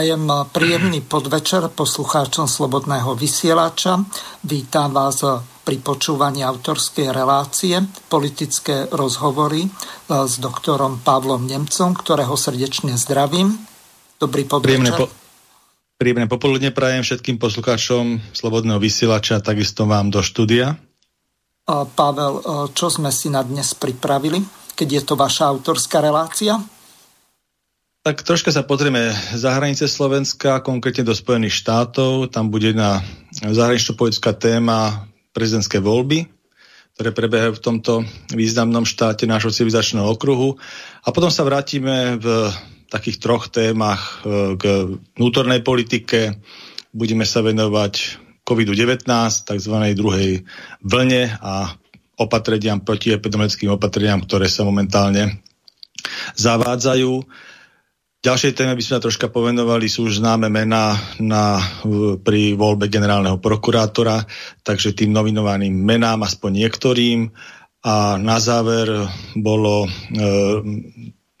Prajem príjemný podvečer poslucháčom Slobodného vysielača. Vítam vás pri počúvaní autorskej relácie politické rozhovory s doktorom Pavlom Nemcom, ktorého srdečne zdravím. Dobrý podvečer. Príjemné, po, príjemné popoludne prajem všetkým poslucháčom Slobodného vysielača, takisto vám do štúdia. Pavel, čo sme si na dnes pripravili, keď je to vaša autorská relácia? Tak troška sa pozrieme za hranice Slovenska, konkrétne do Spojených štátov. Tam bude jedna zahranično-politická téma prezidentské voľby, ktoré prebiehajú v tomto významnom štáte nášho civilizačného okruhu. A potom sa vrátime v takých troch témach e, k vnútornej politike. Budeme sa venovať COVID-19, tzv. druhej vlne a opatreniam, protiepidemickým opatreniam, ktoré sa momentálne zavádzajú. Ďalšej téme by sme sa troška povenovali, sú už známe mená na, pri voľbe generálneho prokurátora, takže tým nominovaným menám, aspoň niektorým. A na záver bolo e,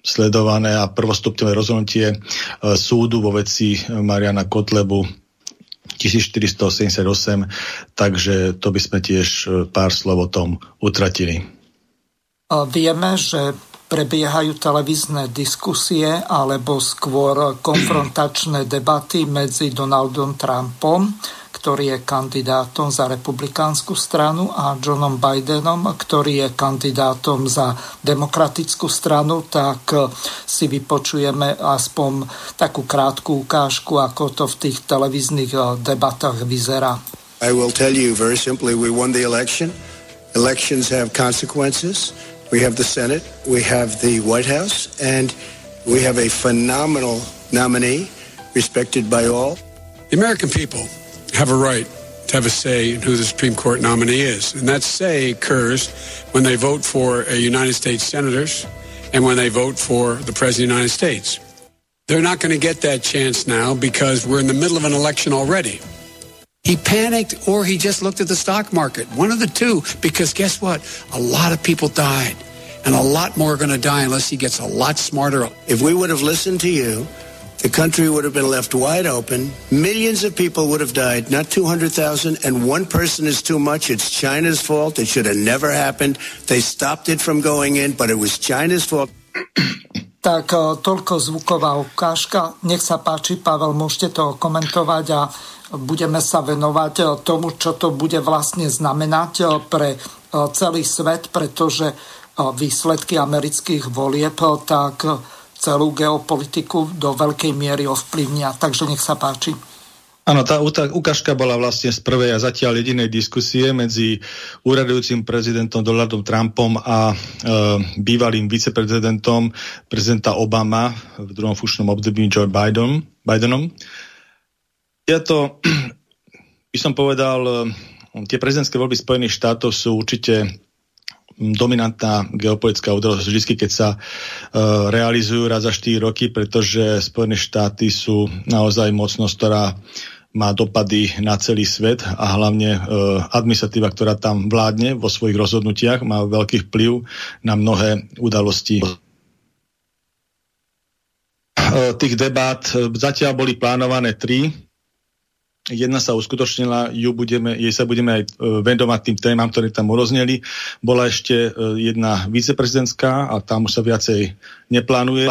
sledované a prvostupňové rozhodnutie e, súdu vo veci Mariana Kotlebu 1488, takže to by sme tiež e, pár slov o tom utratili. Vieme, že prebiehajú televízne diskusie alebo skôr konfrontačné debaty medzi Donaldom Trumpom, ktorý je kandidátom za republikánsku stranu a Johnom Bidenom, ktorý je kandidátom za demokratickú stranu, tak si vypočujeme aspoň takú krátku ukážku, ako to v tých televíznych eh, debatách vyzerá. I will tell you very simply, we won the election. Elections have consequences. We have the Senate, we have the White House, and we have a phenomenal nominee, respected by all. The American people have a right to have a say in who the Supreme Court nominee is. And that say occurs when they vote for a United States senators and when they vote for the President of the United States. They're not going to get that chance now because we're in the middle of an election already. He panicked or he just looked at the stock market. One of the two, because guess what? A lot of people died. And a lot more are going to die unless he gets a lot smarter. If we would have listened to you, the country would have been left wide open. Millions of people would have died, not 200,000. And one person is too much. It's China's fault. It should have never happened. They stopped it from going in, but it was China's fault. Tak eh, toľko zvuková ukážka. Nech sa páči, Pavel, môžete to komentovať a budeme sa venovať eh, tomu, čo to bude vlastne znamenať eh, pre celý svet, pretože výsledky amerických volieb tak celú geopolitiku do veľkej miery ovplyvnia. Takže nech sa páči. Áno, tá ukážka bola vlastne z prvej a zatiaľ jedinej diskusie medzi úradujúcim prezidentom Donaldom Trumpom a e, bývalým viceprezidentom prezidenta Obama v druhom fušnom období Joe Biden, Bidenom. Ja to, by som povedal, eh, tie prezidentské voľby Spojených štátov sú určite dominantná geopolitická udalosť vždy, keď sa uh, realizujú raz za 4 roky, pretože Spojené štáty sú naozaj mocnosť, ktorá má dopady na celý svet a hlavne uh, administratíva, ktorá tam vládne vo svojich rozhodnutiach, má veľký vplyv na mnohé udalosti. Uh, tých debát zatiaľ boli plánované tri Jedna sa uskutočnila, ju budeme, jej sa budeme aj e, venovať tým témam, ktoré tam urozneli. Bola ešte e, jedna viceprezidentská a tam už sa viacej neplánuje.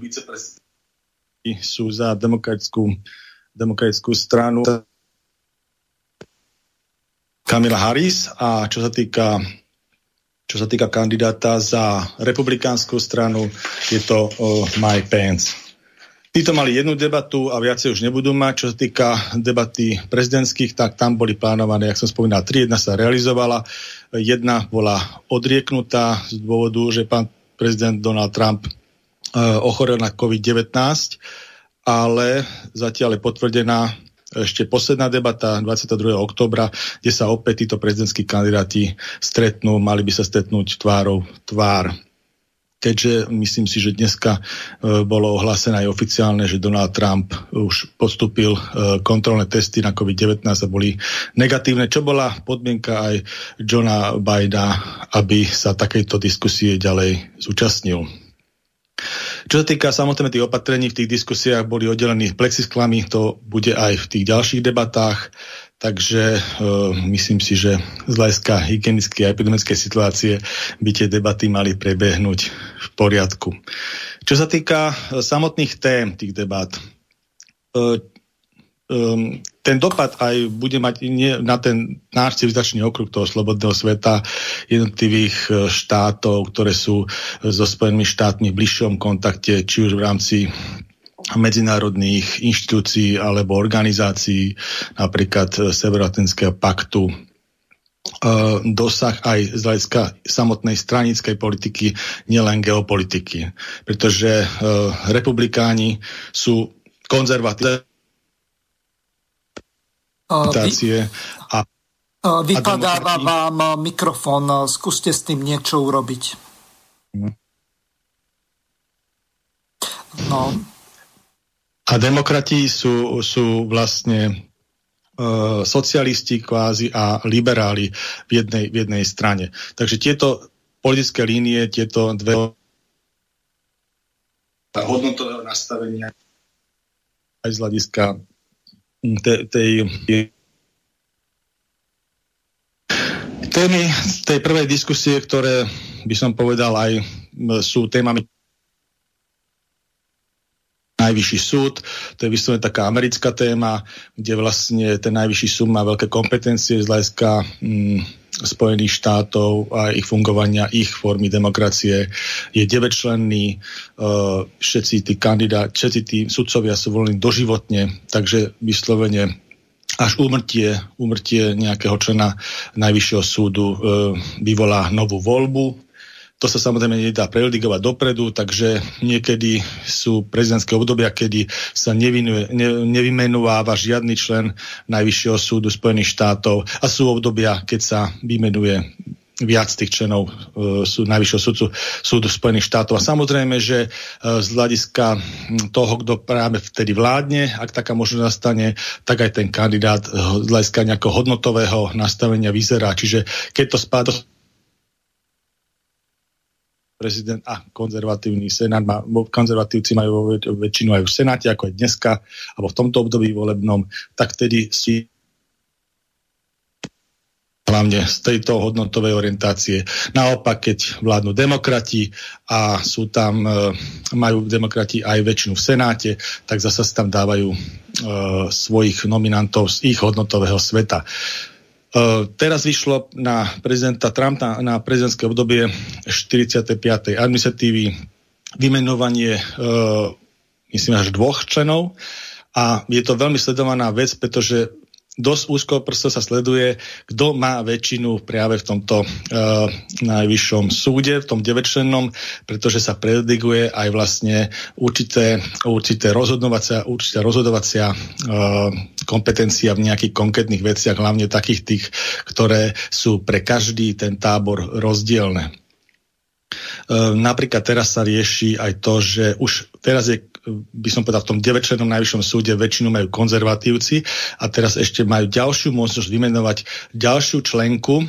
Viceprezidenti sú za demokratickú, demokratickú stranu. Kamila Harris a čo sa týka čo sa týka kandidáta za republikánsku stranu, je to uh, Mike Pence. Títo mali jednu debatu a viacej už nebudú mať. Čo sa týka debaty prezidentských, tak tam boli plánované, jak som spomínal, tri. Jedna sa realizovala, jedna bola odrieknutá z dôvodu, že pán prezident Donald Trump uh, ochorel na COVID-19, ale zatiaľ je potvrdená ešte posledná debata 22. oktobra, kde sa opäť títo prezidentskí kandidáti stretnú, mali by sa stretnúť tvárou tvár. Keďže myslím si, že dneska e, bolo ohlásené aj oficiálne, že Donald Trump už postupil e, kontrolné testy na COVID-19 a boli negatívne, čo bola podmienka aj Johna Bidena, aby sa takejto diskusie ďalej zúčastnil. Čo sa týka samozrejme tých opatrení, v tých diskusiách boli oddelení plexisklami, to bude aj v tých ďalších debatách, takže e, myslím si, že z hľadiska hygienickej a epidemickej situácie by tie debaty mali prebehnúť v poriadku. Čo sa týka e, samotných tém tých debat, e, um, ten dopad aj bude mať nie, na ten náš civilizačný okruh toho slobodného sveta jednotlivých e, štátov, ktoré sú e, so Spojenými štátmi v bližšom kontakte, či už v rámci medzinárodných inštitúcií alebo organizácií, napríklad e, Severoatlantického paktu, dosah aj z hľadiska samotnej stranickej politiky, nielen geopolitiky. Pretože republikáni sú konzervatívni Vy, a, vypadáva a vám mikrofón, skúste s tým niečo urobiť. Mhm. No. A demokrati sú, sú vlastne uh, socialisti kvázi a liberáli v jednej, v jednej strane. Takže tieto politické línie, tieto dve hodnotové nastavenia aj z hľadiska tej, tej témy tej prvej diskusie, ktoré by som povedal aj sú témami najvyšší súd, to je vyslovene taká americká téma, kde vlastne ten najvyšší súd má veľké kompetencie z hľadiska Spojených štátov a ich fungovania, ich formy demokracie. Je 9-členný, uh, všetci tí kandidáti, všetci tí sudcovia sú volení doživotne, takže vyslovene až úmrtie, úmrtie nejakého člena Najvyššieho súdu uh, vyvolá novú voľbu to sa samozrejme nedá predigovať dopredu, takže niekedy sú prezidentské obdobia, kedy sa nevinuje, ne, nevymenováva žiadny člen Najvyššieho súdu Spojených štátov a sú obdobia, keď sa vymenuje viac tých členov uh, sú najvyššieho súdu, súdu Spojených štátov. A samozrejme, že uh, z hľadiska toho, kto práve vtedy vládne, ak taká možnosť nastane, tak aj ten kandidát uh, z hľadiska nejakého hodnotového nastavenia vyzerá. Čiže keď to spadá prezident a konzervatívny senát, má, konzervatívci majú väčšinu aj v senáte, ako aj dneska, alebo v tomto období volebnom, tak vtedy si hlavne z tejto hodnotovej orientácie. Naopak, keď vládnu demokrati a sú tam, e, majú demokrati aj väčšinu v Senáte, tak zase tam dávajú e, svojich nominantov z ich hodnotového sveta. Teraz vyšlo na prezidenta Trumpa na prezidentské obdobie 45. administratívy vymenovanie myslím až dvoch členov a je to veľmi sledovaná vec, pretože dosť úzko prosto sa sleduje, kto má väčšinu práve v tomto uh, najvyššom súde, v tom deväčlennom, pretože sa prediguje aj vlastne určité, určité rozhodovacia, určité rozhodovacia uh, kompetencia v nejakých konkrétnych veciach, hlavne takých tých, ktoré sú pre každý ten tábor rozdielne. Ehm, napríklad teraz sa rieši aj to, že už teraz je, by som povedal, v tom 9 najvyššom súde väčšinu majú konzervatívci a teraz ešte majú ďalšiu možnosť vymenovať ďalšiu členku,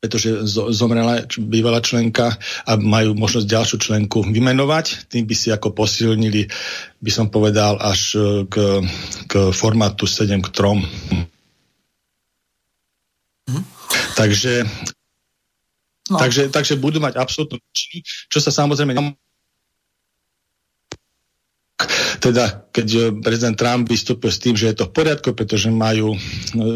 pretože zomrela bývalá členka a majú možnosť ďalšiu členku vymenovať. Tým by si ako posilnili, by som povedal, až e, k, k formátu 7 k 3. Hm. Takže No. Takže, takže budú mať absolútnu čo sa samozrejme teda keď prezident Trump vystúpil s tým, že je to v poriadku, pretože majú,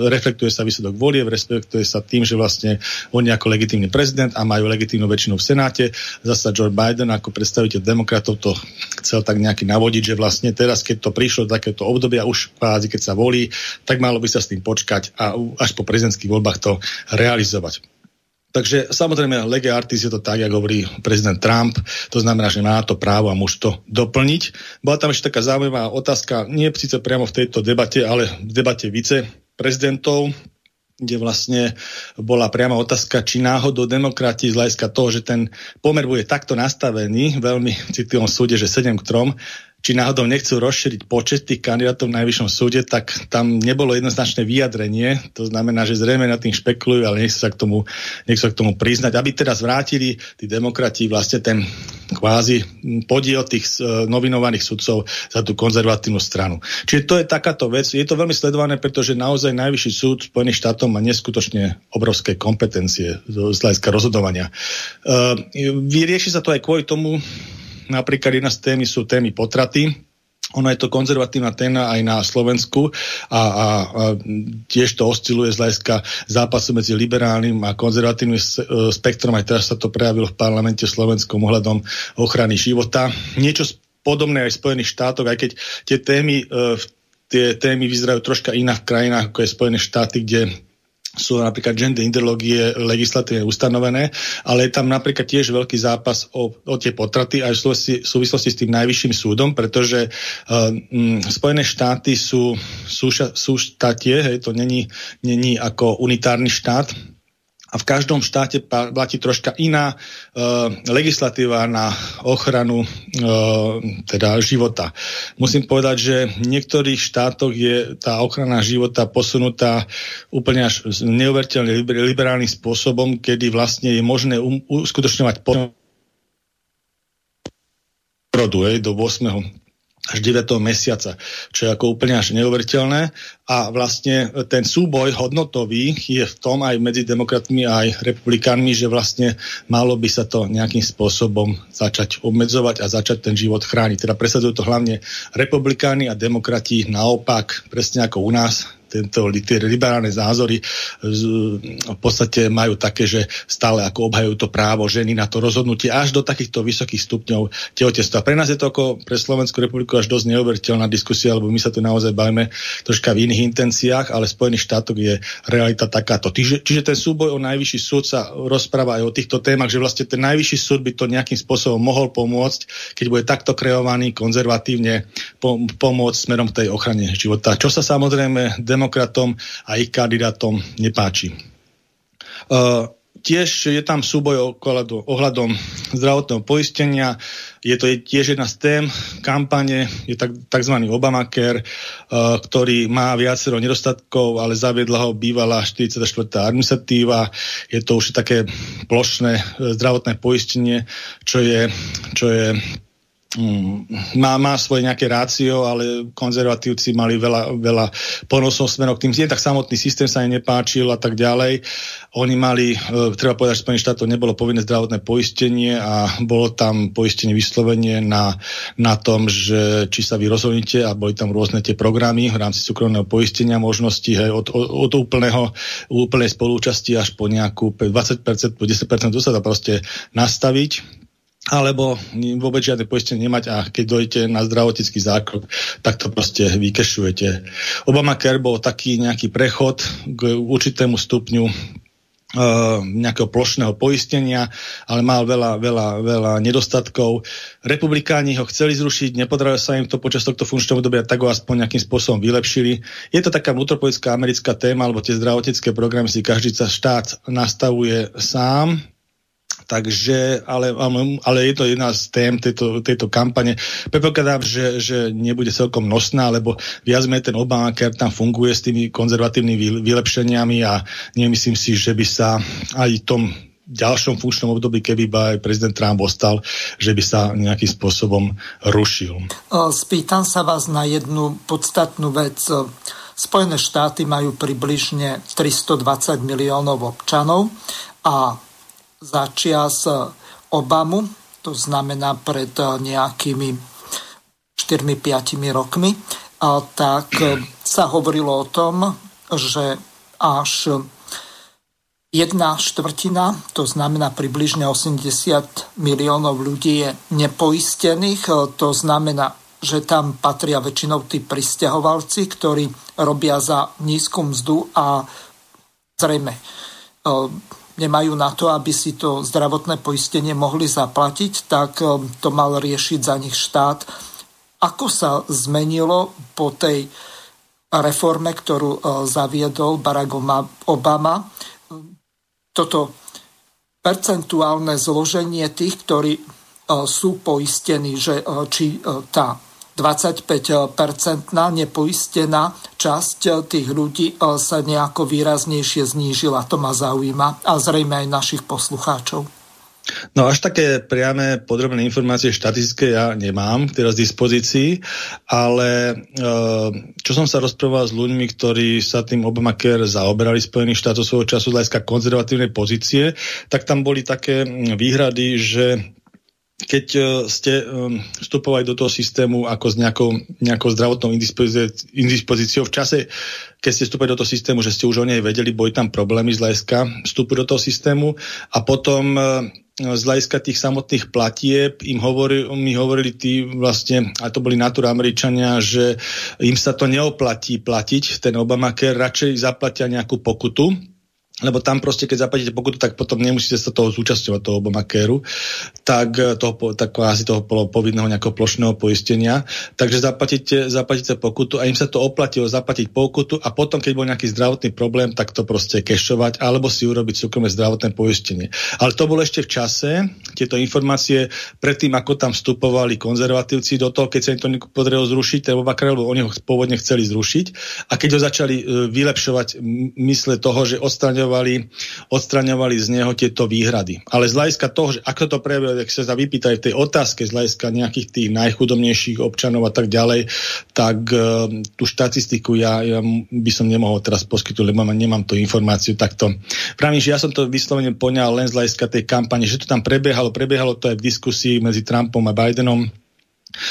reflektuje sa výsledok volie, reflektuje sa tým, že vlastne oni ako legitímny prezident a majú legitímnu väčšinu v Senáte. Zasa Joe Biden ako predstaviteľ demokratov to chcel tak nejaký navodiť, že vlastne teraz, keď to prišlo do takéto obdobia, už kvázi, keď sa volí, tak malo by sa s tým počkať a až po prezidentských voľbách to realizovať. Takže samozrejme, lege artis je to tak, ako hovorí prezident Trump, to znamená, že má to právo a môže to doplniť. Bola tam ešte taká zaujímavá otázka, nie síce priamo v tejto debate, ale v debate viceprezidentov, kde vlastne bola priama otázka, či náhodou demokrati z hľadiska toho, že ten pomer bude takto nastavený, veľmi citlivom súde, že 7 k 3, či náhodou nechcú rozšíriť počet tých kandidátov v najvyššom súde, tak tam nebolo jednoznačné vyjadrenie. To znamená, že zrejme na tým špekulujú, ale nechcú sa k tomu, nechcú sa k tomu priznať. Aby teraz vrátili tí demokrati vlastne ten kvázi podiel tých uh, novinovaných sudcov za tú konzervatívnu stranu. Čiže to je takáto vec. Je to veľmi sledované, pretože naozaj najvyšší súd Spojených štátov má neskutočne obrovské kompetencie z hľadiska rozhodovania. Uh, vyrieši sa to aj kvôli tomu, Napríklad jedna z témy sú témy potraty, ono je to konzervatívna téma aj na Slovensku a, a, a tiež to osciluje z hľadiska zápasu medzi liberálnym a konzervatívnym spektrom. Aj teraz sa to prejavilo v parlamente slovenskom ohľadom ochrany života. Niečo podobné aj v Spojených štátoch, aj keď tie témy, e, tie témy vyzerajú troška inak v krajinách, ako je Spojené štáty, kde sú napríklad gender ideológie legislatívne ustanovené, ale je tam napríklad tiež veľký zápas o, o tie potraty aj v súvislosti, v súvislosti s tým najvyšším súdom, pretože uh, m, Spojené štáty sú, sú, sú štátie, hej, to není, není ako unitárny štát, a v každom štáte platí troška iná e, legislatíva na ochranu e, teda života. Musím povedať, že v niektorých štátoch je tá ochrana života posunutá úplne až neuveriteľne liberálnym spôsobom, kedy vlastne je možné um, uskutočňovať porodu do 8 až 9. mesiaca, čo je ako úplne až neuveriteľné. A vlastne ten súboj hodnotový je v tom aj medzi demokratmi a aj republikánmi, že vlastne malo by sa to nejakým spôsobom začať obmedzovať a začať ten život chrániť. Teda presadzujú to hlavne republikáni a demokrati naopak, presne ako u nás, tento, liberálne názory v podstate majú také, že stále ako obhajujú to právo ženy na to rozhodnutie až do takýchto vysokých stupňov tehotenstva. Pre nás je to ako pre Slovenskú republiku až dosť neuveriteľná diskusia, lebo my sa tu naozaj bavíme troška v iných intenciách, ale v Spojených štátoch je realita takáto. Čiže, čiže ten súboj o najvyšší súd sa rozpráva aj o týchto témach, že vlastne ten najvyšší súd by to nejakým spôsobom mohol pomôcť, keď bude takto kreovaný konzervatívne pomôcť smerom k tej ochrane života. Čo sa samozrejme demokratom a ich kandidátom nepáči. Uh, tiež je tam súboj ohľadom, ohľadom zdravotného poistenia. Je to tiež jedna z tém kampane, je tak, tzv. Obamacare, uh, ktorý má viacero nedostatkov, ale zaviedla ho bývalá 44. administratíva. Je to už také plošné zdravotné poistenie, čo je, čo je má, má svoje nejaké rácio, ale konzervatívci mali veľa, veľa ponosov smerom k tým. Nie tak samotný systém sa im nepáčil a tak ďalej. Oni mali, e, treba povedať, že Spojených štátov nebolo povinné zdravotné poistenie a bolo tam poistenie vyslovenie na, na tom, že či sa vy rozhodnite a boli tam rôzne tie programy v rámci súkromného poistenia možnosti hej, od, od, od úplného, úplnej spolúčasti až po nejakú 20%, po 10% to sa dá proste nastaviť alebo vôbec žiadne poistenie nemať a keď dojdete na zdravotnický zákrok, tak to proste vykešujete. Obamacare bol taký nejaký prechod k určitému stupňu Uh, nejakého plošného poistenia, ale mal veľa, veľa, veľa nedostatkov. Republikáni ho chceli zrušiť, nepodarilo sa im to počas tohto funkčného obdobia, tak ho aspoň nejakým spôsobom vylepšili. Je to taká vnútropolitická americká téma, alebo tie zdravotnícke programy si každý štát nastavuje sám takže, ale, ale je to jedna z tém tejto, tejto kampane. Predpokladám, že, že nebude celkom nosná, lebo viac menej ten Obamacare tam funguje s tými konzervatívnymi vylepšeniami a nemyslím si, že by sa aj tom ďalšom funkčnom období, keby by aj prezident Trump ostal, že by sa nejakým spôsobom rušil. Spýtam sa vás na jednu podstatnú vec. Spojené štáty majú približne 320 miliónov občanov a začias Obamu, to znamená pred nejakými 4-5 rokmi, tak sa hovorilo o tom, že až jedna štvrtina, to znamená približne 80 miliónov ľudí je nepoistených. To znamená, že tam patria väčšinou tí pristahovalci, ktorí robia za nízku mzdu a zrejme nemajú na to, aby si to zdravotné poistenie mohli zaplatiť, tak e, to mal riešiť za nich štát. Ako sa zmenilo po tej reforme, ktorú e, zaviedol Barack Obama, toto percentuálne zloženie tých, ktorí sú poistení, že či tá 25-percentná nepoistená časť tých ľudí e, sa nejako výraznejšie znížila. To ma zaujíma a zrejme aj našich poslucháčov. No až také priame podrobné informácie štatistické ja nemám teraz v dispozícii, ale e, čo som sa rozprával s ľuďmi, ktorí sa tým Obamacare zaoberali Spojených štátov svojho času z hľadiska konzervatívnej pozície, tak tam boli také výhrady, že keď e, ste e, vstupovali do toho systému ako s nejakou, nejakou zdravotnou indispozíciou v čase, keď ste vstúpili do toho systému, že ste už o nej vedeli, boli tam problémy z hľadiska vstupu do toho systému a potom e, z hľadiska tých samotných platieb im hovorili, mi hovorili tí vlastne, a to boli Američania, že im sa to neoplatí platiť, ten Obamacare, radšej zaplatia nejakú pokutu, lebo tam proste, keď zaplatíte pokutu, tak potom nemusíte sa toho zúčastňovať, toho Obamacareu, tak eh, toho, tak asi toho povinného nejakého plošného poistenia. Takže zaplatíte, zaplatíte pokutu a im sa to oplatilo zaplatiť pokutu a potom, keď bol nejaký zdravotný problém, tak to proste kešovať alebo si urobiť súkromné zdravotné poistenie. Ale to bolo ešte v čase, tieto informácie predtým, ako tam vstupovali konzervatívci do toho, keď sa im to podarilo zrušiť, ten Obamacare, lebo oni ho pôvodne chceli zrušiť a keď ho začali eh, vylepšovať mysle toho, že odstraňovali odstraňovali, odstraňovali z neho tieto výhrady. Ale z hľadiska toho, že ako to prejavilo, ak sa vypýtajú v tej otázke z hľadiska nejakých tých najchudobnejších občanov a tak ďalej, tak uh, tú štatistiku ja, ja by som nemohol teraz poskytnúť, lebo nemám tú informáciu takto. Pravím, že ja som to vyslovene poňal len z hľadiska tej kampane, že to tam prebiehalo, prebiehalo to aj v diskusii medzi Trumpom a Bidenom,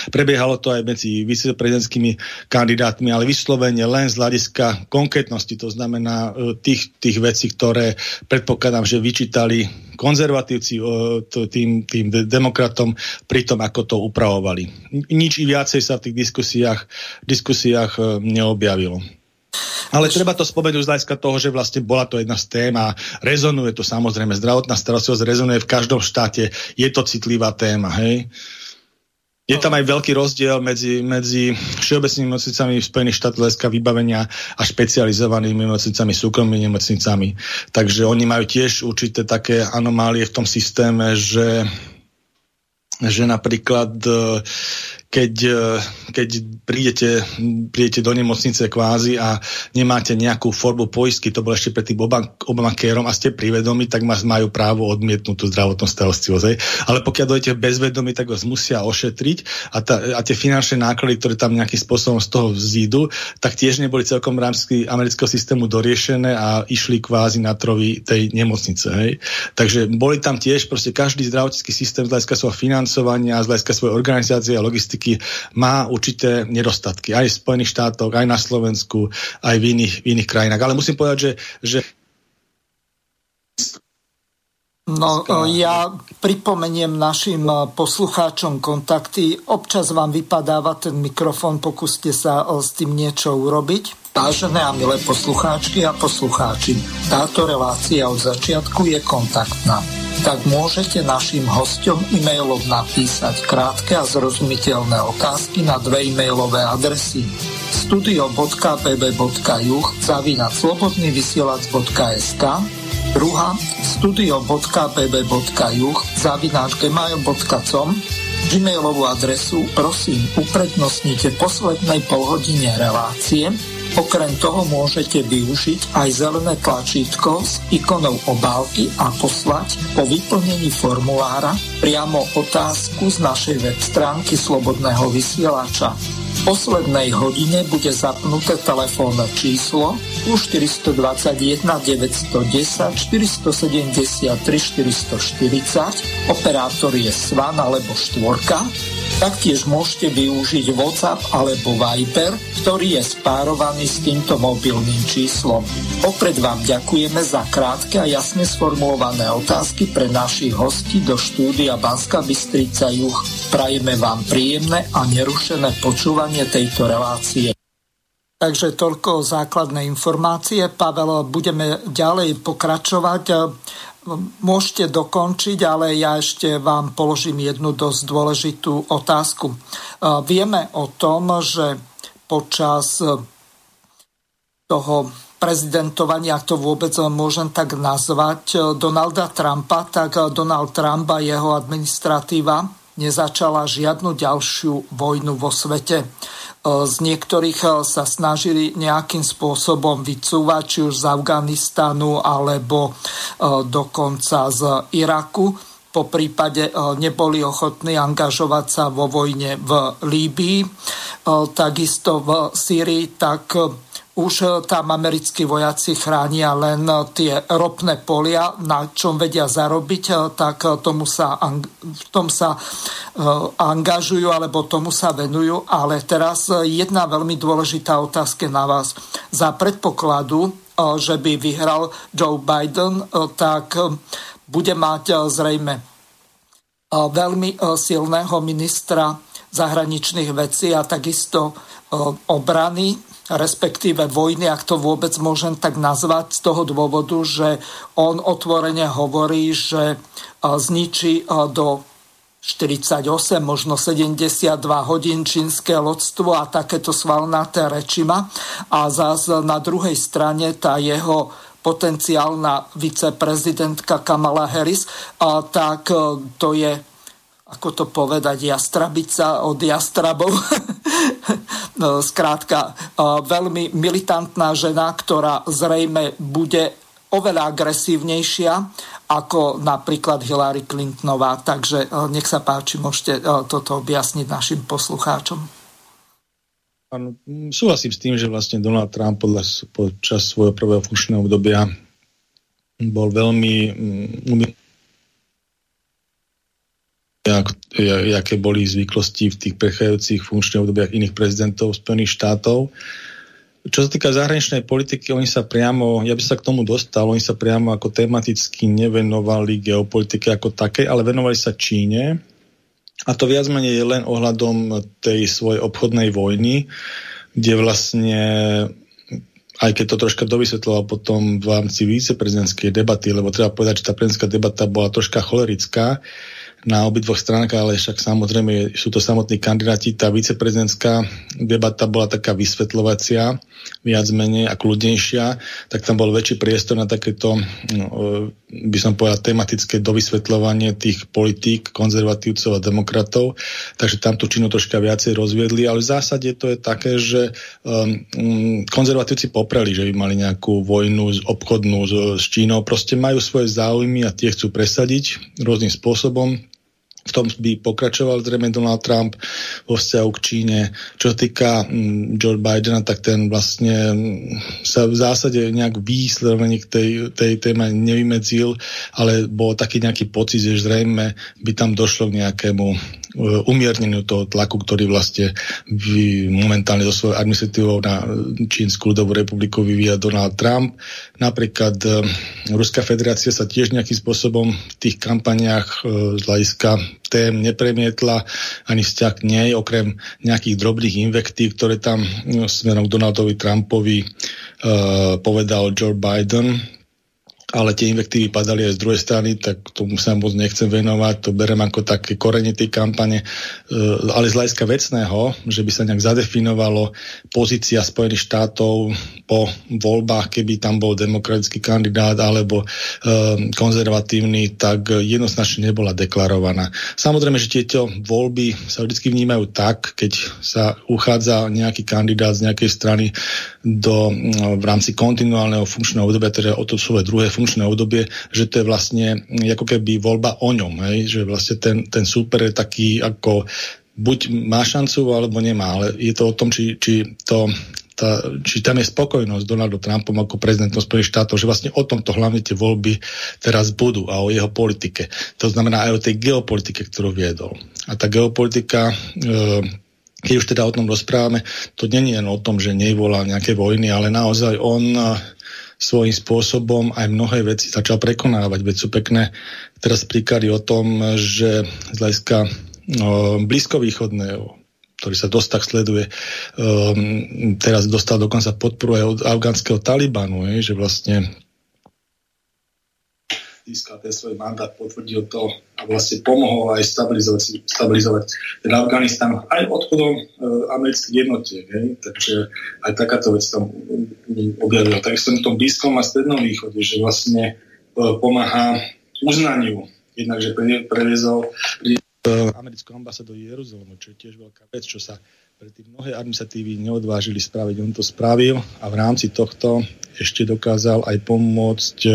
Prebiehalo to aj medzi viceprezidentskými kandidátmi, ale vyslovene len z hľadiska konkrétnosti, to znamená e, tých, tých vecí, ktoré predpokladám, že vyčítali konzervatívci e, tým, tým demokratom pri tom, ako to upravovali. Nič i viacej sa v tých diskusiách, diskusiách e, neobjavilo. Ale treba to spomenúť z hľadiska toho, že vlastne bola to jedna z tém a rezonuje to samozrejme. Zdravotná starostlivosť rezonuje v každom štáte. Je to citlivá téma, hej? Je tam aj veľký rozdiel medzi, medzi všeobecnými nemocnicami Spojených štátoch vybavenia a špecializovanými nemocnicami, súkromnými nemocnicami. Takže oni majú tiež určité také anomálie v tom systéme, že, že napríklad keď, e, keď prídete, prídete do nemocnice kvázi a nemáte nejakú formu poistky, to bolo ešte pred tým Obamacareom a ste privedomí, tak vás majú právo odmietnúť tú zdravotnú starostlivosť. Ale pokiaľ dojete bezvedomí, tak vás musia ošetriť a, tá, a tie finančné náklady, ktoré tam nejakým spôsobom z toho vzídu, tak tiež neboli celkom v rámci amerického systému doriešené a išli kvázi na trovy tej nemocnice. Hej. Takže boli tam tiež proste každý zdravotnícky systém z hľadiska svojho financovania, z hľadiska svojej organizácie a logistiky štatistiky má určité nedostatky. Aj v Spojených štátoch, aj na Slovensku, aj v iných, v iných krajinách. Ale musím povedať, že, že No, ja pripomeniem našim poslucháčom kontakty. Občas vám vypadáva ten mikrofón, pokúste sa s tým niečo urobiť. Vážené a milé poslucháčky a poslucháči, táto relácia od začiatku je kontaktná tak môžete našim hostom e-mailom napísať krátke a zrozumiteľné otázky na dve e-mailové adresy. studio.bb.juh zavinať slobodnyvysielac.sk druhá studio.bb.juh zavináč gmail.com Gmailovú adresu prosím uprednostnite poslednej polhodine relácie Okrem toho môžete využiť aj zelené tlačítko s ikonou obálky a poslať po vyplnení formulára priamo otázku z našej web stránky Slobodného vysielača. V poslednej hodine bude zapnuté telefónne číslo plus 421 910 473 440, operátor je Svan alebo Štvorka Taktiež môžete využiť WhatsApp alebo Viber, ktorý je spárovaný s týmto mobilným číslom. Opred vám ďakujeme za krátke a jasne sformulované otázky pre našich hostí do štúdia Banska Bystrica Juch. Prajeme vám príjemné a nerušené počúvanie tejto relácie. Takže toľko základné informácie. Pavel, budeme ďalej pokračovať môžete dokončiť, ale ja ešte vám položím jednu dosť dôležitú otázku. E, vieme o tom, že počas e, toho prezidentovania, ak to vôbec môžem tak nazvať, e, Donalda Trumpa, tak Donald Trump a jeho administratíva nezačala žiadnu ďalšiu vojnu vo svete. Z niektorých eh, sa snažili nejakým spôsobom vycúvať, či už z Afganistanu alebo eh, dokonca z Iraku. Po prípade neboli ochotní angažovať sa vo vojne v Líbii. Takisto v Sýrii, tak už e, tam americkí vojaci chránia len e, tie ropné polia, na čom vedia zarobiť, e, tak tomu sa, v tom sa angažujú alebo tomu sa venujú. Ale teraz jedna veľmi dôležitá otázka na vás. Za predpokladu, že by vyhral Joe Biden, tak bude mať zrejme veľmi silného ministra zahraničných vecí a takisto obrany respektíve vojny, ak to vôbec môžem tak nazvať, z toho dôvodu, že on otvorene hovorí, že zničí do 48, možno 72 hodín čínske lodstvo a takéto svalnaté rečima. A zás na druhej strane tá jeho potenciálna viceprezidentka Kamala Harris, tak to je ako to povedať, jastrabica od jastrabov. No, skrátka, veľmi militantná žena, ktorá zrejme bude oveľa agresívnejšia ako napríklad Hillary Clintonová. Takže nech sa páči, môžete toto objasniť našim poslucháčom. Áno, súhlasím s tým, že vlastne Donald Trump počas svojho prvého funkčného obdobia bol veľmi aké boli zvyklosti v tých prechádzajúcich funkčných obdobiach iných prezidentov Spojených štátov. Čo sa týka zahraničnej politiky, oni sa priamo, ja by sa k tomu dostal, oni sa priamo ako tematicky nevenovali geopolitike ako také, ale venovali sa Číne. A to viac menej je len ohľadom tej svojej obchodnej vojny, kde vlastne aj keď to troška dovysvetloval potom v rámci viceprezidentskej debaty, lebo treba povedať, že tá prezidentská debata bola troška cholerická, na obidvoch stránkach, ale však samozrejme sú to samotní kandidáti. Tá viceprezidentská debata bola taká vysvetľovacia, viac menej a kľudnejšia, tak tam bol väčší priestor na takéto, no, by som povedal, tematické dovysvetľovanie tých politík konzervatívcov a demokratov. Takže tam tú činu troška viacej rozviedli, ale v zásade to je také, že um, konzervatívci popreli, že by mali nejakú vojnu obchodnú s, s Čínou. Proste majú svoje záujmy a tie chcú presadiť rôznym spôsobom v tom by pokračoval zrejme Donald Trump vo vzťahu k Číne. Čo sa týka mm, Joe Bidena, tak ten vlastne mm, sa v zásade nejak výsledovaní k tej, tej téme nevymedzil, ale bol taký nejaký pocit, že zrejme by tam došlo k nejakému umierneniu toho tlaku, ktorý vlastne momentálne so svojou administratívou na Čínsku ľudovú republiku vyvíja Donald Trump. Napríklad e, Ruská federácia sa tiež nejakým spôsobom v tých kampaniách e, z hľadiska tém nepremietla ani vzťah k nej, okrem nejakých drobných invektív, ktoré tam no, smerom k Donaldovi Trumpovi e, povedal Joe Biden ale tie invektívy padali aj z druhej strany, tak tomu sa moc nechcem venovať, to berem ako také korene tej kampane, e, ale z hľadiska vecného, že by sa nejak zadefinovalo pozícia Spojených štátov po voľbách, keby tam bol demokratický kandidát alebo e, konzervatívny, tak jednoznačne nebola deklarovaná. Samozrejme, že tieto voľby sa vždy vnímajú tak, keď sa uchádza nejaký kandidát z nejakej strany do, v rámci kontinuálneho funkčného obdobia, teda o to svoje druhé funkčné obdobie, že to je vlastne ako keby voľba o ňom, hej? že vlastne ten, ten super je taký ako buď má šancu, alebo nemá, ale je to o tom, či, či to tá, či tam je spokojnosť Donaldom Trumpom ako prezidentom Spojených štátov, že vlastne o tomto hlavne tie voľby teraz budú a o jeho politike. To znamená aj o tej geopolitike, ktorú viedol. A tá geopolitika, e, keď už teda o tom rozprávame, to je len o tom, že nevolá nejaké vojny, ale naozaj on svojím spôsobom aj mnohé veci začal prekonávať. Veď sú pekné teraz príklady o tom, že z hľadiska no, blízkovýchodného ktorý sa dosť tak sleduje, um, teraz dostal dokonca podporu aj od afgánskeho Talibanu, je, že vlastne získal ten svoj mandát, potvrdil to a vlastne pomohol aj stabilizovať, stabilizovať ten Afganistan aj odchodom e, amerických jednotiek. Hej? Takže aj takáto vec tam objavila. Takisto na tom blízkom a strednom východe, že vlastne e, pomáha uznaniu, jednak, že previezol americkú ambasádu Jeruzalemu, čo je tiež veľká vec, čo sa predtým mnohé administratívy neodvážili spraviť. On to spravil a v rámci tohto ešte dokázal aj pomôcť e,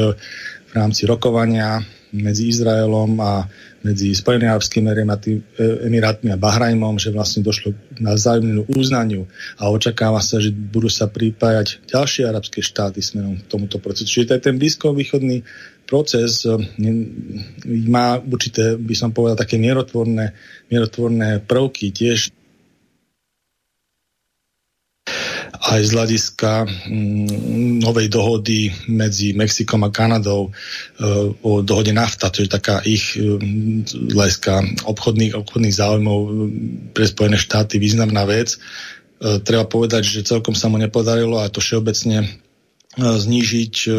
v rámci rokovania medzi Izraelom a medzi Spojenými arabskými emirátmi a Bahrajmom, že vlastne došlo na vzájomnú uznaniu a očakáva sa, že budú sa pripájať ďalšie arabské štáty smerom k tomuto procesu. Čiže ten blízkovýchodný proces eh, má určité, by som povedal, také mierotvorné, mierotvorné prvky tiež aj z hľadiska mm, novej dohody medzi Mexikom a Kanadou e, o dohode NAFTA, to je taká ich e, hľadiska obchodných, obchodných záujmov pre Spojené štáty významná vec. E, treba povedať, že celkom sa mu nepodarilo a to všeobecne e, znížiť e,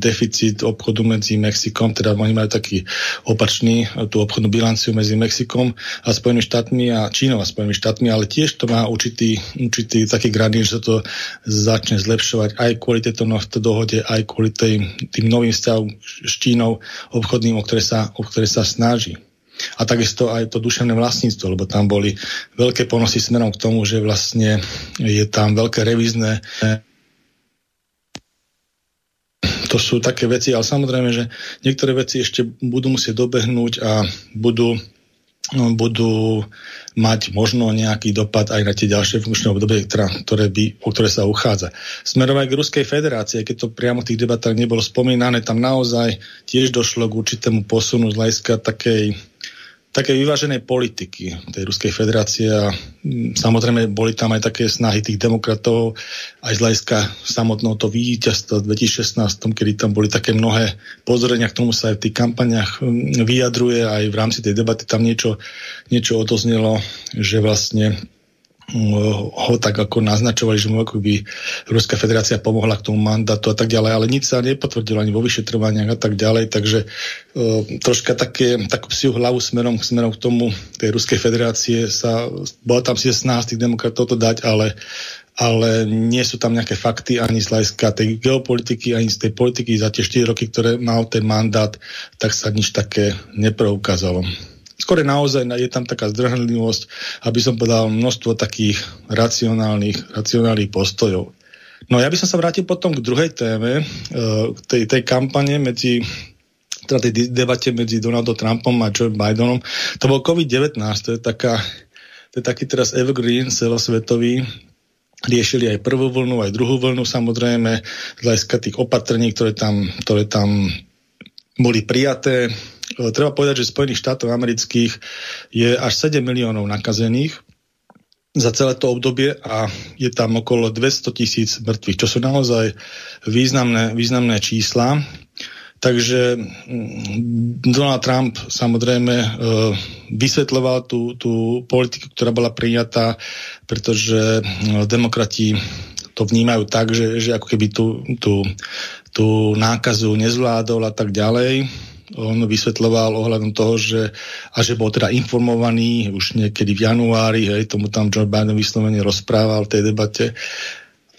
deficit obchodu medzi Mexikom, teda oni majú taký opačný, tú obchodnú bilanciu medzi Mexikom a Spojenými štátmi a Čínou a Spojenými štátmi, ale tiež to má určitý, určitý taký gradín, že sa to začne zlepšovať aj kvôli tejto dohode, aj kvôli tej, tým novým vzťahom s Čínou obchodným, o ktoré sa, o ktoré sa snaží. A takisto aj to duševné vlastníctvo, lebo tam boli veľké ponosy smerom k tomu, že vlastne je tam veľké revizné to sú také veci, ale samozrejme, že niektoré veci ešte budú musieť dobehnúť a budú, no, budú mať možno nejaký dopad aj na tie ďalšie funkčné obdobie, ktoré by, o ktoré sa uchádza. Smerom aj k Ruskej federácie, keď to priamo v tých debatách nebolo spomínané, tam naozaj tiež došlo k určitému posunu z hľadiska takej také vyváženej politiky tej Ruskej federácie a mm, samozrejme boli tam aj také snahy tých demokratov aj z hľadiska samotného to víťazstva v 2016, kedy tam boli také mnohé pozorenia, k tomu sa aj v tých kampaniach mm, vyjadruje aj v rámci tej debaty tam niečo, niečo odoznelo, že vlastne ho tak ako naznačovali, že mu ako by Ruská federácia pomohla k tomu mandátu a tak ďalej, ale nič sa nepotvrdilo ani vo vyšetrovaniach a tak ďalej, takže uh, troška také, takú psiu hlavu smerom, smerom k tomu tej Ruskej federácie sa, bola tam si 16 tých demokratov to dať, ale ale nie sú tam nejaké fakty ani z hľadiska tej geopolitiky, ani z tej politiky za tie 4 roky, ktoré mal ten mandát, tak sa nič také nepreukázalo skôr naozaj je tam taká zdrhnlivosť, aby som povedal množstvo takých racionálnych, racionálnych postojov. No ja by som sa vrátil potom k druhej téme, e, k tej, tej kampane medzi teda tej debate medzi Donaldom Trumpom a Joe Bidenom. To bol COVID-19, to je, taká, to je taký teraz evergreen celosvetový, riešili aj prvú vlnu, aj druhú vlnu samozrejme, z hľadiska tých opatrení, ktoré tam, ktoré tam boli prijaté. E, treba povedať, že Spojených štátov amerických je až 7 miliónov nakazených za celé to obdobie a je tam okolo 200 tisíc mŕtvych, čo sú naozaj významné, významné čísla. Takže mm, Donald Trump samozrejme e, vysvetľoval tú, tú politiku, ktorá bola prijatá, pretože mm, demokrati to vnímajú tak, že, že ako keby tú, tú, tú nákazu nezvládol a tak ďalej on vysvetloval ohľadom toho, že, a že bol teda informovaný už niekedy v januári, hej, tomu tam Joe Biden vyslovene rozprával v tej debate,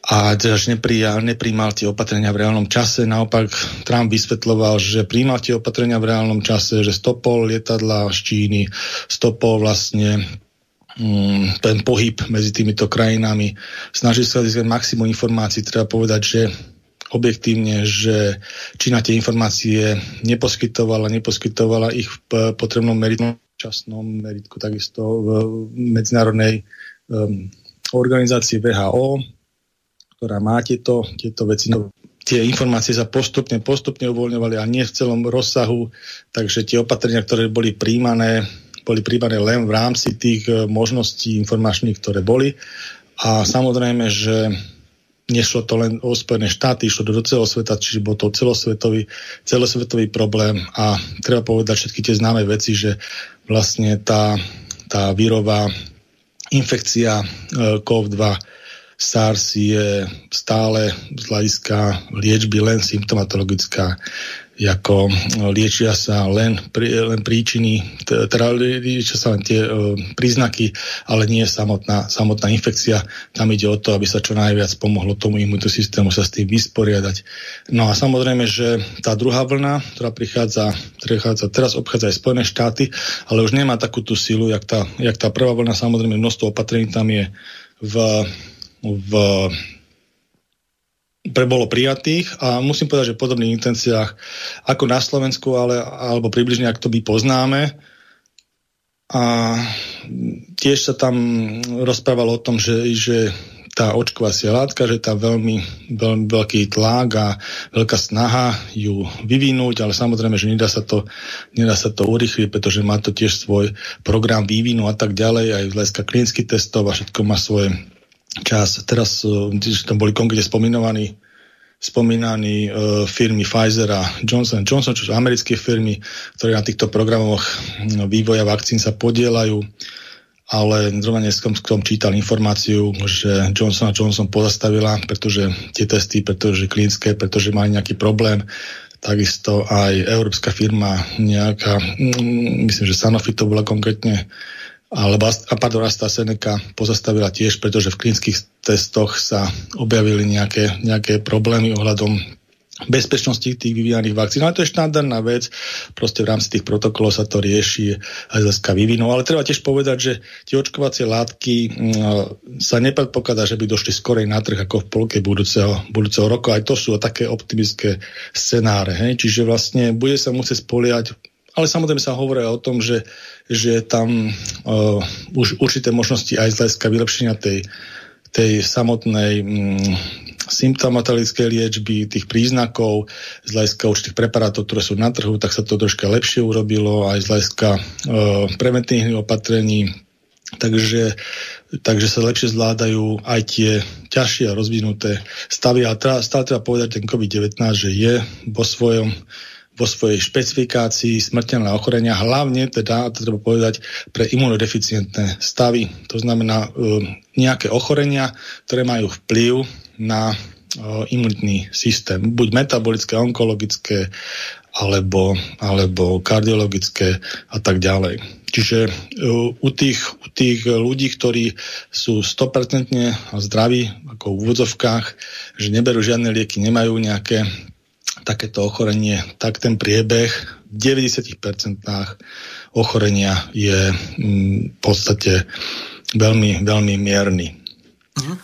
a že neprijal, nepríjmal tie opatrenia v reálnom čase. Naopak Trump vysvetloval, že príjmal tie opatrenia v reálnom čase, že stopol lietadla z Číny, stopol vlastne mm, ten pohyb medzi týmito krajinami. Snažil sa získať maximum informácií. Treba povedať, že objektívne, že Čína tie informácie neposkytovala, neposkytovala ich v potrebnom meritku, časnom meritku, takisto v medzinárodnej um, organizácii VHO, ktorá má tieto, tieto veci. No, tie informácie sa postupne, postupne uvoľňovali a nie v celom rozsahu, takže tie opatrenia, ktoré boli príjmané, boli príjmané len v rámci tých e, možností informačných, ktoré boli. A samozrejme, že nešlo to len o Spojené štáty, išlo do celého sveta, čiže bol to celosvetový, celosvetový problém. A treba povedať všetky tie známe veci, že vlastne tá, tá vírová infekcia e, COV-2 SARS je stále z hľadiska liečby len symptomatologická ako liečia sa len, len príčiny, teda liečia sa len tie uh, príznaky, ale nie samotná, samotná infekcia. Tam ide o to, aby sa čo najviac pomohlo tomu imunitú systému sa s tým vysporiadať. No a samozrejme, že tá druhá vlna, ktorá prichádza, prichádza teraz obchádza aj Spojené štáty, ale už nemá takú tú silu, jak tá, jak tá prvá vlna, samozrejme množstvo opatrení tam je v, v pre bolo prijatých a musím povedať, že v podobných intenciách ako na Slovensku, ale, alebo približne ako to by poznáme. A tiež sa tam rozprávalo o tom, že, že tá očkovacia látka, že tá veľmi, veľmi veľký tlak a veľká snaha ju vyvinúť, ale samozrejme, že nedá sa to, nedá sa to urychliť, pretože má to tiež svoj program vývinu a tak ďalej, aj z klinických testov a všetko má svoje čas. Teraz uh, tam boli konkrétne spomínovaní spomínaní uh, firmy Pfizer a Johnson Johnson, čo sú americké firmy, ktoré na týchto programoch no, vývoja vakcín sa podielajú, ale zrovna dnes som čítal informáciu, že Johnson Johnson pozastavila, pretože tie testy, pretože klinické, pretože mali nejaký problém, takisto aj európska firma nejaká, mm, myslím, že Sanofi to bola konkrétne alebo pardon, AstraZeneca pozastavila tiež, pretože v klinických testoch sa objavili nejaké, nejaké problémy ohľadom bezpečnosti tých vyvíjaných vakcín. Ale to je štandardná vec, proste v rámci tých protokolov sa to rieši aj zase vývinu. Ale treba tiež povedať, že tie očkovacie látky mm, sa nepredpokladá, že by došli skorej na trh ako v polke budúceho, budúceho roku. Aj to sú také optimistické scenáre. Hej? Čiže vlastne bude sa musieť spoliať ale samozrejme sa hovorí o tom, že, že tam uh, už určité možnosti aj z hľadiska vylepšenia tej, tej samotnej um, symptomatologickej liečby, tých príznakov, z hľadiska určitých preparátov, ktoré sú na trhu, tak sa to troška lepšie urobilo, aj z hľadiska uh, preventívnych opatrení. Takže, takže sa lepšie zvládajú aj tie ťažšie a rozvinuté stavy. A stále treba povedať ten COVID-19, že je vo svojom vo svojej špecifikácii smrteľné ochorenia, hlavne teda, to treba povedať, pre imunodeficientné stavy. To znamená e, nejaké ochorenia, ktoré majú vplyv na e, imunitný systém. Buď metabolické, onkologické, alebo, alebo kardiologické a tak ďalej. Čiže e, u tých, u tých ľudí, ktorí sú 100% zdraví, ako v úvodzovkách, že neberú žiadne lieky, nemajú nejaké takéto ochorenie, tak ten priebeh v 90% ochorenia je mm, v podstate veľmi, veľmi mierny. Mhm.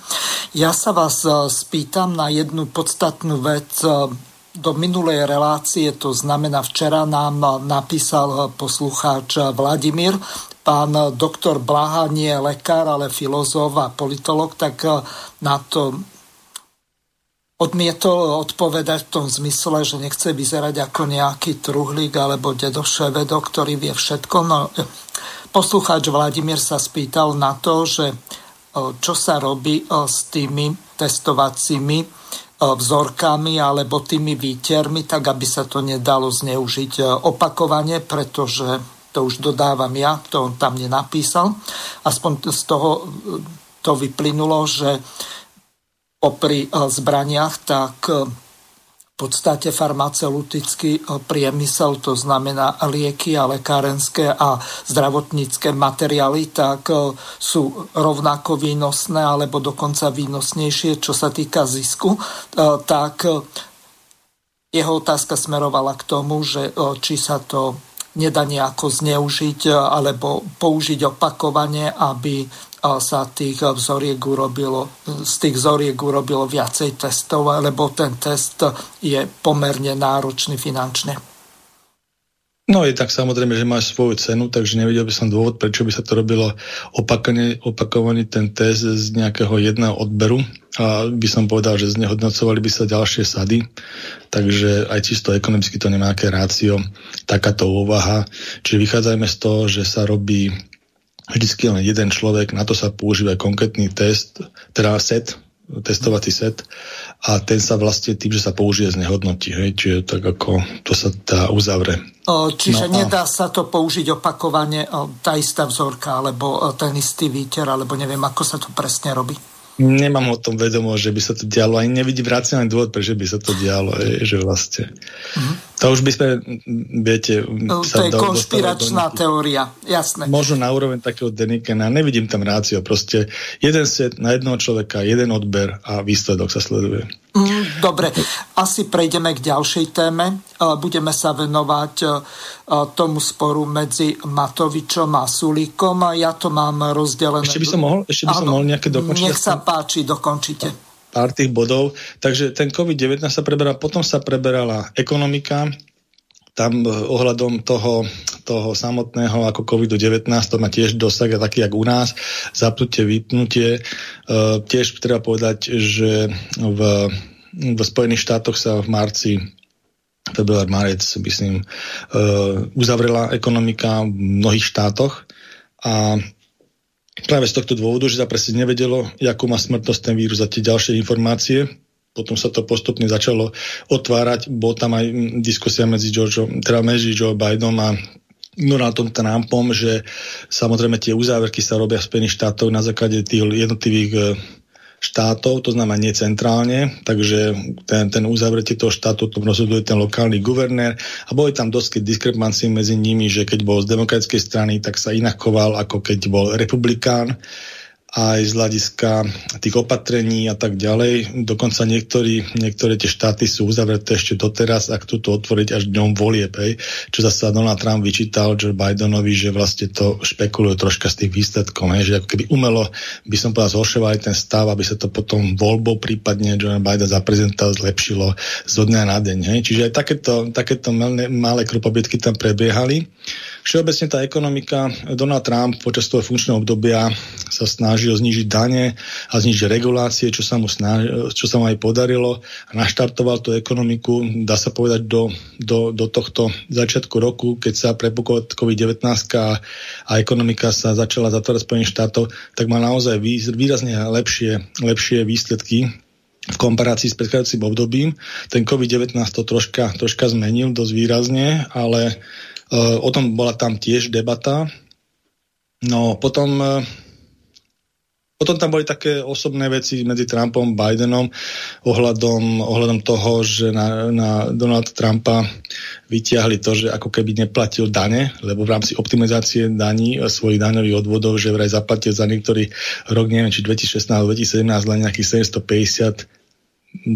Ja sa vás e, spýtam na jednu podstatnú vec. E, do minulej relácie, to znamená včera nám napísal poslucháč Vladimír, pán doktor Blaha nie je lekár, ale filozof a politolog, tak e, na to odmietol odpovedať v tom zmysle, že nechce vyzerať ako nejaký truhlík alebo dedo Ševedo, ktorý vie všetko. No, poslucháč Vladimír sa spýtal na to, že čo sa robí s tými testovacími vzorkami alebo tými výtermi, tak aby sa to nedalo zneužiť opakovane, pretože to už dodávam ja, to on tam nenapísal. Aspoň z toho to vyplynulo, že popri eh, zbraniach, tak eh, v podstate farmaceutický eh, priemysel, to znamená lieky a lekárenské a zdravotnícke materiály, tak sú rovnako výnosné alebo dokonca výnosnejšie, čo sa týka zisku, tak jeho otázka smerovala k tomu, že či sa to nedá nejako zneužiť alebo použiť opakovane, aby sa tých vzoriek urobilo, z tých vzoriek urobilo viacej testov, lebo ten test je pomerne náročný finančne. No je tak samozrejme, že má svoju cenu, takže nevedel by som dôvod, prečo by sa to robilo opakovane, opakovaný ten test z nejakého jedného odberu a by som povedal, že znehodnocovali by sa ďalšie sady, takže aj čisto ekonomicky to nemá aké rácio, takáto úvaha. Čiže vychádzajme z toho, že sa robí vždycky len jeden človek, na to sa používa konkrétny test, teda set, testovací set a ten sa vlastne tým, že sa použije, znehodnotí. Hej? Čiže tak ako to sa dá uzavre. Čiže no a... nedá sa to použiť opakovane, tá istá vzorka, alebo ten istý výter, alebo neviem, ako sa to presne robí. Nemám o tom vedomo, že by sa to dialo. Ani nevidím racionálny dôvod, prečo by sa to dialo. Je, že vlastne. Mm-hmm. To už by sme, viete... No, to je konšpiračná teória, jasné. Možno na úroveň takého Denikena. Nevidím tam rácio. Proste jeden set na jednoho človeka, jeden odber a výsledok sa sleduje. Mm, dobre, asi prejdeme k ďalšej téme. E, budeme sa venovať e, tomu sporu medzi Matovičom a Sulíkom. Ja to mám rozdelené. Ešte by som mohol, ešte by som mohol nejaké dokončiť? Nech sa páči, dokončite. Pár tých bodov. Takže ten COVID-19 sa preberal, potom sa preberala ekonomika, tam e, ohľadom toho, toho samotného ako COVID-19 to má tiež dosah taký, jak u nás, zapnutie, vypnutie. E, tiež treba povedať, že v, v Spojených štátoch sa v marci február, marec, myslím, e, uzavrela ekonomika v mnohých štátoch a práve z tohto dôvodu, že sa presne nevedelo, akú má smrtnosť ten vírus a tie ďalšie informácie, potom sa to postupne začalo otvárať. Bol tam aj diskusia medzi, George, teda medzi Joe Bidenom a Donaldom Trumpom, že samozrejme tie uzáverky sa robia v Spojených štátoch na základe tých jednotlivých e, štátov, to znamená nie centrálne, takže ten, ten uzavretie toho štátu tom rozhoduje ten lokálny guvernér. A boli tam dosť diskrepancie medzi nimi, že keď bol z demokratickej strany, tak sa inak choval, ako keď bol republikán aj z hľadiska tých opatrení a tak ďalej. Dokonca niektorí, niektoré tie štáty sú uzavreté ešte doteraz a chcú to otvoriť až dňom volieb. Čo zase Donald Trump vyčítal Joe Bidenovi, že vlastne to špekulujú troška z tých výsledkov. Hej. Že ako keby umelo by som povedal zhoršovali ten stav, aby sa to potom voľbou prípadne Joe Biden za prezidenta zlepšilo zo dňa na deň. Hej. Čiže aj takéto, takéto malé, malé krupobytky tam prebiehali. Všeobecne tá ekonomika, Donald Trump počas toho funkčného obdobia sa snažil znížiť dane a znížiť regulácie, čo sa mu, snaž, čo sa mu aj podarilo a naštartoval tú ekonomiku, dá sa povedať, do, do, do tohto začiatku roku, keď sa prepukol COVID-19 a, a ekonomika sa začala zatvárať Spojených štátov, tak má naozaj výrazne lepšie, lepšie výsledky v komparácii s predchádzajúcim obdobím. Ten COVID-19 to troška, troška zmenil dosť výrazne, ale O tom bola tam tiež debata. No potom, e, potom tam boli také osobné veci medzi Trumpom a Bidenom ohľadom, ohľadom toho, že na, na Donald Trumpa vytiahli to, že ako keby neplatil dane, lebo v rámci optimizácie daní e, svojich daňových odvodov, že vraj zaplatil za niektorý rok, neviem, či 2016 alebo 2017 len nejakých 750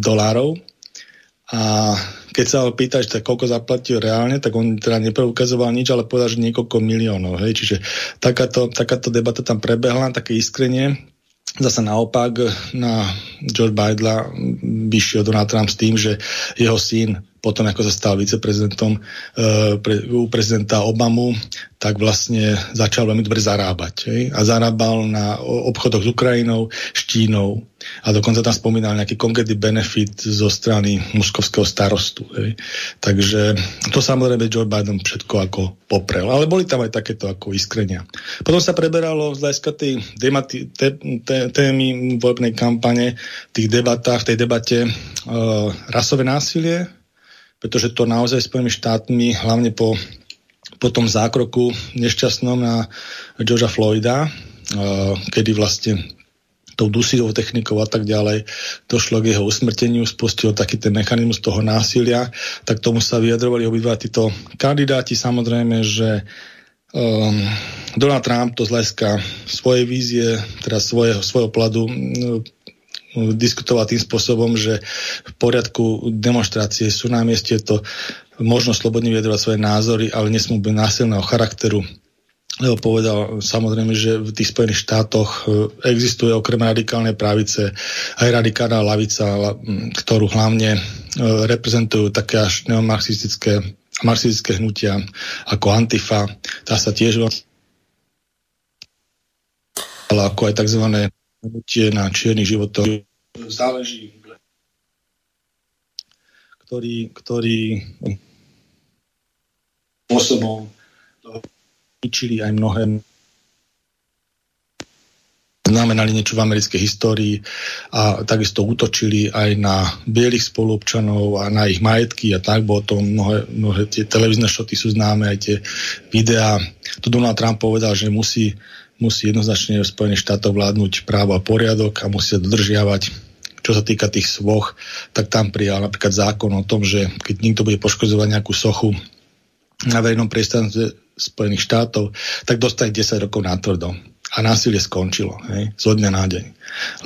dolárov. A keď sa ho pýtaš, tak koľko zaplatil reálne, tak on teda nepreukazoval nič, ale povedal, že niekoľko miliónov. Hej. Čiže takáto, takáto debata tam prebehla, také iskrenie. Zase naopak na George Bidla vyšiel Donald Trump s tým, že jeho syn potom ako sa stal viceprezidentom e, pre, u prezidenta Obamu, tak vlastne začal veľmi dobre zarábať. Hej? A zarábal na obchodoch s Ukrajinou, s Čínou a dokonca tam spomínal nejaký konkrétny benefit zo strany muskovského starostu. Hej? Takže to samozrejme Joe Biden všetko ako poprel. Ale boli tam aj takéto ako iskrenia. Potom sa preberalo z hľadiska tej demati, te, te, témy voľbnej kampane, tých debatách, v tej debate e, rasové násilie, pretože to naozaj Spojenými štátmi, hlavne po, po tom zákroku nešťastnom na Georgia Floyda, uh, kedy vlastne tou dusivou technikou a tak ďalej, došlo k jeho usmrteniu, spustil taký ten mechanizmus toho násilia, tak tomu sa vyjadrovali obidva títo kandidáti. Samozrejme, že um, Donald Trump to z hľadiska svojej vízie, teda svojho, svojho pladu diskutovať tým spôsobom, že v poriadku demonstrácie sú na mieste to možno slobodne vyjadrovať svoje názory, ale nesmú byť násilného charakteru lebo povedal samozrejme, že v tých Spojených štátoch e, existuje okrem radikálnej pravice aj radikálna lavica, ktorú hlavne e, reprezentujú také až neomarxistické marxistické hnutia ako Antifa, tá sa tiež ale ako aj tzv. hnutie na čierny život, záleží, ktorý, ktorý spôsobom ničili aj mnohé znamenali niečo v americkej histórii a takisto útočili aj na bielých spolupčanov a na ich majetky a tak, bolo to mnohé, mnohé tie televízne šoty sú známe, aj tie videá. Tu Donald Trump povedal, že musí, musí jednoznačne v Spojených štátoch vládnuť právo a poriadok a musí sa dodržiavať čo sa týka tých svoch, tak tam prijal napríklad zákon o tom, že keď niekto bude poškozovať nejakú sochu na verejnom priestranstve Spojených štátov, tak dostane 10 rokov na tvrdo a násilie skončilo, hej, zo dňa na deň.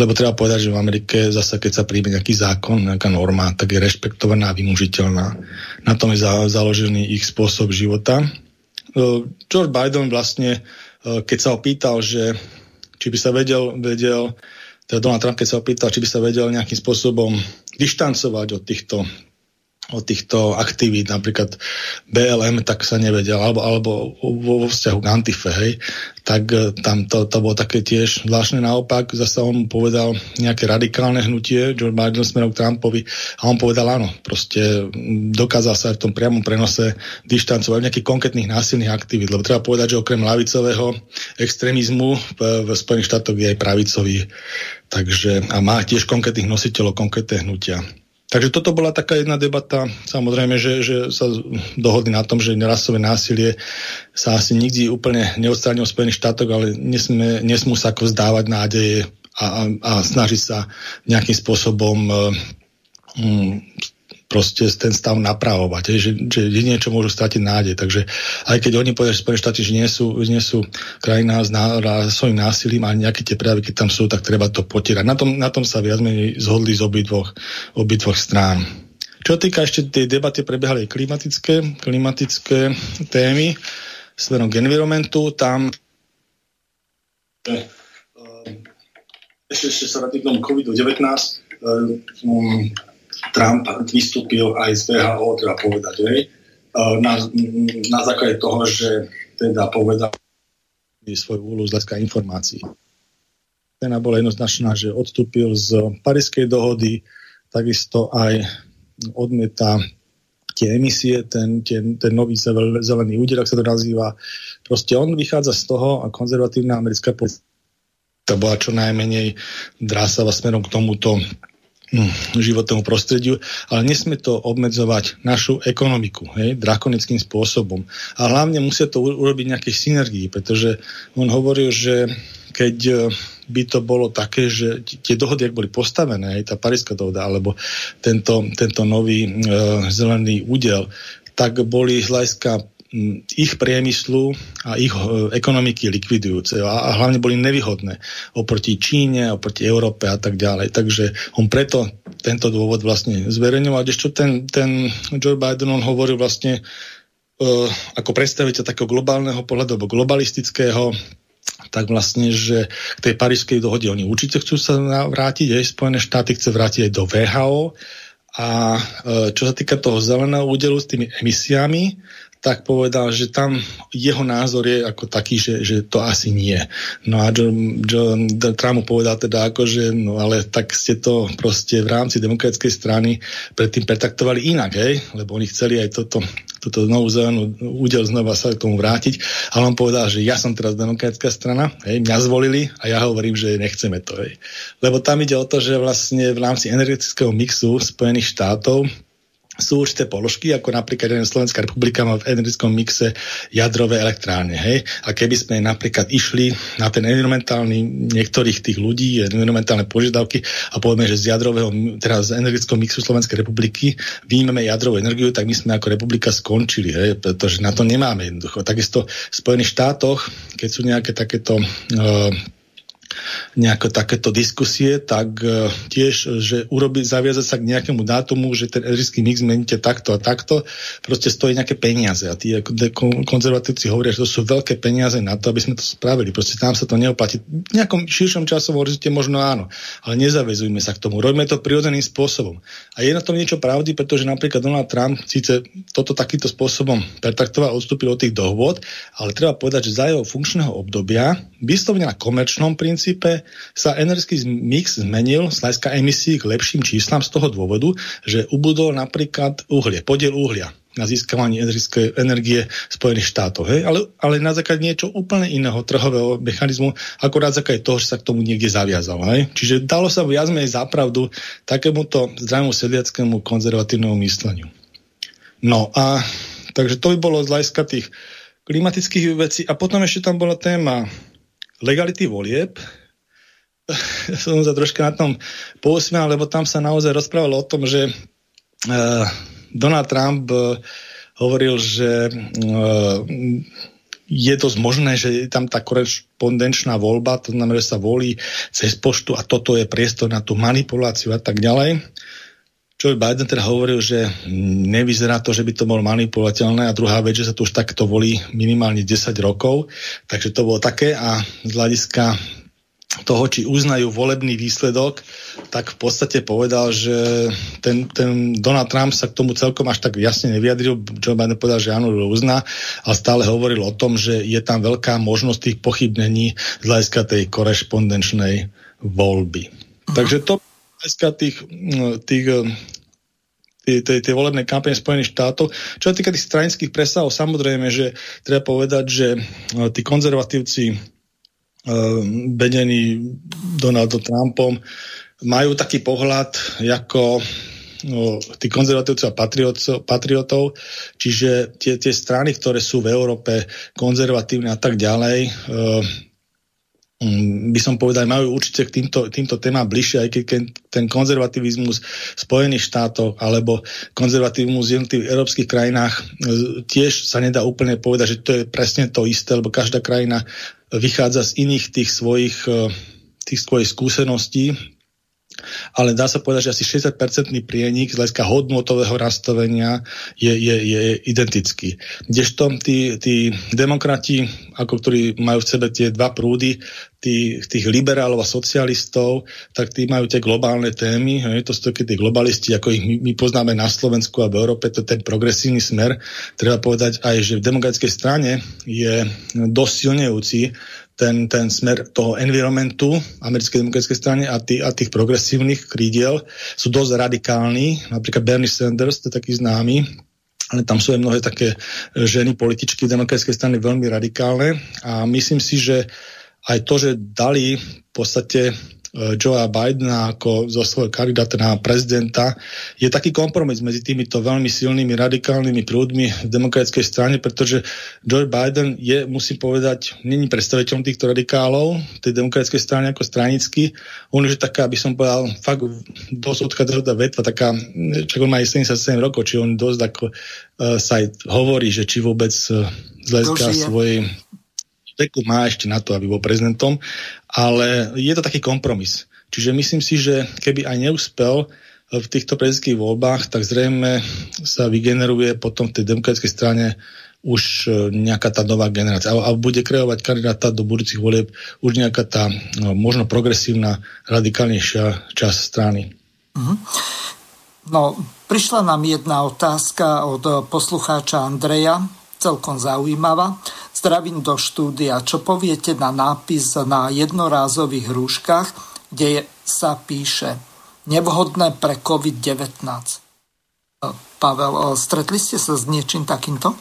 Lebo treba povedať, že v Amerike zase, keď sa príjme nejaký zákon, nejaká norma, tak je rešpektovaná a vymužiteľná. Na tom je za, založený ich spôsob života. Uh, George Biden vlastne, uh, keď sa opýtal, že či by sa vedel, vedel teda Donald Trump, keď sa opýtal, či by sa vedel nejakým spôsobom dištancovať od týchto od týchto aktivít, napríklad BLM, tak sa nevedel, alebo, alebo vo vzťahu k Antife, hej, tak e, tam to, to bolo také tiež zvláštne. Naopak, zase on povedal nejaké radikálne hnutie, George Biden smerom k Trumpovi a on povedal áno, proste dokázal sa aj v tom priamom prenose dištancovať nejakých konkrétnych násilných aktivít, lebo treba povedať, že okrem lavicového extrémizmu v, v Spojených štátoch je aj pravicový, takže a má tiež konkrétnych nositeľov, konkrétne hnutia. Takže toto bola taká jedna debata. Samozrejme, že, že sa dohodli na tom, že rasové násilie sa asi nikdy úplne neodstránil v Spojených štátoch, ale nesmie, nesmú sa ako vzdávať nádeje a, a, a snažiť sa nejakým spôsobom um, proste ten stav napravovať, že, že jedine, čo môžu stratiť nádej. Takže aj keď oni povedia, že Spojené štáty, že nie sú, nie sú krajina s svojím násilím a nejaké tie prejavy, keď tam sú, tak treba to potierať. Na tom, na tom sa viac menej zhodli z obidvoch, obidvoch strán. Čo týka ešte tej debaty, prebiehali klimatické, klimatické témy smerom k environmentu. Tam ešte, ešte sa vrátim k tomu COVID-19. Um, Trump vystúpil aj z VHO, treba povedať, hej, na, na základe toho, že teda povedal svoju úlohu z hľadiska informácií. Cena bola jednoznačná, že odstúpil z Parískej dohody, takisto aj odmieta tie emisie, ten, ten, ten nový zelený úder, ak sa to nazýva. Proste on vychádza z toho a konzervatívna americká politika bola čo najmenej drásava smerom k tomuto životnému prostrediu, ale nesmie to obmedzovať našu ekonomiku hej, drakonickým spôsobom. A hlavne musia to urobiť nejaké synergii, pretože on hovoril, že keď e, by to bolo také, že tie dohody, ak boli postavené, aj tá Paríska dohoda, alebo tento, tento nový e, zelený údel, tak boli z hľadiska ich priemyslu a ich e, ekonomiky likvidujúce a, hlavne boli nevýhodné oproti Číne, oproti Európe a tak ďalej. Takže on preto tento dôvod vlastne zverejňoval. Ešte ten, ten Joe Biden on hovoril vlastne uh, ako predstaviteľ takého globálneho pohľadu alebo globalistického tak vlastne, že k tej parížskej dohode oni určite chcú sa vrátiť, aj Spojené štáty chce vrátiť aj do VHO a e, čo sa týka toho zeleného údelu s tými emisiami, tak povedal, že tam jeho názor je ako taký, že, že to asi nie. No a John, John Trump mu povedal teda ako, že no ale tak ste to proste v rámci demokratickej strany predtým pretaktovali inak, hej? lebo oni chceli aj toto, toto novú zelenú údel znova sa k tomu vrátiť, ale on povedal, že ja som teraz demokratická strana, hej? mňa zvolili a ja hovorím, že nechceme to. Hej? Lebo tam ide o to, že vlastne v rámci energetického mixu Spojených štátov sú určité položky, ako napríklad Slovenská republika má v energetickom mixe jadrové elektrárne. Hej? A keby sme napríklad išli na ten environmentálny niektorých tých ľudí, environmentálne požiadavky a povieme, že z jadrového, teda z energetického mixu Slovenskej republiky výjmeme jadrovú energiu, tak my sme ako republika skončili, hej? pretože na to nemáme jednoducho. Takisto v Spojených štátoch, keď sú nejaké takéto uh, nejaké takéto diskusie, tak uh, tiež, že urobiť, zaviazať sa k nejakému dátumu, že ten energetický mix zmeníte takto a takto, proste stojí nejaké peniaze. A tí konzervatívci hovoria, že to sú veľké peniaze na to, aby sme to spravili. Proste tam sa to neoplatí. V nejakom širšom časovom horizonte možno áno, ale nezavezujme sa k tomu. Robíme to prirodzeným spôsobom. A je na tom niečo pravdy, pretože napríklad Donald Trump síce toto takýmto spôsobom pertaktoval, odstúpil od tých dohôd, ale treba povedať, že za jeho funkčného obdobia, vyslovene na komerčnom princípe, sa energetický mix zmenil z hľadiska emisí k lepším číslam z toho dôvodu, že ubudol napríklad uhlie, podiel uhlia na získavanie energie, energie Spojených štátov. Ale, ale na základe niečo úplne iného trhového mechanizmu, akorát základe toho, že sa k tomu niekde zaviazal. Hej? Čiže dalo sa viac menej zapravdu takémuto zdravému sedliackému konzervatívnemu mysleniu. No a takže to by bolo z hľadiska tých klimatických vecí. A potom ešte tam bola téma legality volieb, som sa troška na tom pousmial, lebo tam sa naozaj rozprávalo o tom, že uh, Donald Trump uh, hovoril, že uh, je dosť možné, že je tam tá korešpondenčná voľba, to znamená, že sa volí cez poštu a toto je priestor na tú manipuláciu a tak ďalej. Joe Biden teda hovoril, že nevyzerá to, že by to bolo manipulateľné a druhá vec, že sa tu už takto volí minimálne 10 rokov, takže to bolo také a z hľadiska toho, či uznajú volebný výsledok, tak v podstate povedal, že ten, ten Donald Trump sa k tomu celkom až tak jasne nevyjadril. Joe Biden povedal, že áno, uzná, ale stále hovoril o tom, že je tam veľká možnosť tých pochybnení z hľadiska tej korešpondenčnej voľby. Takže to hľadiska tých, tých tej, tej volebnej kampane Spojených štátov. Čo sa týka tých stranických presahov, samozrejme, že treba povedať, že tí konzervatívci Ehm, vedení Donaldom Trumpom, majú taký pohľad ako no, tí konzervatívci a patriotov, čiže tie, tie strany, ktoré sú v Európe konzervatívne a tak ďalej, uh, by som povedal, majú určite k týmto, týmto témam bližšie, aj keď ten konzervativizmus Spojených štátoch alebo konzervativizmus v jednotlivých európskych krajinách e, tiež sa nedá úplne povedať, že to je presne to isté, lebo každá krajina vychádza z iných tých svojich, e, tých svojich skúseností, ale dá sa povedať, že asi 60-percentný prienik z hľadiska hodnotového nastavenia je, je, je identický. Kdežto tí, tí demokrati, ako ktorí majú v sebe tie dva prúdy, tí, tých liberálov a socialistov, tak tí majú tie globálne témy, hej, to sú tí globalisti, ako ich my, my poznáme na Slovensku a v Európe, to je ten progresívny smer. Treba povedať aj, že v demokratickej strane je dosť silnejúci ten, ten smer toho environmentu americkej demokratickej strany a, tý, a tých progresívnych krídiel sú dosť radikálni. Napríklad Bernie Sanders, to je taký známy, ale tam sú aj mnohé také ženy političky demokratickej strany veľmi radikálne a myslím si, že aj to, že dali v podstate Joea Bidena ako zo svojho kandidáta na prezidenta, je taký kompromis medzi týmito veľmi silnými radikálnymi prúdmi v demokratickej strane, pretože Joe Biden je, musím povedať, není predstaviteľom týchto radikálov tej demokratickej strany ako stranický. On je taká, aby som povedal, fakt dosť odchádza vetva, taká, čo on má 77 rokov, či on dosť ako uh, sa aj hovorí, že či vôbec uh, z hľadiska svojej veku má ešte na to, aby bol prezidentom, ale je to taký kompromis. Čiže myslím si, že keby aj neúspel v týchto prezidentských voľbách, tak zrejme sa vygeneruje potom v tej demokratickej strane už e, nejaká tá nová generácia a, bude kreovať kandidáta do budúcich volieb už nejaká tá no, možno progresívna, radikálnejšia časť strany. Uh-huh. No, prišla nám jedna otázka od poslucháča Andreja, celkom zaujímavá. Zdravím do štúdia. Čo poviete na nápis na jednorázových rúškach, kde sa píše nevhodné pre COVID-19? Pavel, stretli ste sa s niečím takýmto?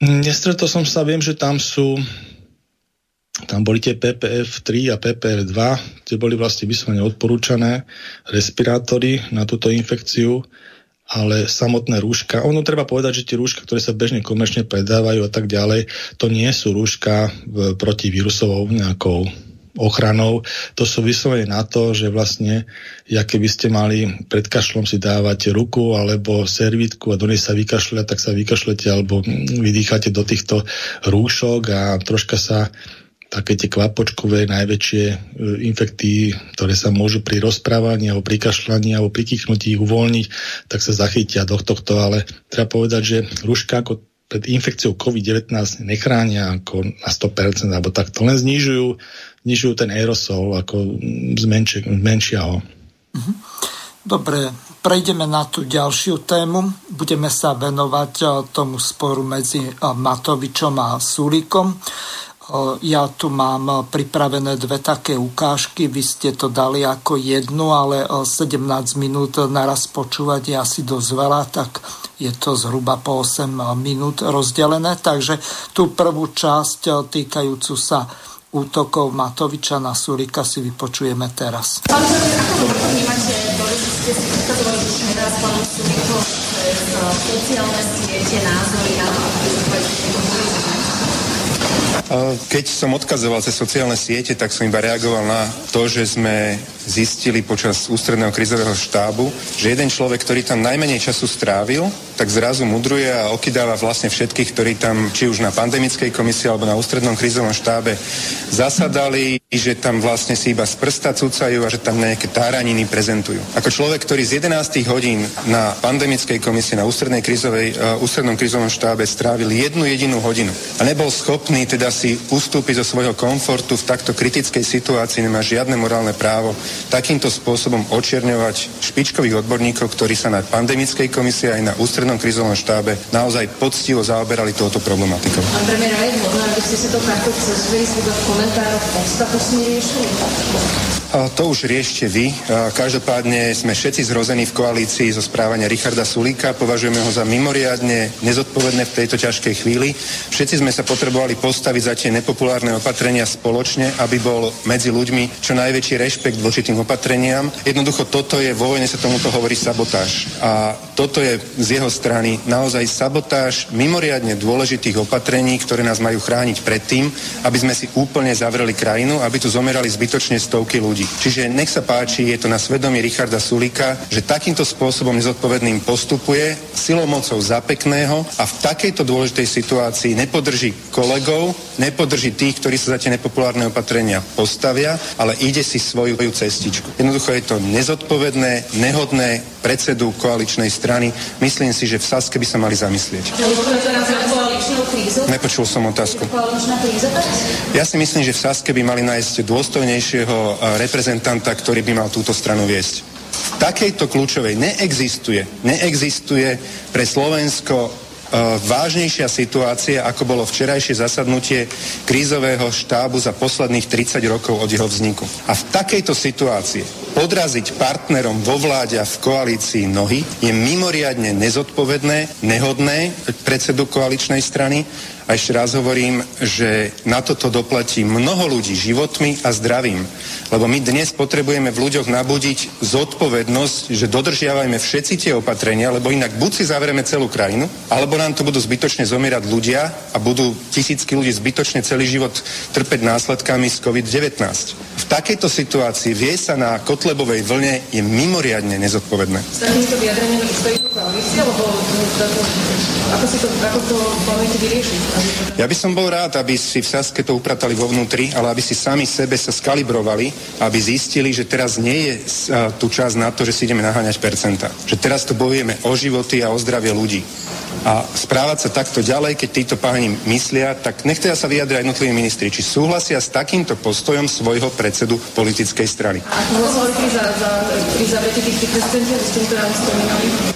Nestretol som sa, viem, že tam sú tam boli tie PPF 3 a PPF 2, tie boli vlastne vyslovene odporúčané respirátory na túto infekciu ale samotné rúška, ono treba povedať, že tie rúška, ktoré sa bežne komerčne predávajú a tak ďalej, to nie sú rúška proti vírusovou nejakou ochranou. To sú vyslovene na to, že vlastne, ja keby ste mali pred kašlom si dávať ruku alebo servitku a do nej sa vykašľať, tak sa vykašlete alebo vydýchate do týchto rúšok a troška sa také tie kvapočkové najväčšie e, infekty, ktoré sa môžu pri rozprávaní alebo pri kašľaní alebo pri kýchnutí uvoľniť, tak sa zachytia do tohto, ale treba povedať, že rúška ako pred infekciou COVID-19 nechránia ako na 100%, alebo takto len znižujú, znižujú ten aerosol, ako zmenšia, zmenšia ho. Mhm. Dobre, prejdeme na tú ďalšiu tému. Budeme sa venovať e, tomu sporu medzi Matovičom a Sulíkom. Ja tu mám pripravené dve také ukážky, vy ste to dali ako jednu, ale 17 minút naraz počúvať je asi dosť veľa, tak je to zhruba po 8 minút rozdelené. Takže tú prvú časť týkajúcu sa útokov Matoviča na Sulika si vypočujeme teraz. Pán ako vnímate že ste si už teraz pánu Sulikovi sociálne siete, názory keď som odkazoval cez sociálne siete, tak som iba reagoval na to, že sme zistili počas ústredného krizového štábu, že jeden človek, ktorý tam najmenej času strávil, tak zrazu mudruje a okydáva vlastne všetkých, ktorí tam, či už na pandemickej komisii alebo na ústrednom krizovom štábe zasadali, že tam vlastne si iba z prsta cucajú a že tam nejaké táraniny prezentujú. Ako človek, ktorý z 11 hodín na pandemickej komisii na ústrednej krizovej, uh, ústrednom krizovom štábe strávil jednu jedinú hodinu a nebol schopný teda si ustúpiť zo svojho komfortu v takto kritickej situácii, nemá žiadne morálne právo takýmto spôsobom očierňovať špičkových odborníkov, ktorí sa na pandemickej komisii aj na ústrednom krizovom štábe naozaj poctivo zaoberali touto problematikou. Pán premiér, je možno, aby ste si to takto cez Facebook v komentároch podstatosne riešili? To už riešte vy. Každopádne sme všetci zrození v koalícii zo správania Richarda Sulíka. Považujeme ho za mimoriadne nezodpovedné v tejto ťažkej chvíli. Všetci sme sa potrebovali postaviť za tie nepopulárne opatrenia spoločne, aby bol medzi ľuďmi čo najväčší rešpekt voči tým opatreniam. Jednoducho toto je, vo vojne sa tomuto hovorí sabotáž. A toto je z jeho strany naozaj sabotáž mimoriadne dôležitých opatrení, ktoré nás majú chrániť pred tým, aby sme si úplne zavreli krajinu, aby tu zomerali zbytočne stovky ľudí Čiže nech sa páči, je to na svedomí Richarda Sulika, že takýmto spôsobom nezodpovedným postupuje silou mocou zapekného a v takejto dôležitej situácii nepodrží kolegov, nepodrží tých, ktorí sa za tie nepopulárne opatrenia postavia, ale ide si svoju cestičku. Jednoducho je to nezodpovedné, nehodné predsedu koaličnej strany. Myslím si, že v Saske by sa mali zamyslieť. Nepočul som otázku. Ja si myslím, že v Saske by mali nájsť dôstojnejšieho reprezentanta, ktorý by mal túto stranu viesť. V takejto kľúčovej neexistuje, neexistuje pre Slovensko vážnejšia situácia, ako bolo včerajšie zasadnutie krízového štábu za posledných 30 rokov od jeho vzniku. A v takejto situácii podraziť partnerom vo vláde a v koalícii nohy je mimoriadne nezodpovedné, nehodné predsedu koaličnej strany a ešte raz hovorím, že na toto doplatí mnoho ľudí životmi a zdravím. Lebo my dnes potrebujeme v ľuďoch nabudiť zodpovednosť, že dodržiavajme všetci tie opatrenia, lebo inak buď si zavrieme celú krajinu, alebo nám tu budú zbytočne zomierať ľudia a budú tisícky ľudí zbytočne celý život trpeť následkami z COVID-19. V takejto situácii vie sa na Kotlebovej vlne je mimoriadne nezodpovedné. S takýmto vyjadrením stojí koalícia, lebo ako, si to, ako to vyriešiť? Ja by som bol rád, aby si v Saske to upratali vo vnútri, ale aby si sami sebe sa skalibrovali, aby zistili, že teraz nie je tu čas na to, že si ideme naháňať percenta. Že teraz tu bojujeme o životy a o zdravie ľudí. A správať sa takto ďalej, keď títo páni myslia, tak nech teda sa vyjadria jednotliví ministri, či súhlasia s takýmto postojom svojho predsedu politickej strany. A pri, za, pri tých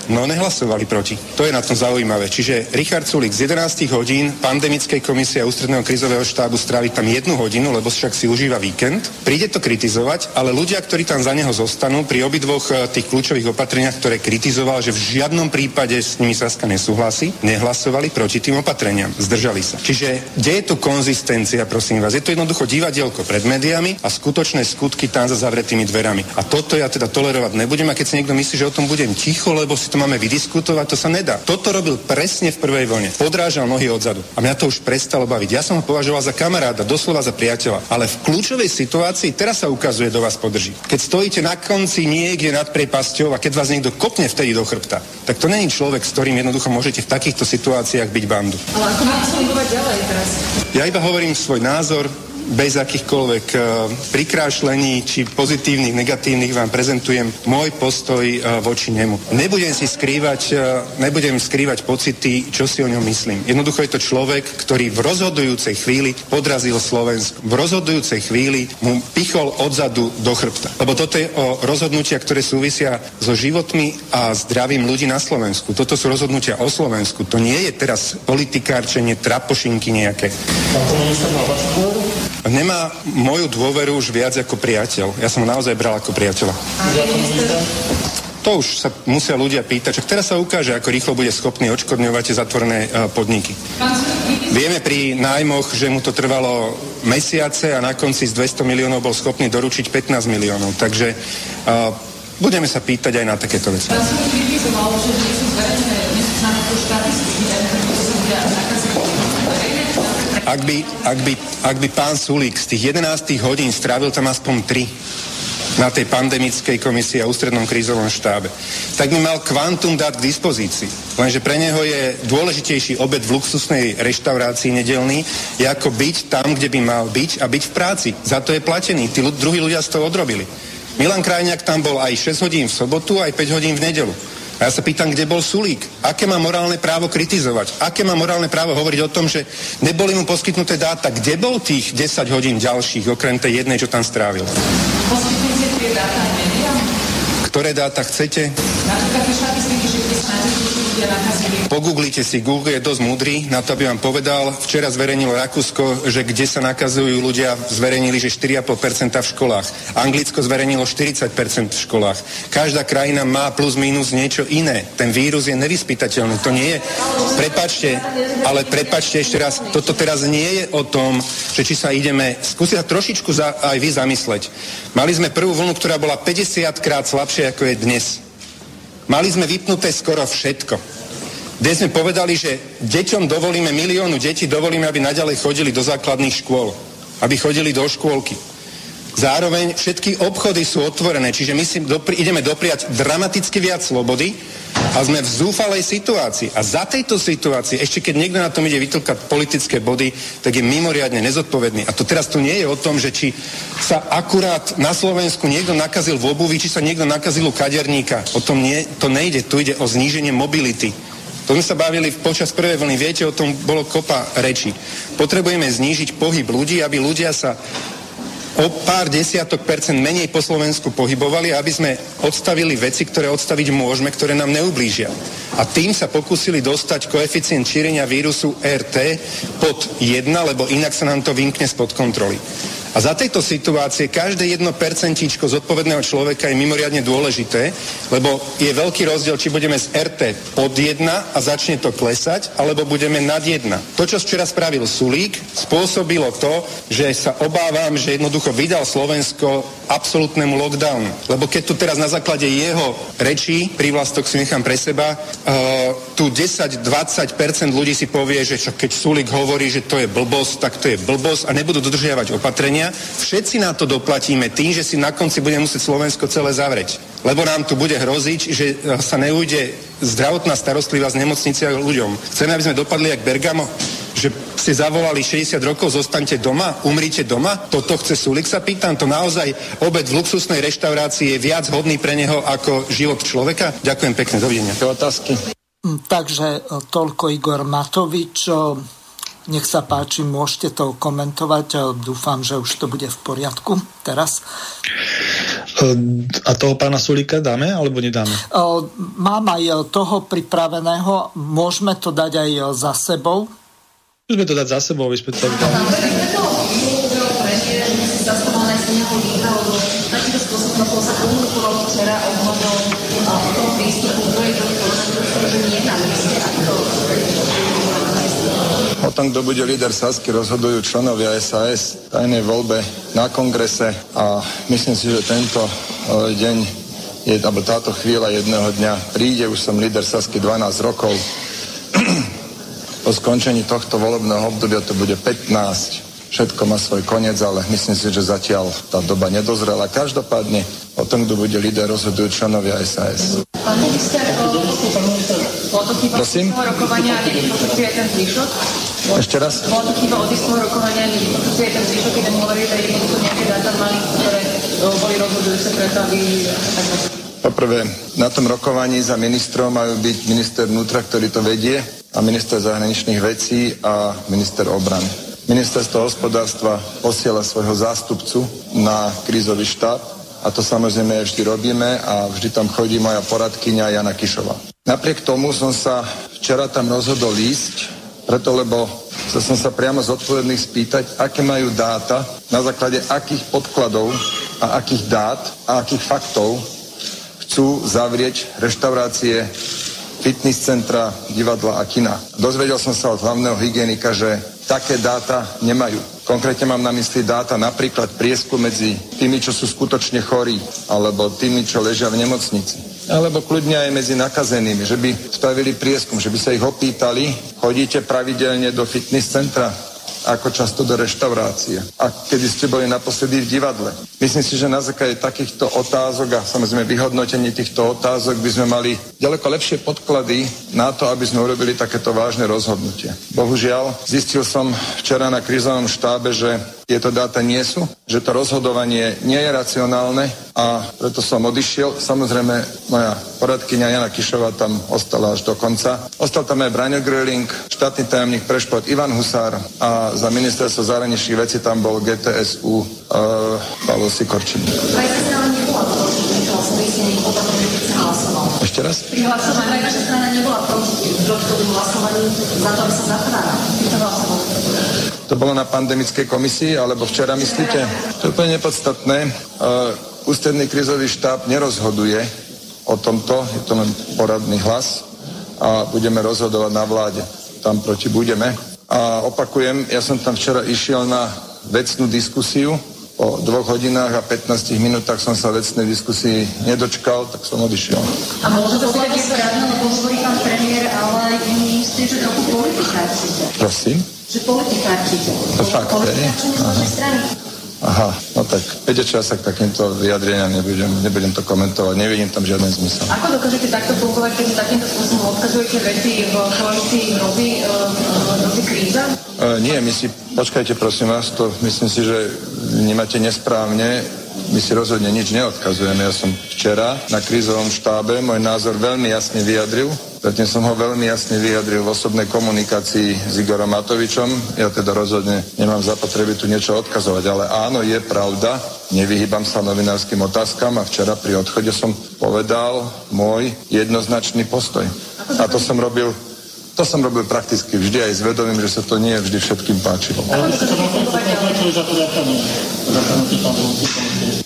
No nehlasovali proti. To je na tom zaujímavé. Čiže Richard Sulik z 11 hodín pandemickej komisie a ústredného krizového štábu stráviť tam jednu hodinu, lebo však si užíva víkend. Príde to kritizovať, ale ľudia, ktorí tam za neho zostanú pri obidvoch e, tých kľúčových opatreniach, ktoré kritizoval, že v žiadnom prípade s nimi Saska nesúhlasí, nehlasovali proti tým opatreniam. Zdržali sa. Čiže kde je tu konzistencia, prosím vás? Je to jednoducho divadielko pred médiami a skutočné skutky tam za zavretými dverami. A toto ja teda tolerovať nebudem a keď si niekto myslí, že o tom budem ticho, lebo si to máme vydiskutovať, to sa nedá. Toto robil presne v prvej vlne. Podrážal nohy odzadu. A mňa to už prestalo baviť. Ja som ho považoval za kamaráda, doslova za priateľa. Ale v kľúčovej situácii teraz sa ukazuje, do vás podrží. Keď stojíte na konci niekde nad prepasťou a keď vás niekto kopne vtedy do chrbta, tak to není človek, s ktorým jednoducho môžete v takýchto situáciách byť bandu. Ale ako máte fungovať ďalej teraz? Ja iba hovorím svoj názor, bez akýchkoľvek uh, prikrášlení či pozitívnych, negatívnych vám prezentujem môj postoj uh, voči nemu. Nebudem si skrývať, uh, nebudem skrývať pocity, čo si o ňom myslím. Jednoducho je to človek, ktorý v rozhodujúcej chvíli podrazil Slovensku. V rozhodujúcej chvíli mu pichol odzadu do chrbta. Lebo toto je o rozhodnutia, ktoré súvisia so životmi a zdravím ľudí na Slovensku. Toto sú rozhodnutia o Slovensku. To nie je teraz politikárčenie, trapošinky nejaké. Nemá moju dôveru už viac ako priateľ. Ja som ho naozaj bral ako priateľa. To už sa musia ľudia pýtať. Čak teraz sa ukáže, ako rýchlo bude schopný odškodňovať zatvorené uh, podniky. Vieme pri nájmoch, že mu to trvalo mesiace a na konci z 200 miliónov bol schopný doručiť 15 miliónov. Takže uh, budeme sa pýtať aj na takéto veci. Ak by, ak, by, ak by pán Sulík z tých 11 hodín strávil tam aspoň 3 na tej pandemickej komisii a ústrednom krízovom štábe, tak by mal kvantum dát k dispozícii. Lenže pre neho je dôležitejší obed v luxusnej reštaurácii nedelný, ako byť tam, kde by mal byť a byť v práci. Za to je platený. Tí druhí ľudia z toho odrobili. Milan Krajňák tam bol aj 6 hodín v sobotu, aj 5 hodín v nedelu. A ja sa pýtam, kde bol Sulík? Aké má morálne právo kritizovať? Aké má morálne právo hovoriť o tom, že neboli mu poskytnuté dáta? Kde bol tých 10 hodín ďalších, okrem tej jednej, čo tam strávil? Poskytnite tie dáta Ktoré dáta chcete? Napríklad tie štatistiky, že Pogooglite si, Google je dosť múdry na to, aby vám povedal. Včera zverejnilo Rakúsko, že kde sa nakazujú ľudia, zverejnili, že 4,5% v školách. Anglicko zverejnilo 40% v školách. Každá krajina má plus minus niečo iné. Ten vírus je nevyspytateľný. To nie je... Prepačte, ale prepačte ešte raz, toto teraz nie je o tom, že či sa ideme... Skúsiť sa trošičku za, aj vy zamysleť. Mali sme prvú vlnu, ktorá bola 50 krát slabšia, ako je dnes. Mali sme vypnuté skoro všetko. Dnes sme povedali, že deťom dovolíme, miliónu detí dovolíme, aby naďalej chodili do základných škôl, aby chodili do škôlky. Zároveň všetky obchody sú otvorené, čiže my si dopri, ideme dopriať dramaticky viac slobody a sme v zúfalej situácii. A za tejto situácii, ešte keď niekto na tom ide vytlkať politické body, tak je mimoriadne nezodpovedný. A to teraz tu nie je o tom, že či sa akurát na Slovensku niekto nakazil v obuvi, či sa niekto nakazil u kaderníka. O tom nie, to nejde. Tu ide o zníženie mobility. To sme sa bavili počas prvej vlny. Viete, o tom bolo kopa rečí. Potrebujeme znížiť pohyb ľudí, aby ľudia sa o pár desiatok percent menej po Slovensku pohybovali, aby sme odstavili veci, ktoré odstaviť môžeme, ktoré nám neublížia. A tým sa pokúsili dostať koeficient šírenia vírusu RT pod 1, lebo inak sa nám to vymkne spod kontroly. A za tejto situácie každé jedno percentíčko zodpovedného človeka je mimoriadne dôležité, lebo je veľký rozdiel, či budeme z RT pod 1 a začne to klesať, alebo budeme nad 1. To, čo včera spravil Sulík, spôsobilo to, že sa obávam, že jednoducho vydal Slovensko absolútnemu lockdownu. Lebo keď tu teraz na základe jeho rečí, prívlastok si nechám pre seba, uh, tu 10-20% ľudí si povie, že čo, keď Sulík hovorí, že to je blbosť, tak to je blbosť a nebudú dodržiavať opatrenia opatrenia, všetci na to doplatíme tým, že si na konci bude musieť Slovensko celé zavrieť. Lebo nám tu bude hroziť, že sa neujde zdravotná starostlivá z nemocnice ľuďom. Chceme, aby sme dopadli jak Bergamo? že si zavolali 60 rokov, zostaňte doma, umrite doma? Toto chce Sulik, sa pýtam. To naozaj obed v luxusnej reštaurácii je viac hodný pre neho ako život človeka? Ďakujem pekne, dovidenia. Otázky? Takže e, toľko Igor Matovič. Nech sa páči, môžete to komentovať. Dúfam, že už to bude v poriadku teraz. A toho pána Sulíka dáme alebo nedáme? Mám aj toho pripraveného. Môžeme to dať aj za sebou? Môžeme to dať za sebou, aby sme to Takýmto spôsobom sa komunikovalo O tom, kto bude líder Sasky, rozhodujú členovia SAS v tajnej voľbe na kongrese a myslím si, že tento e, deň je, alebo táto chvíľa jedného dňa príde, už som líder Sasky 12 rokov. po skončení tohto volebného obdobia to bude 15. Všetko má svoj koniec, ale myslím si, že zatiaľ tá doba nedozrela. Každopádne o tom, kto bude líder, rozhodujú členovia SAS. Pán minister, Prosím? rokovania aj ten zvyšok? Ešte raz? Bolo to chyba od istého rokovania aj ten zvyšok, keď hovorí, že jednoducho nejaké dáta mali, ktoré boli rozhodujúce preto, aby Poprvé, na tom rokovaní za ministrom majú byť minister vnútra, ktorý to vedie, a minister zahraničných vecí a minister obrany. Ministerstvo hospodárstva posiela svojho zástupcu na krízový štáb a to samozrejme vždy robíme a vždy tam chodí moja poradkyňa Jana Kišová. Napriek tomu som sa včera tam rozhodol ísť, preto lebo chcel som sa priamo zodpovedných spýtať, aké majú dáta, na základe akých podkladov a akých dát a akých faktov chcú zavrieť reštaurácie, fitness centra, divadla a kina. Dozvedel som sa od hlavného hygienika, že také dáta nemajú. Konkrétne mám na mysli dáta napríklad priesku medzi tými, čo sú skutočne chorí, alebo tými, čo ležia v nemocnici. Alebo kľudne aj medzi nakazenými, že by spravili prieskum, že by sa ich opýtali, chodíte pravidelne do fitness centra, ako často do reštaurácie. A kedy ste boli naposledy v divadle. Myslím si, že na základe takýchto otázok a samozrejme vyhodnotení týchto otázok by sme mali ďaleko lepšie podklady na to, aby sme urobili takéto vážne rozhodnutie. Bohužiaľ, zistil som včera na krizovom štábe, že tieto dáta nie sú, že to rozhodovanie nie je racionálne a preto som odišiel. Samozrejme, moja poradkynia Jana Kišová tam ostala až do konca. Ostal tam aj Braňo Gröling, štátny tajomník pre šport Ivan Husár a za ministerstvo zahraničných vecí tam bol GTSU uh, Pavel Sikorčin. Ešte raz? Pri hlasovaní naša strana nebola proti hlasovaní za to, aby sa zatvárala. To bolo na pandemickej komisii, alebo včera myslíte? To je úplne nepodstatné. Uh, ústredný krizový štáb nerozhoduje o tomto, je to len poradný hlas a budeme rozhodovať na vláde. Tam proti budeme. A opakujem, ja som tam včera išiel na vecnú diskusiu, po dvoch hodinách a 15 minútach som sa vecnej diskusii nedočkal, tak som odišiel. A môže to byť správne, lebo hovorí pán premiér, ale aj ministri, že trochu politikárčite. Prosím? Že politikárčite. To fakt, hej? Aha, no tak viete čo, ja sa k takýmto vyjadreniam nebudem, nebudem to komentovať, nevidím tam žiaden zmysel. Ako dokážete takto fungovať, keď takýmto spôsobom odkazujete veci v koalícii hrozí, hrozí kríza? Uh, nie, my si, počkajte prosím vás, to myslím si, že vnímate nesprávne my si rozhodne nič neodkazujeme. Ja som včera na krízovom štábe môj názor veľmi jasne vyjadril. Zatím som ho veľmi jasne vyjadril v osobnej komunikácii s Igorom Matovičom. Ja teda rozhodne nemám zapotreby tu niečo odkazovať, ale áno, je pravda, nevyhýbam sa novinárskym otázkam a včera pri odchode som povedal môj jednoznačný postoj. A to som robil to som robil prakticky vždy aj s vedomím, že sa to nie vždy všetkým páčilo.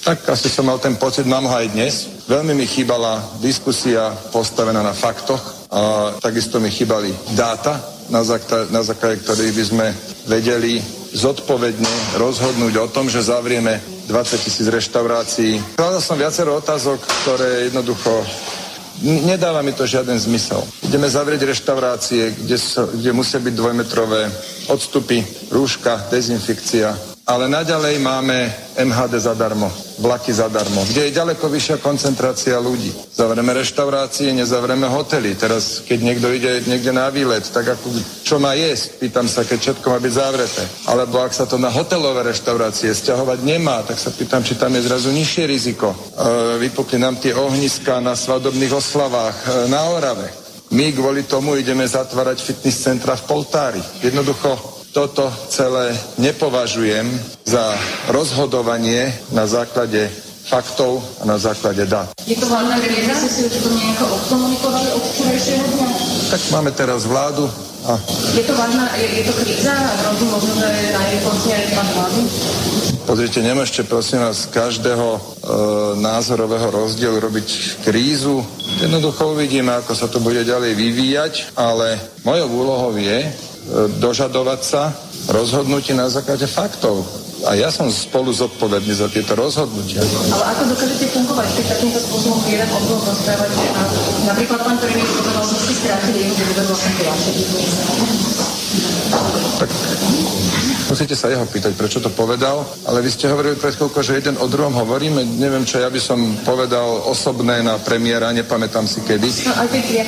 Tak asi som mal ten pocit, mám ho aj dnes. Veľmi mi chýbala diskusia postavená na faktoch a takisto mi chýbali dáta, na, základe, na základe ktorých by sme vedeli zodpovedne rozhodnúť o tom, že zavrieme 20 tisíc reštaurácií. Kladal som viacero otázok, ktoré jednoducho Nedáva mi to žiaden zmysel. Ideme zavrieť reštaurácie, kde, kde musia byť dvojmetrové odstupy, rúška, dezinfekcia, ale naďalej máme MHD zadarmo, vlaky zadarmo, kde je ďaleko vyššia koncentrácia ľudí. Zavrieme reštaurácie, nezavrieme hotely. Teraz, keď niekto ide niekde na výlet, tak ako, čo má jesť? Pýtam sa, keď všetko má byť zavreté. Alebo ak sa to na hotelové reštaurácie stiahovať nemá, tak sa pýtam, či tam je zrazu nižšie riziko. E, vypukli nám tie ohniska na svadobných oslavách e, na Orave. My kvôli tomu ideme zatvárať fitness centra v Poltári. Jednoducho toto celé nepovažujem za rozhodovanie na základe faktov a na základe dát. Je to hlavná kríza, ste si už to nejako odkomunikovali od včerajšieho dňa? Tak máme teraz vládu a... Je to vážna, je, je to kríza hrozí možno, že na jej konci aj pán vlády? Pozrite, nemôžete prosím vás každého e, názorového rozdielu robiť krízu. Jednoducho uvidíme, ako sa to bude ďalej vyvíjať, ale mojou úlohou je, dožadovať sa rozhodnutí na základe faktov. A ja som spolu zodpovedný za tieto rozhodnutia. Ale ako dokážete fungovať, keď takýmto spôsobom jeden odbor rozprávať? Napríklad pán premiér povedal, že ste strátili jeho vlastne Tak Musíte sa jeho pýtať, prečo to povedal, ale vy ste hovorili pred chvíľkou, že jeden o druhom hovoríme. Neviem, čo ja by som povedal osobné na premiéra, nepamätám si kedy. No tie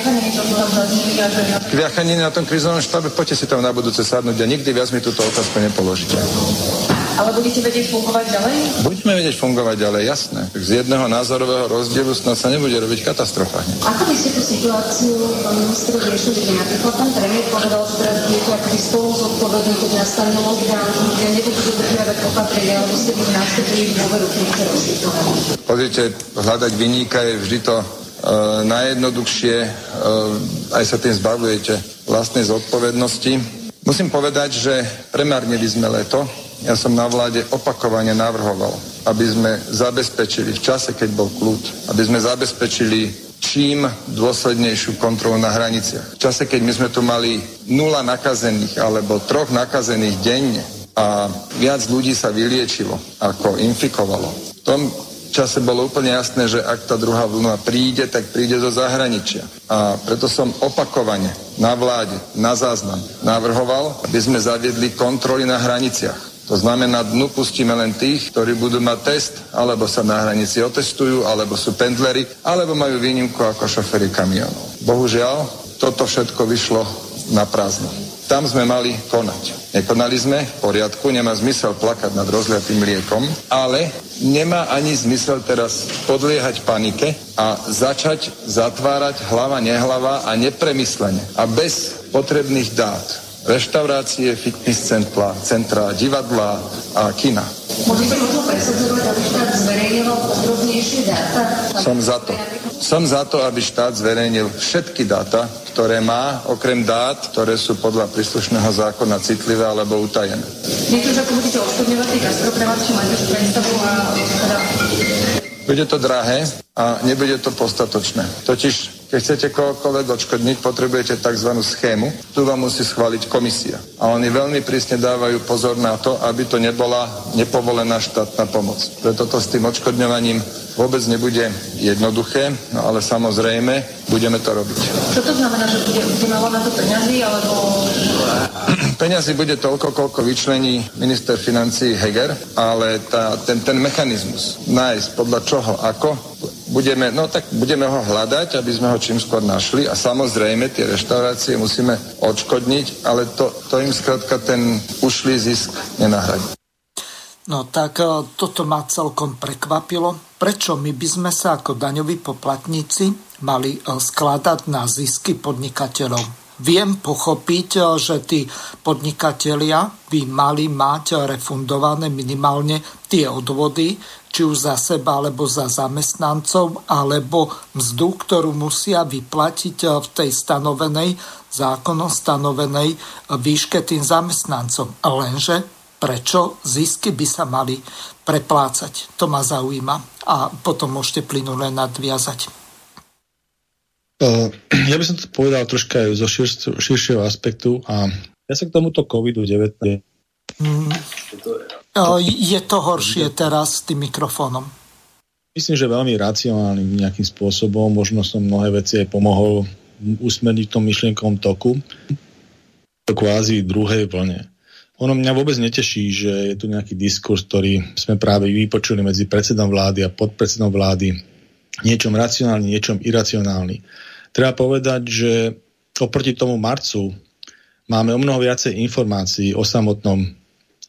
kviachaniny na tom krizovom štábe, poďte si tam na budúce sadnúť a nikdy viac mi túto otázku nepoložíte. Ale budete vedieť fungovať ďalej? Budeme vedieť fungovať ďalej, jasné. Z jedného názorového rozdielu snad sa nebude robiť katastrofa. Ako by ste tú situáciu, pán minister, riešili? Napríklad pán premiér povedal, že teraz budete akoby spolu zodpovední, keď nastane lockdown, že nebudú dodržiavať opatrenia, alebo ste by nastúpili dôveru v niektoré Pozrite, hľadať vyníka je vždy to uh, najjednoduchšie, uh, aj sa tým zbavujete vlastnej zodpovednosti. Musím povedať, že premárnili sme leto, ja som na vláde opakovane navrhoval, aby sme zabezpečili v čase, keď bol kľud, aby sme zabezpečili čím dôslednejšiu kontrolu na hraniciach. V čase, keď my sme tu mali nula nakazených alebo troch nakazených denne a viac ľudí sa vyliečilo, ako infikovalo. V tom čase bolo úplne jasné, že ak tá druhá vlna príde, tak príde zo zahraničia. A preto som opakovane na vláde, na záznam navrhoval, aby sme zaviedli kontroly na hraniciach. To znamená, dnu pustíme len tých, ktorí budú mať test, alebo sa na hranici otestujú, alebo sú pendleri, alebo majú výnimku ako šoféry kamionov. Bohužiaľ, toto všetko vyšlo na prázdno. Tam sme mali konať. Nekonali sme, v poriadku, nemá zmysel plakať nad rozliatým liekom, ale nemá ani zmysel teraz podliehať panike a začať zatvárať hlava, nehlava a nepremyslene a bez potrebných dát reštaurácie, fitness centra, centra divadla a kina. Môžete možno presadzovať, aby štát zverejnil podrobnejšie dáta? Som za to. Som za to, aby štát zverejnil všetky dáta, ktoré má, okrem dát, ktoré sú podľa príslušného zákona citlivé alebo utajené. Viete už, ako budete odškodňovať tých gastroprevádz, či máte predstavu a bude to drahé a nebude to postatočné. Totiž, keď chcete kohokoľvek odškodniť, potrebujete tzv. schému. Tu vám musí schváliť komisia. A oni veľmi prísne dávajú pozor na to, aby to nebola nepovolená štátna pomoc. Preto to s tým odškodňovaním vôbec nebude jednoduché, no ale samozrejme budeme to robiť. Čo to znamená, že bude, bude na to peňazí, alebo... Peňazí bude toľko, koľko vyčlení minister financí Heger, ale tá, ten, ten mechanizmus nájsť podľa čoho, ako, budeme, no tak budeme ho hľadať, aby sme ho čím skôr našli a samozrejme tie reštaurácie musíme odškodniť, ale to, to im skrátka ten ušlý zisk nenahradí. No tak e, toto ma celkom prekvapilo. Prečo my by sme sa ako daňoví poplatníci mali e, skladať na zisky podnikateľov? Viem pochopiť, e, že tí podnikatelia by mali mať refundované minimálne tie odvody, či už za seba, alebo za zamestnancov, alebo mzdu, ktorú musia vyplatiť v tej stanovenej, zákonom stanovenej výške tým zamestnancom. Lenže prečo zisky by sa mali preplácať. To ma zaujíma a potom môžete plynule nadviazať. Ja by som to povedal troška aj zo šir- širšieho aspektu a ja sa k tomuto COVID-19 mm. Je to horšie teraz s tým mikrofónom. Myslím, že veľmi racionálnym nejakým spôsobom. Možno som mnohé veci aj pomohol usmerniť tom myšlienkovom toku. To kvázi druhej vlne. Ono mňa vôbec neteší, že je tu nejaký diskurs, ktorý sme práve vypočuli medzi predsedom vlády a podpredsedom vlády. Niečom racionálny, niečom iracionálny. Treba povedať, že oproti tomu marcu máme o mnoho viacej informácií o samotnom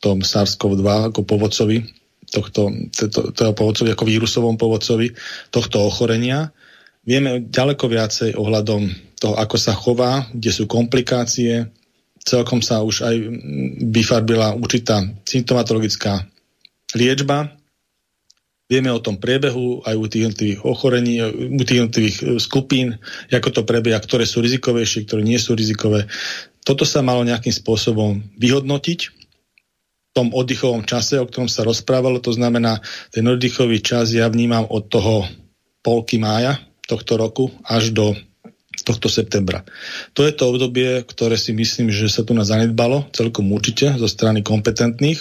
tom SARS-CoV-2 ako povodcovi, tohto, to, toho povodcovi, ako vírusovom povodcovi tohto ochorenia. Vieme ďaleko viacej ohľadom toho, ako sa chová, kde sú komplikácie, celkom sa už aj vyfarbila určitá symptomatologická liečba. Vieme o tom priebehu aj u tých ochorení, u tých jednotlivých e, skupín, ako to prebieha, ktoré sú rizikovejšie, ktoré nie sú rizikové. Toto sa malo nejakým spôsobom vyhodnotiť tom oddychovom čase, o ktorom sa rozprávalo. To znamená, ten oddychový čas ja vnímam od toho polky mája tohto roku až do tohto septembra. To je to obdobie, ktoré si myslím, že sa tu nás zanedbalo celkom určite zo strany kompetentných.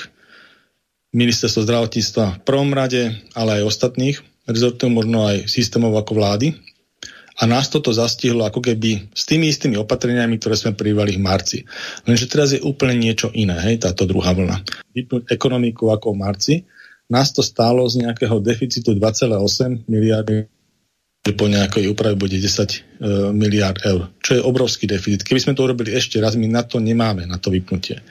ministerstvo zdravotníctva v prvom rade, ale aj ostatných rezortov, možno aj systémov ako vlády. A nás toto zastihlo ako keby s tými istými opatreniami, ktoré sme privali v marci. Lenže teraz je úplne niečo iné, hej, táto druhá vlna. Vypnúť ekonomiku ako v marci, nás to stálo z nejakého deficitu 2,8 miliardy po nejakej úprave bude 10 e, miliard eur, čo je obrovský deficit. Keby sme to urobili ešte raz, my na to nemáme, na to vypnutie.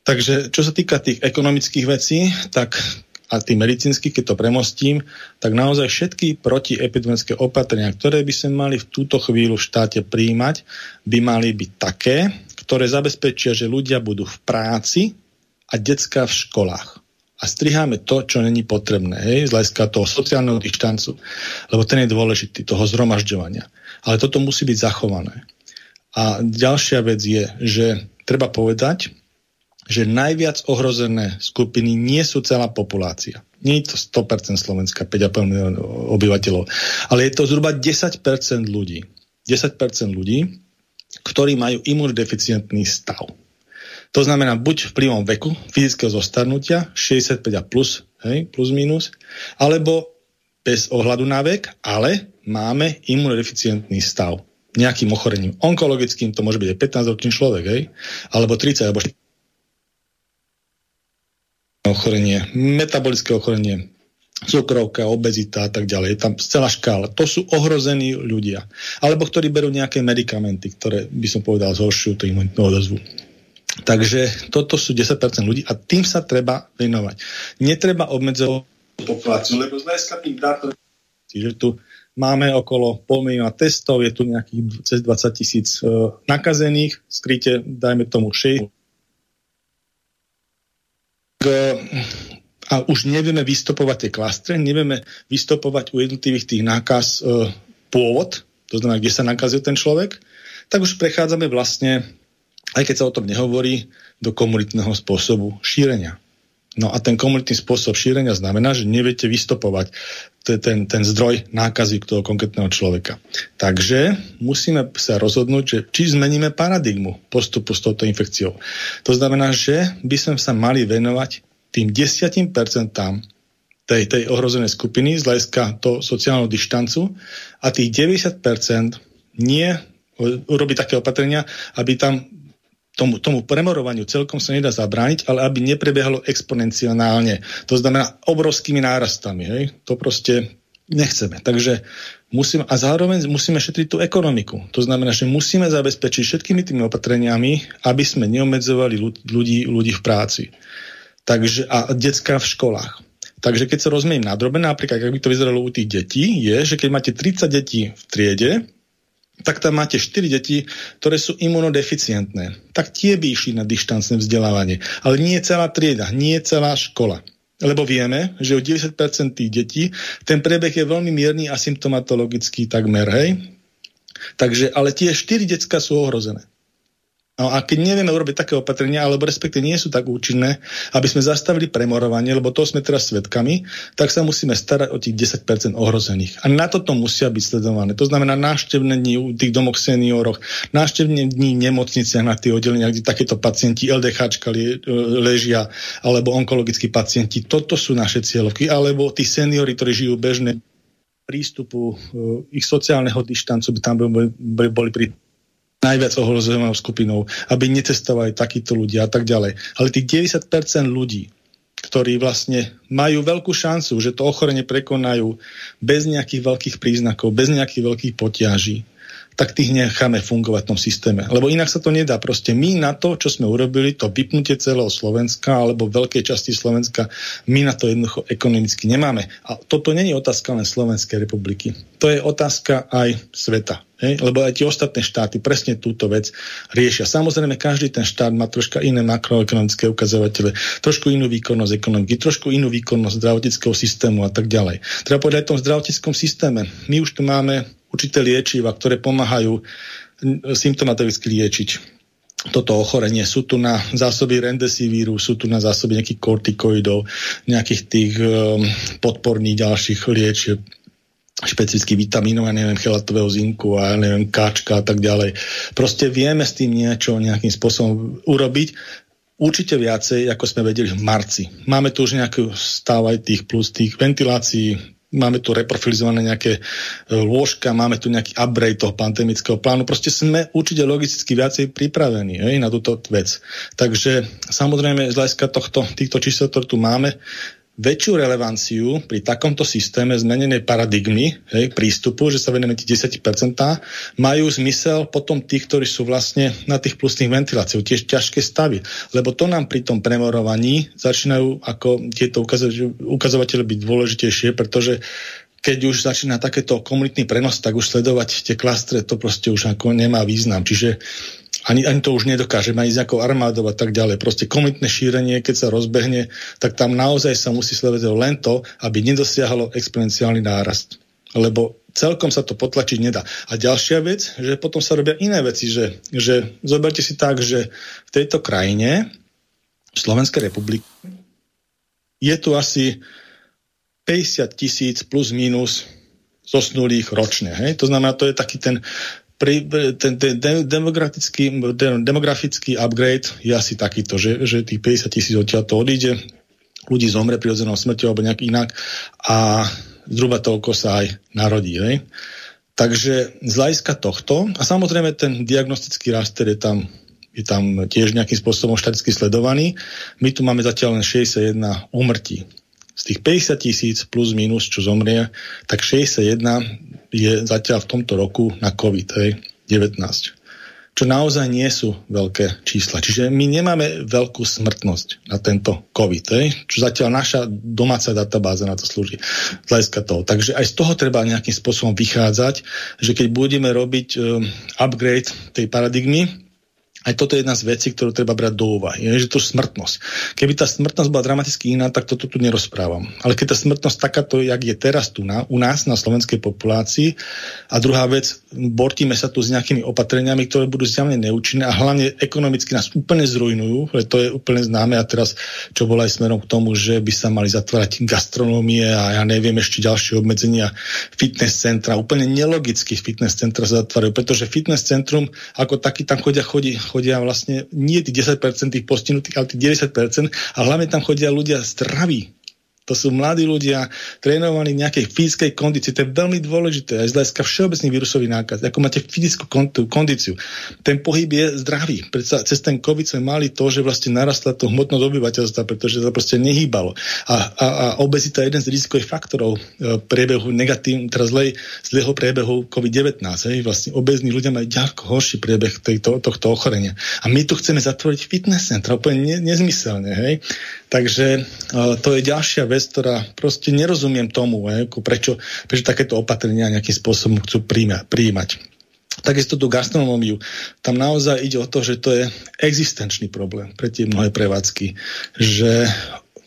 Takže čo sa týka tých ekonomických vecí, tak a tých medicínskych, keď to premostím, tak naozaj všetky protiepidemické opatrenia, ktoré by sme mali v túto chvíľu v štáte príjmať, by mali byť také, ktoré zabezpečia, že ľudia budú v práci a detská v školách. A striháme to, čo není potrebné, hej, z hľadiska toho sociálneho dištancu, lebo ten je dôležitý, toho zhromažďovania. Ale toto musí byť zachované. A ďalšia vec je, že treba povedať, že najviac ohrozené skupiny nie sú celá populácia. Nie je to 100% Slovenska, 5,5 miliónov obyvateľov, ale je to zhruba 10% ľudí. 10% ľudí, ktorí majú imunodeficientný stav. To znamená buď vplyvom veku, fyzického zostarnutia, 65 a plus, hej, plus minus, alebo bez ohľadu na vek, ale máme imunodeficientný stav nejakým ochorením. Onkologickým to môže byť aj 15-ročný človek, hej? alebo 30, alebo ochorenie, metabolické ochorenie, cukrovka, obezita a tak ďalej. Je tam celá škála. To sú ohrození ľudia. Alebo ktorí berú nejaké medikamenty, ktoré by som povedal zhoršujú tú imunitnú odozvu. Takže toto sú 10% ľudí a tým sa treba venovať. Netreba obmedzovať populáciu, lebo z hľadiska tých dát, že tu máme okolo pol milióna testov, je tu nejakých cez 20 tisíc uh, nakazených, skryte dajme tomu 6 a už nevieme vystopovať tie klastre, nevieme vystopovať u jednotlivých tých nákaz e, pôvod, to znamená, kde sa nakazil ten človek, tak už prechádzame vlastne, aj keď sa o tom nehovorí, do komunitného spôsobu šírenia. No a ten komunitný spôsob šírenia znamená, že neviete vystopovať ten, ten zdroj nákazy toho konkrétneho človeka. Takže musíme sa rozhodnúť, že či zmeníme paradigmu postupu s touto infekciou. To znamená, že by sme sa mali venovať tým 10% tej, tej ohrozenej skupiny z hľadiska toho sociálneho dištancu a tých 90% nie urobiť také opatrenia, aby tam tomu, tomu premorovaniu celkom sa nedá zabrániť, ale aby neprebiehalo exponenciálne. To znamená obrovskými nárastami. Hej? To proste nechceme. Takže musíme, a zároveň musíme šetriť tú ekonomiku. To znamená, že musíme zabezpečiť všetkými tými opatreniami, aby sme neomedzovali ľudí, ľudí v práci. Takže, a detská v školách. Takže keď sa rozumiem nadrobe, napríklad, ak by to vyzeralo u tých detí, je, že keď máte 30 detí v triede, tak tam máte 4 deti, ktoré sú imunodeficientné. Tak tie by išli na dištancné vzdelávanie. Ale nie celá trieda, nie celá škola. Lebo vieme, že u 90% tých detí ten prebeh je veľmi mierny a symptomatologický takmer, hej? Takže, ale tie 4 decka sú ohrozené. No a keď nevieme urobiť také opatrenia, alebo respektíve nie sú tak účinné, aby sme zastavili premorovanie, lebo to sme teraz svetkami, tak sa musíme starať o tých 10% ohrozených. A na toto musia byť sledované. To znamená návštevné dní u tých domoch senioroch, návštevné dní nemocniciach na tých oddeleniach, kde takéto pacienti LDH e, ležia, alebo onkologickí pacienti. Toto sú naše cieľovky. Alebo tí seniori, ktorí žijú bežné prístupu, e, ich sociálneho dištancu by tam boli pri najviac ohrozenou skupinou, aby netestovali takíto ľudia a tak ďalej. Ale tých 90% ľudí, ktorí vlastne majú veľkú šancu, že to ochorenie prekonajú bez nejakých veľkých príznakov, bez nejakých veľkých potiaží, tak tých necháme fungovať v tom systéme. Lebo inak sa to nedá. Proste my na to, čo sme urobili, to vypnutie celého Slovenska alebo veľkej časti Slovenska, my na to jednoducho ekonomicky nemáme. A toto není otázka len Slovenskej republiky. To je otázka aj sveta. Hej? Lebo aj tie ostatné štáty presne túto vec riešia. Samozrejme, každý ten štát má troška iné makroekonomické ukazovatele, trošku inú výkonnosť ekonomiky, trošku inú výkonnosť zdravotnického systému a tak ďalej. Treba povedať o tom zdravotníckom systéme. My už tu máme určité liečiva, ktoré pomáhajú symptomaticky liečiť toto ochorenie. Sú tu na zásoby rendesivíru, sú tu na zásoby nejakých kortikoidov, nejakých tých um, podporných ďalších liečiv špecificky vitamínov, ja neviem, chelatového zinku a ja neviem, káčka a tak ďalej. Proste vieme s tým niečo nejakým spôsobom urobiť určite viacej, ako sme vedeli v marci. Máme tu už nejaký stav aj tých plus tých ventilácií, máme tu reprofilizované nejaké e, lôžka, máme tu nejaký upgrade toho pandemického plánu. Proste sme určite logisticky viacej pripravení hej, na túto vec. Takže samozrejme z hľadiska týchto čísel, ktoré tu máme, väčšiu relevanciu pri takomto systéme zmenenej paradigmy, hej, prístupu, že sa venujeme 10%, majú zmysel potom tých, ktorí sú vlastne na tých plusných ventiláciách, tiež ťažké stavy. Lebo to nám pri tom premorovaní začínajú ako tieto ukazovatele byť dôležitejšie, pretože keď už začína takéto komunitný prenos, tak už sledovať tie klastre, to proste už ako nemá význam. Čiže ani, ani to už nedokáže, má ísť ako armádov a tak ďalej. Proste komitné šírenie, keď sa rozbehne, tak tam naozaj sa musí sledovať len to, aby nedosiahlo exponenciálny nárast. Lebo celkom sa to potlačiť nedá. A ďalšia vec, že potom sa robia iné veci, že, že zoberte si tak, že v tejto krajine, v Slovenskej republike, je tu asi 50 tisíc plus minus zosnulých ročne. Hej? To znamená, to je taký ten pri, ten, ten demografický, demografický upgrade je asi takýto, že, že tých 50 tisíc odtiaľ to odíde, ľudí zomre prirodzenou smrťou alebo nejak inak a zhruba toľko sa aj narodí. Hej? Takže z hľadiska tohto, a samozrejme ten diagnostický raster je tam, je tam tiež nejakým spôsobom štaticky sledovaný, my tu máme zatiaľ len 61 úmrtí. Z tých 50 tisíc plus minus, čo zomrie, tak 61 je zatiaľ v tomto roku na COVID-19. Čo naozaj nie sú veľké čísla. Čiže my nemáme veľkú smrtnosť na tento COVID, čo zatiaľ naša domáca databáza na to slúži. Z toho. Takže aj z toho treba nejakým spôsobom vychádzať, že keď budeme robiť um, upgrade tej paradigmy, aj toto je jedna z vecí, ktorú treba brať do úvahy. Je, že to smrtnosť. Keby tá smrtnosť bola dramaticky iná, tak toto tu nerozprávam. Ale keď tá smrtnosť takáto, jak je teraz tu na, u nás, na slovenskej populácii, a druhá vec, bortíme sa tu s nejakými opatreniami, ktoré budú zjavne neúčinné a hlavne ekonomicky nás úplne zrujnujú, to je úplne známe a teraz, čo bolo aj smerom k tomu, že by sa mali zatvárať gastronómie a ja neviem ešte ďalšie obmedzenia fitness centra. Úplne nelogicky fitness centra sa zatvárajú, pretože fitness centrum ako taký tam chodia, chodí, chodí chodia vlastne nie tých 10% tých postihnutých, ale tých 90% a hlavne tam chodia ľudia zdraví, to sú mladí ľudia, trénovaní v nejakej fyzickej kondícii. To je veľmi dôležité aj z hľadiska všeobecný vírusový nákaz. Ako máte fyzickú kondíciu. Ten pohyb je zdravý. Predsa cez ten COVID sme mali to, že vlastne narastla to hmotnosť obyvateľstva, pretože sa proste nehýbalo. A, a, a obezita je jeden z rizikových faktorov e, priebehu negatív, teraz zlej, zlého priebehu COVID-19. Hej. Vlastne obezní ľudia majú ďaleko horší priebeh tejto, tohto ochorenia. A my tu chceme zatvoriť fitness centra, úplne ne, nezmyselne. Hej. Takže uh, to je ďalšia vec, ktorá proste nerozumiem tomu, prečo, prečo takéto opatrenia nejakým spôsobom chcú príjmať. Takisto tú gastronómiu. Tam naozaj ide o to, že to je existenčný problém pre tie mnohé prevádzky. Že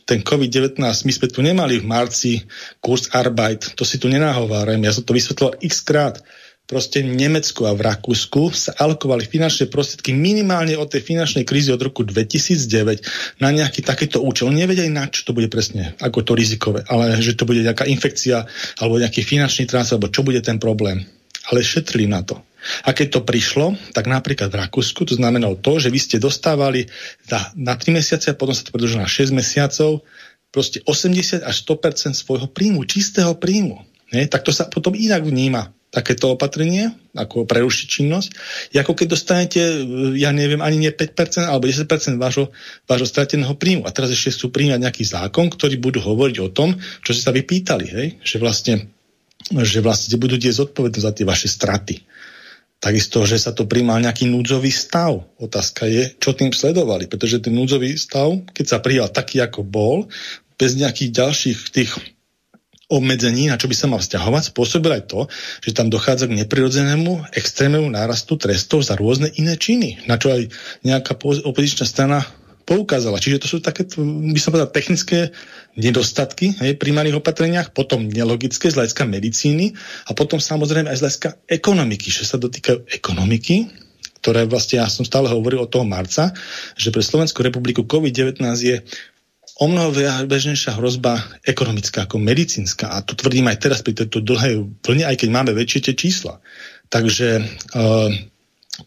ten COVID-19, my sme tu nemali v marci kurz Arbeit, to si tu nenahováram, ja som to vysvetloval x krát proste v Nemecku a v Rakúsku sa alokovali finančné prostriedky minimálne od tej finančnej krízy od roku 2009 na nejaký takýto účel. Nevedeli na čo to bude presne, ako to rizikové, ale že to bude nejaká infekcia alebo nejaký finančný transfer, alebo čo bude ten problém. Ale šetrili na to. A keď to prišlo, tak napríklad v Rakúsku to znamenalo to, že vy ste dostávali za, na 3 mesiace a potom sa to predlžilo na 6 mesiacov proste 80 až 100% svojho príjmu, čistého príjmu. Nie? Tak to sa potom inak vníma takéto opatrenie, ako prerušiť činnosť, ako keď dostanete, ja neviem, ani nie 5% alebo 10% vášho, vášho strateného príjmu. A teraz ešte chcú príjmať nejaký zákon, ktorý budú hovoriť o tom, čo ste sa vypýtali, hej? že vlastne že vlastne budú tie zodpovednosť za tie vaše straty. Takisto, že sa to príjmal nejaký núdzový stav. Otázka je, čo tým sledovali, pretože ten núdzový stav, keď sa prijal taký, ako bol, bez nejakých ďalších tých obmedzení, na čo by sa mal vzťahovať, spôsobil aj to, že tam dochádza k neprirodzenému extrémnemu nárastu trestov za rôzne iné činy, na čo aj nejaká opozičná strana poukázala. Čiže to sú také, by som povedal, technické nedostatky hej, pri opatreniach, potom nelogické z hľadiska medicíny a potom samozrejme aj z hľadiska ekonomiky, že sa dotýkajú ekonomiky, ktoré vlastne ja som stále hovoril od toho marca, že pre Slovenskú republiku COVID-19 je o mnoho bežnejšia hrozba ekonomická ako medicínska. A to tvrdím aj teraz pri tejto dlhej vlne, aj keď máme väčšie tie čísla. Takže uh,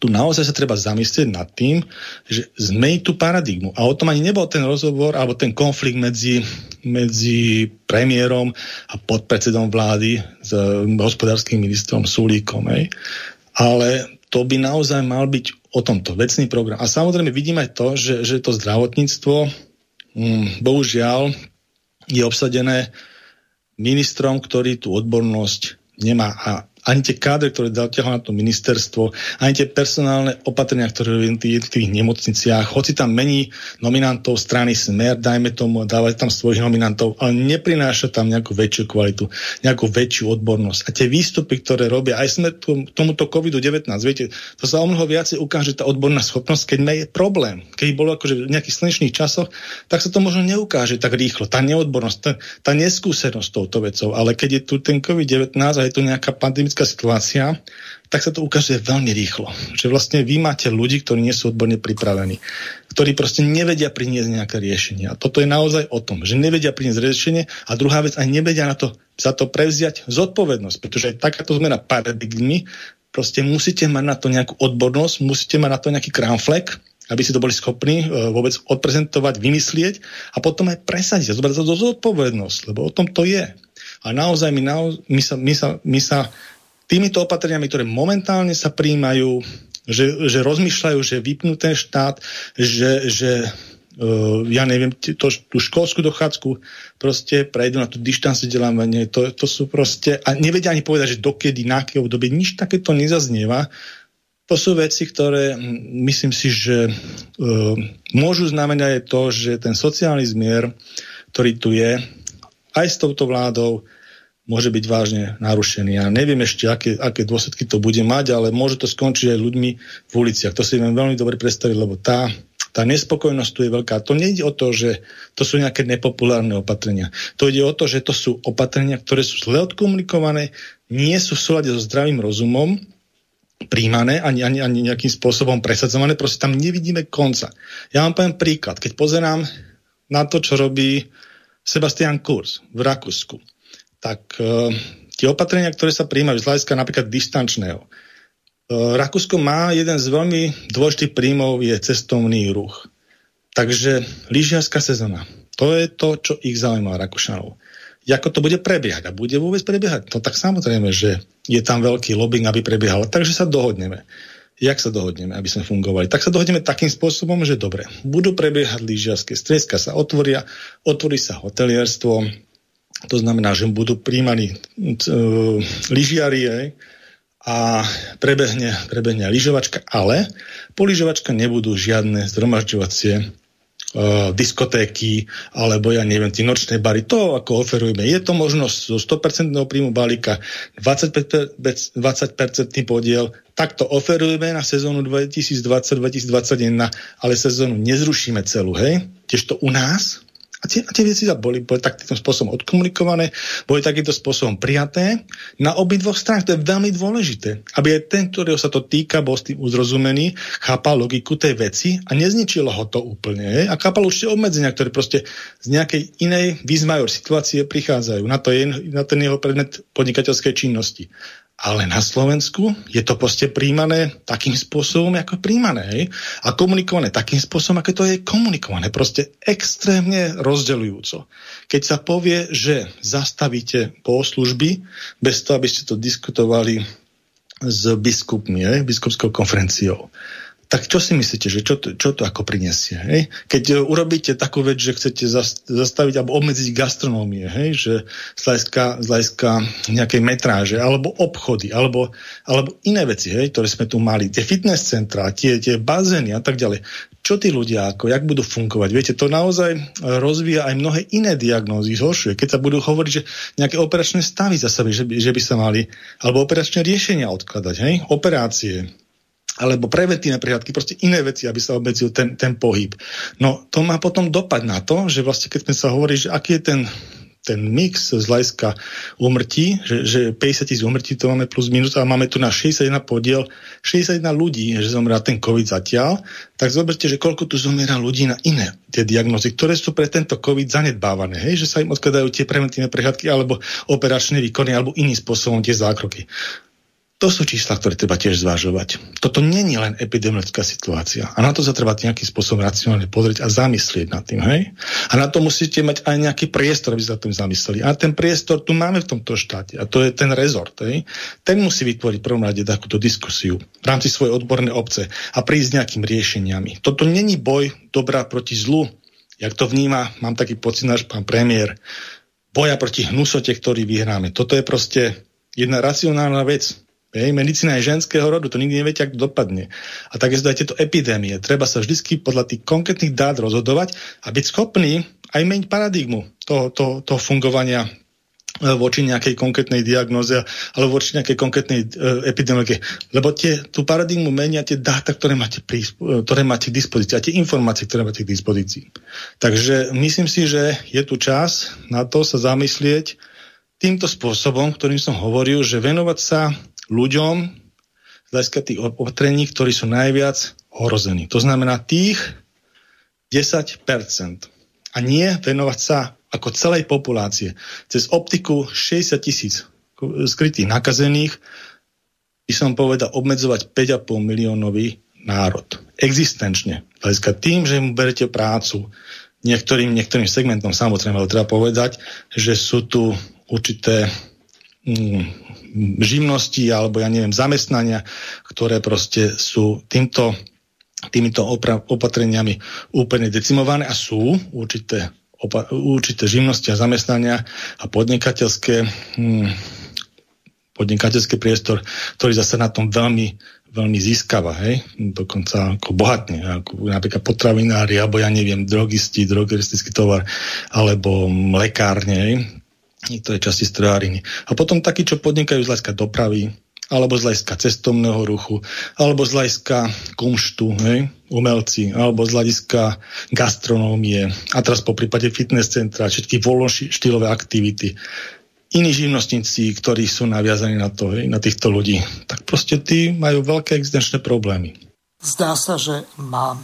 tu naozaj sa treba zamyslieť nad tým, že zmeniť tú paradigmu. A o tom ani nebol ten rozhovor alebo ten konflikt medzi, medzi premiérom a podpredsedom vlády s hospodárským ministrom Sulíkom. Hej. Ale to by naozaj mal byť o tomto vecný program. A samozrejme vidím aj to, že, že to zdravotníctvo, bohužiaľ, je obsadené ministrom, ktorý tú odbornosť nemá. A ani tie kádry, ktoré zatiaľ na to ministerstvo, ani tie personálne opatrenia, ktoré v tých nemocniciach, hoci tam mení nominantov strany Smer, dajme tomu, dávať tam svojich nominantov, ale neprináša tam nejakú väčšiu kvalitu, nejakú väčšiu odbornosť. A tie výstupy, ktoré robia, aj sme tomuto COVID-19, viete, to sa o mnoho viacej ukáže tá odborná schopnosť, keď je problém. Keď bolo akože v nejakých slnečných časoch, tak sa to možno neukáže tak rýchlo. Tá neodbornosť, tá, tá neskúsenosť touto vecou. Ale keď je tu ten COVID-19 a je tu nejaká pandemická politická situácia, tak sa to ukáže veľmi rýchlo. Že vlastne vy máte ľudí, ktorí nie sú odborne pripravení, ktorí proste nevedia priniesť nejaké riešenie. A toto je naozaj o tom, že nevedia priniesť riešenie a druhá vec, aj nevedia na to, za to prevziať zodpovednosť, pretože takáto zmena paradigmy, proste musíte mať na to nejakú odbornosť, musíte mať na to nejaký kramflek, aby si to boli schopní e, vôbec odprezentovať, vymyslieť a potom aj presadiť zobrať to zodpovednosť, lebo o tom to je. A naozaj my, my, sa, my, sa, my sa týmito opatreniami, ktoré momentálne sa príjmajú, že, že rozmýšľajú, že vypnú ten štát, že, že uh, ja neviem, to, tú školskú dochádzku proste prejdú na tú dištanc vzdelávanie, to, to sú proste, a nevedia ani povedať, že dokedy, na aké obdobie, nič takéto nezaznieva. To sú veci, ktoré myslím si, že uh, môžu znamenať aj to, že ten sociálny zmier, ktorý tu je, aj s touto vládou, môže byť vážne narušený. Ja neviem ešte, aké, aké dôsledky to bude mať, ale môže to skončiť aj ľuďmi v uliciach. To si viem veľmi dobre predstaviť, lebo tá, tá nespokojnosť tu je veľká. To nejde o to, že to sú nejaké nepopulárne opatrenia. To ide o to, že to sú opatrenia, ktoré sú zle odkomunikované, nie sú v súlade so zdravým rozumom, príjmané ani, ani, ani nejakým spôsobom presadzované, proste tam nevidíme konca. Ja vám poviem príklad. Keď pozerám na to, čo robí Sebastian Kurz v Rakúsku, tak uh, tie opatrenia, ktoré sa príjmajú z hľadiska napríklad distančného. Uh, Rakúsko má jeden z veľmi dôležitých príjmov, je cestovný ruch. Takže lyžiarská sezóna. To je to, čo ich zaujíma Rakúšanov. Ako to bude prebiehať? A bude vôbec prebiehať? No tak samozrejme, že je tam veľký lobbying, aby prebiehal. Takže sa dohodneme. Jak sa dohodneme, aby sme fungovali? Tak sa dohodneme takým spôsobom, že dobre, budú prebiehať lyžiarske streska sa otvoria, otvorí sa hotelierstvo, to znamená, že budú príjmaní uh, lyžiari a prebehne, prebehne lyžovačka, ale po lyžovačka nebudú žiadne zhromažďovacie uh, diskotéky alebo ja neviem, tie nočné bary. To ako oferujeme. Je to možnosť zo 100% príjmu balíka 20%, 20% podiel. Takto oferujeme na sezónu 2020-2021, ale sezónu nezrušíme celú, hej? Tiež to u nás a tie, a tie veci boli, boli takýmto spôsobom odkomunikované, boli takýmto spôsobom prijaté na obidvoch stranách. To je veľmi dôležité, aby aj ten, ktorého sa to týka, bol s tým uzrozumený, chápal logiku tej veci a nezničilo ho to úplne. A chápal určite obmedzenia, ktoré proste z nejakej inej výzmajor situácie prichádzajú na, to je, na ten jeho predmet podnikateľskej činnosti. Ale na Slovensku je to proste príjmané takým spôsobom, ako príjmané. Hej? A komunikované takým spôsobom, ako to je komunikované. Proste extrémne rozdeľujúco. Keď sa povie, že zastavíte služby, bez toho, aby ste to diskutovali s biskupmi, hej? biskupskou konferenciou tak čo si myslíte, že čo to, čo to ako prinesie? Hej? Keď uh, urobíte takú vec, že chcete zastaviť alebo obmedziť gastronómie, hej? že z hľadiska, nejakej metráže, alebo obchody, alebo, alebo iné veci, hej? ktoré sme tu mali, tie fitness centra, tie, tie bazény a tak ďalej. Čo tí ľudia, ako, jak budú fungovať? Viete, to naozaj rozvíja aj mnohé iné diagnózy, zhoršuje. Keď sa budú hovoriť, že nejaké operačné stavy zase, že že by sa mali, alebo operačné riešenia odkladať, hej? operácie, alebo preventívne prehľadky, proste iné veci, aby sa obmedzil ten, ten pohyb. No to má potom dopad na to, že vlastne keď sme sa hovorili, že aký je ten ten mix z hľadiska umrtí, že, že 50 tisíc umrtí to máme plus minus a máme tu na 61 podiel, 61 ľudí, že zomrá ten COVID zatiaľ, tak zoberte, že koľko tu zomiera ľudí na iné tie diagnozy, ktoré sú pre tento COVID zanedbávané, hej, že sa im odkladajú tie preventívne prehľadky alebo operačné výkony alebo iným spôsobom tie zákroky. To sú čísla, ktoré treba tiež zvažovať. Toto není len epidemiologická situácia. A na to sa treba nejakým spôsobom racionálne pozrieť a zamyslieť nad tým. Hej? A na to musíte mať aj nejaký priestor, aby sa tým zamysleli. A ten priestor tu máme v tomto štáte. A to je ten rezort. Hej? Ten musí vytvoriť prvom rade takúto diskusiu v rámci svojej odbornej obce a prísť nejakým riešeniami. Toto není boj dobrá proti zlu. Jak to vníma, mám taký pocit náš pán premiér, boja proti hnusote, ktorý vyhráme. Toto je proste jedna racionálna vec Hej, medicína je ženského rodu, to nikdy neviete, ako dopadne. A takisto aj tieto epidémie. Treba sa vždy podľa tých konkrétnych dát rozhodovať a byť schopný aj meniť paradigmu toho, toho, toho fungovania e, voči nejakej konkrétnej diagnoze alebo voči nejakej konkrétnej e, epidemiológie. Lebo tie, tú paradigmu menia tie dáta, ktoré máte, pri, e, ktoré máte k dispozícii a tie informácie, ktoré máte k dispozícii. Takže myslím si, že je tu čas na to sa zamyslieť týmto spôsobom, ktorým som hovoril, že venovať sa ľuďom z hľadiska tých opatrení, ktorí sú najviac ohrození. To znamená tých 10%. A nie venovať sa ako celej populácie. Cez optiku 60 tisíc skrytých nakazených by som povedal obmedzovať 5,5 miliónový národ. Existenčne. Hľadiska tým, že mu berete prácu niektorým, niektorým segmentom, samozrejme, ale treba povedať, že sú tu určité mm, živnosti alebo ja neviem, zamestnania, ktoré proste sú týmto, týmito opatreniami úplne decimované a sú určité, opa- určité živnosti a zamestnania a podnikateľské, hm, podnikateľský priestor, ktorý zase na tom veľmi, veľmi získava, hej? dokonca ako bohatne, ako napríklad potravinári, alebo ja neviem, drogisti, drogeristický tovar, alebo lekárne, hej? Niektoré časti strojáriny. A potom takí, čo podnikajú z hľadiska dopravy, alebo z hľadiska cestovného ruchu, alebo z hľadiska kumštu, hej, umelci, alebo z hľadiska gastronómie, a teraz po prípade fitness centra, všetky voľnoštýlové aktivity, iní živnostníci, ktorí sú naviazaní na to, hej, na týchto ľudí, tak proste tí majú veľké existenčné problémy. Zdá sa, že mám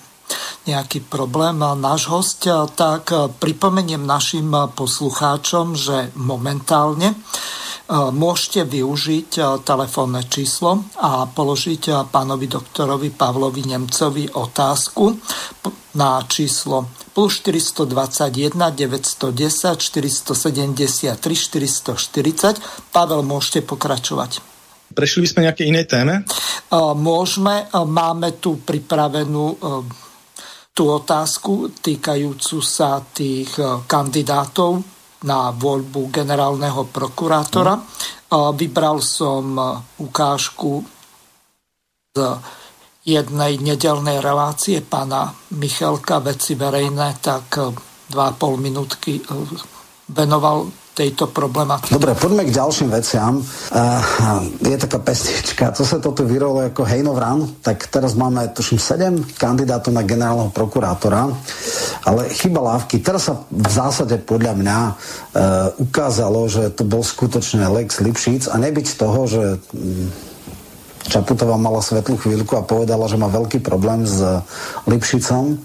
nejaký problém náš host, tak pripomeniem našim poslucháčom, že momentálne môžete využiť telefónne číslo a položiť pánovi doktorovi Pavlovi Nemcovi otázku na číslo plus 421 910 473 440. Pavel, môžete pokračovať. Prešli by sme nejaké iné téme? Môžeme. Máme tu pripravenú tú otázku týkajúcu sa tých e, kandidátov na voľbu generálneho prokurátora. Mm. Vybral som e, ukážku z jednej nedelnej relácie pána Michalka veci verejné, tak 2,5 minútky venoval tejto problematike. Dobre, poďme k ďalším veciam. Uh, je taká pestička, co sa toto vyrolo ako Hejnovran, tak teraz máme, tuším, 7 kandidátov na generálneho prokurátora, ale chyba lávky. Teraz sa v zásade podľa mňa uh, ukázalo, že to bol skutočne Lex Lipšic a nebyť toho, že um, Čaputová mala svetlú chvíľku a povedala, že má veľký problém s Lipšicom,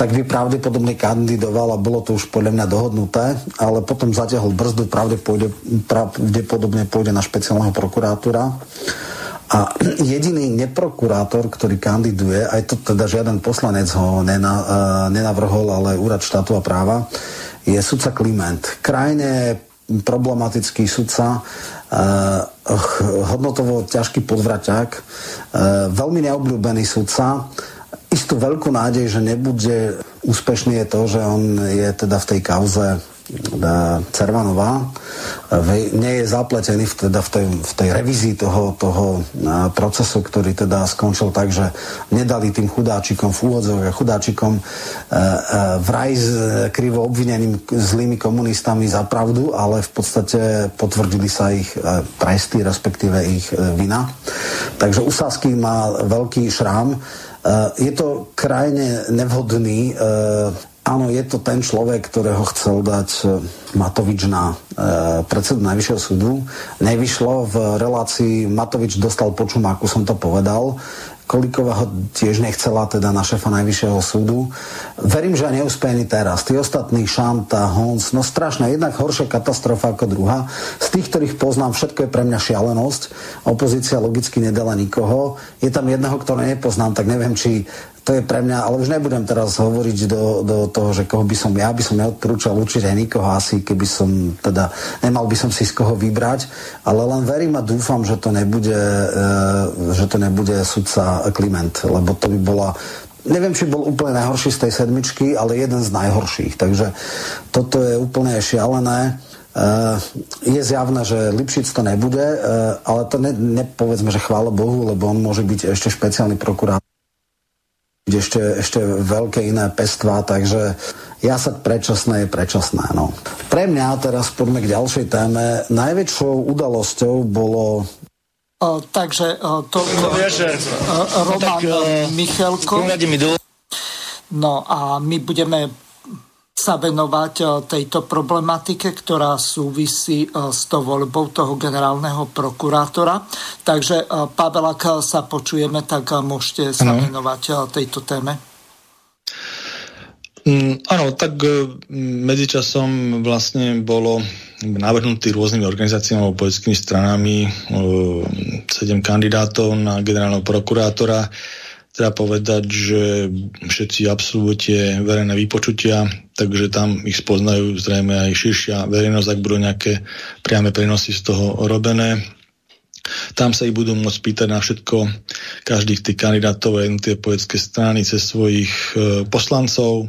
tak by pravdepodobne kandidoval a bolo to už podľa mňa dohodnuté, ale potom zatiahol brzdu, pravdepodobne pôjde na špeciálneho prokurátora. A jediný neprokurátor, ktorý kandiduje, aj to teda žiaden poslanec ho nena, uh, nenavrhol, ale úrad štátu a práva, je sudca Kliment. Krajne problematický sudca, uh, hodnotovo ťažký podvraťák, uh, veľmi neobľúbený sudca, istú veľkú nádej, že nebude úspešný je to, že on je teda v tej kauze e, Cervanová, nie je zapletený v, teda v tej, v tej revízii toho, toho e, procesu, ktorý teda skončil tak, že nedali tým chudáčikom v úvodzových chudáčikom e, vraj s krivo obvineným zlými komunistami za pravdu, ale v podstate potvrdili sa ich tresty, respektíve ich vina. Takže Usásky má veľký šrám, je to krajne nevhodný eh, Áno, je to ten človek, ktorého chcel dať eh, Matovič na e, predsedu Najvyššieho súdu. Nevyšlo v relácii, Matovič dostal počum, ako som to povedal. Kolíková ho tiež nechcela, teda na šefa Najvyššieho súdu. Verím, že neúspeje ani teraz. Tí ostatní, Šanta, Hons, no strašná, jednak horšia katastrofa ako druhá. Z tých, ktorých poznám, všetko je pre mňa šialenosť. Opozícia logicky nedala nikoho. Je tam jedného, ktorého nepoznám, tak neviem, či to je pre mňa, ale už nebudem teraz hovoriť do, do toho, že koho by som, ja by som neodporúčal určite nikoho asi, keby som teda, nemal by som si z koho vybrať, ale len verím a dúfam, že to nebude, e, že to nebude sudca Kliment, lebo to by bola neviem, či bol úplne najhorší z tej sedmičky, ale jeden z najhorších. Takže toto je úplne šialené. Uh, je zjavné, že Lipšic to nebude, uh, ale to ne, nepovedzme, že chvála Bohu, lebo on môže byť ešte špeciálny prokurátor ešte, ešte veľké iné pestvá, takže sa predčasné je predčasné. No. Pre mňa teraz poďme k ďalšej téme. Najväčšou udalosťou bolo O, takže o, to, to no, vieš, Roman no, tak, uh, Michalko. No a my budeme sa venovať e, tejto problematike, ktorá súvisí e, s tou voľbou toho generálneho prokurátora. Takže, e, Pavel, ak sa počujeme, tak môžete sa ano. venovať tejto téme. Mm, áno, tak medzičasom vlastne bolo navrhnutý rôznymi organizáciami alebo politickými stranami sedem kandidátov na generálneho prokurátora treba povedať, že všetci absolvujete verejné vypočutia, takže tam ich spoznajú zrejme aj širšia verejnosť, ak budú nejaké priame prenosy z toho robené. Tam sa ich budú môcť pýtať na všetko každých tých kandidátov a jednotlivé politické strany cez svojich e, poslancov.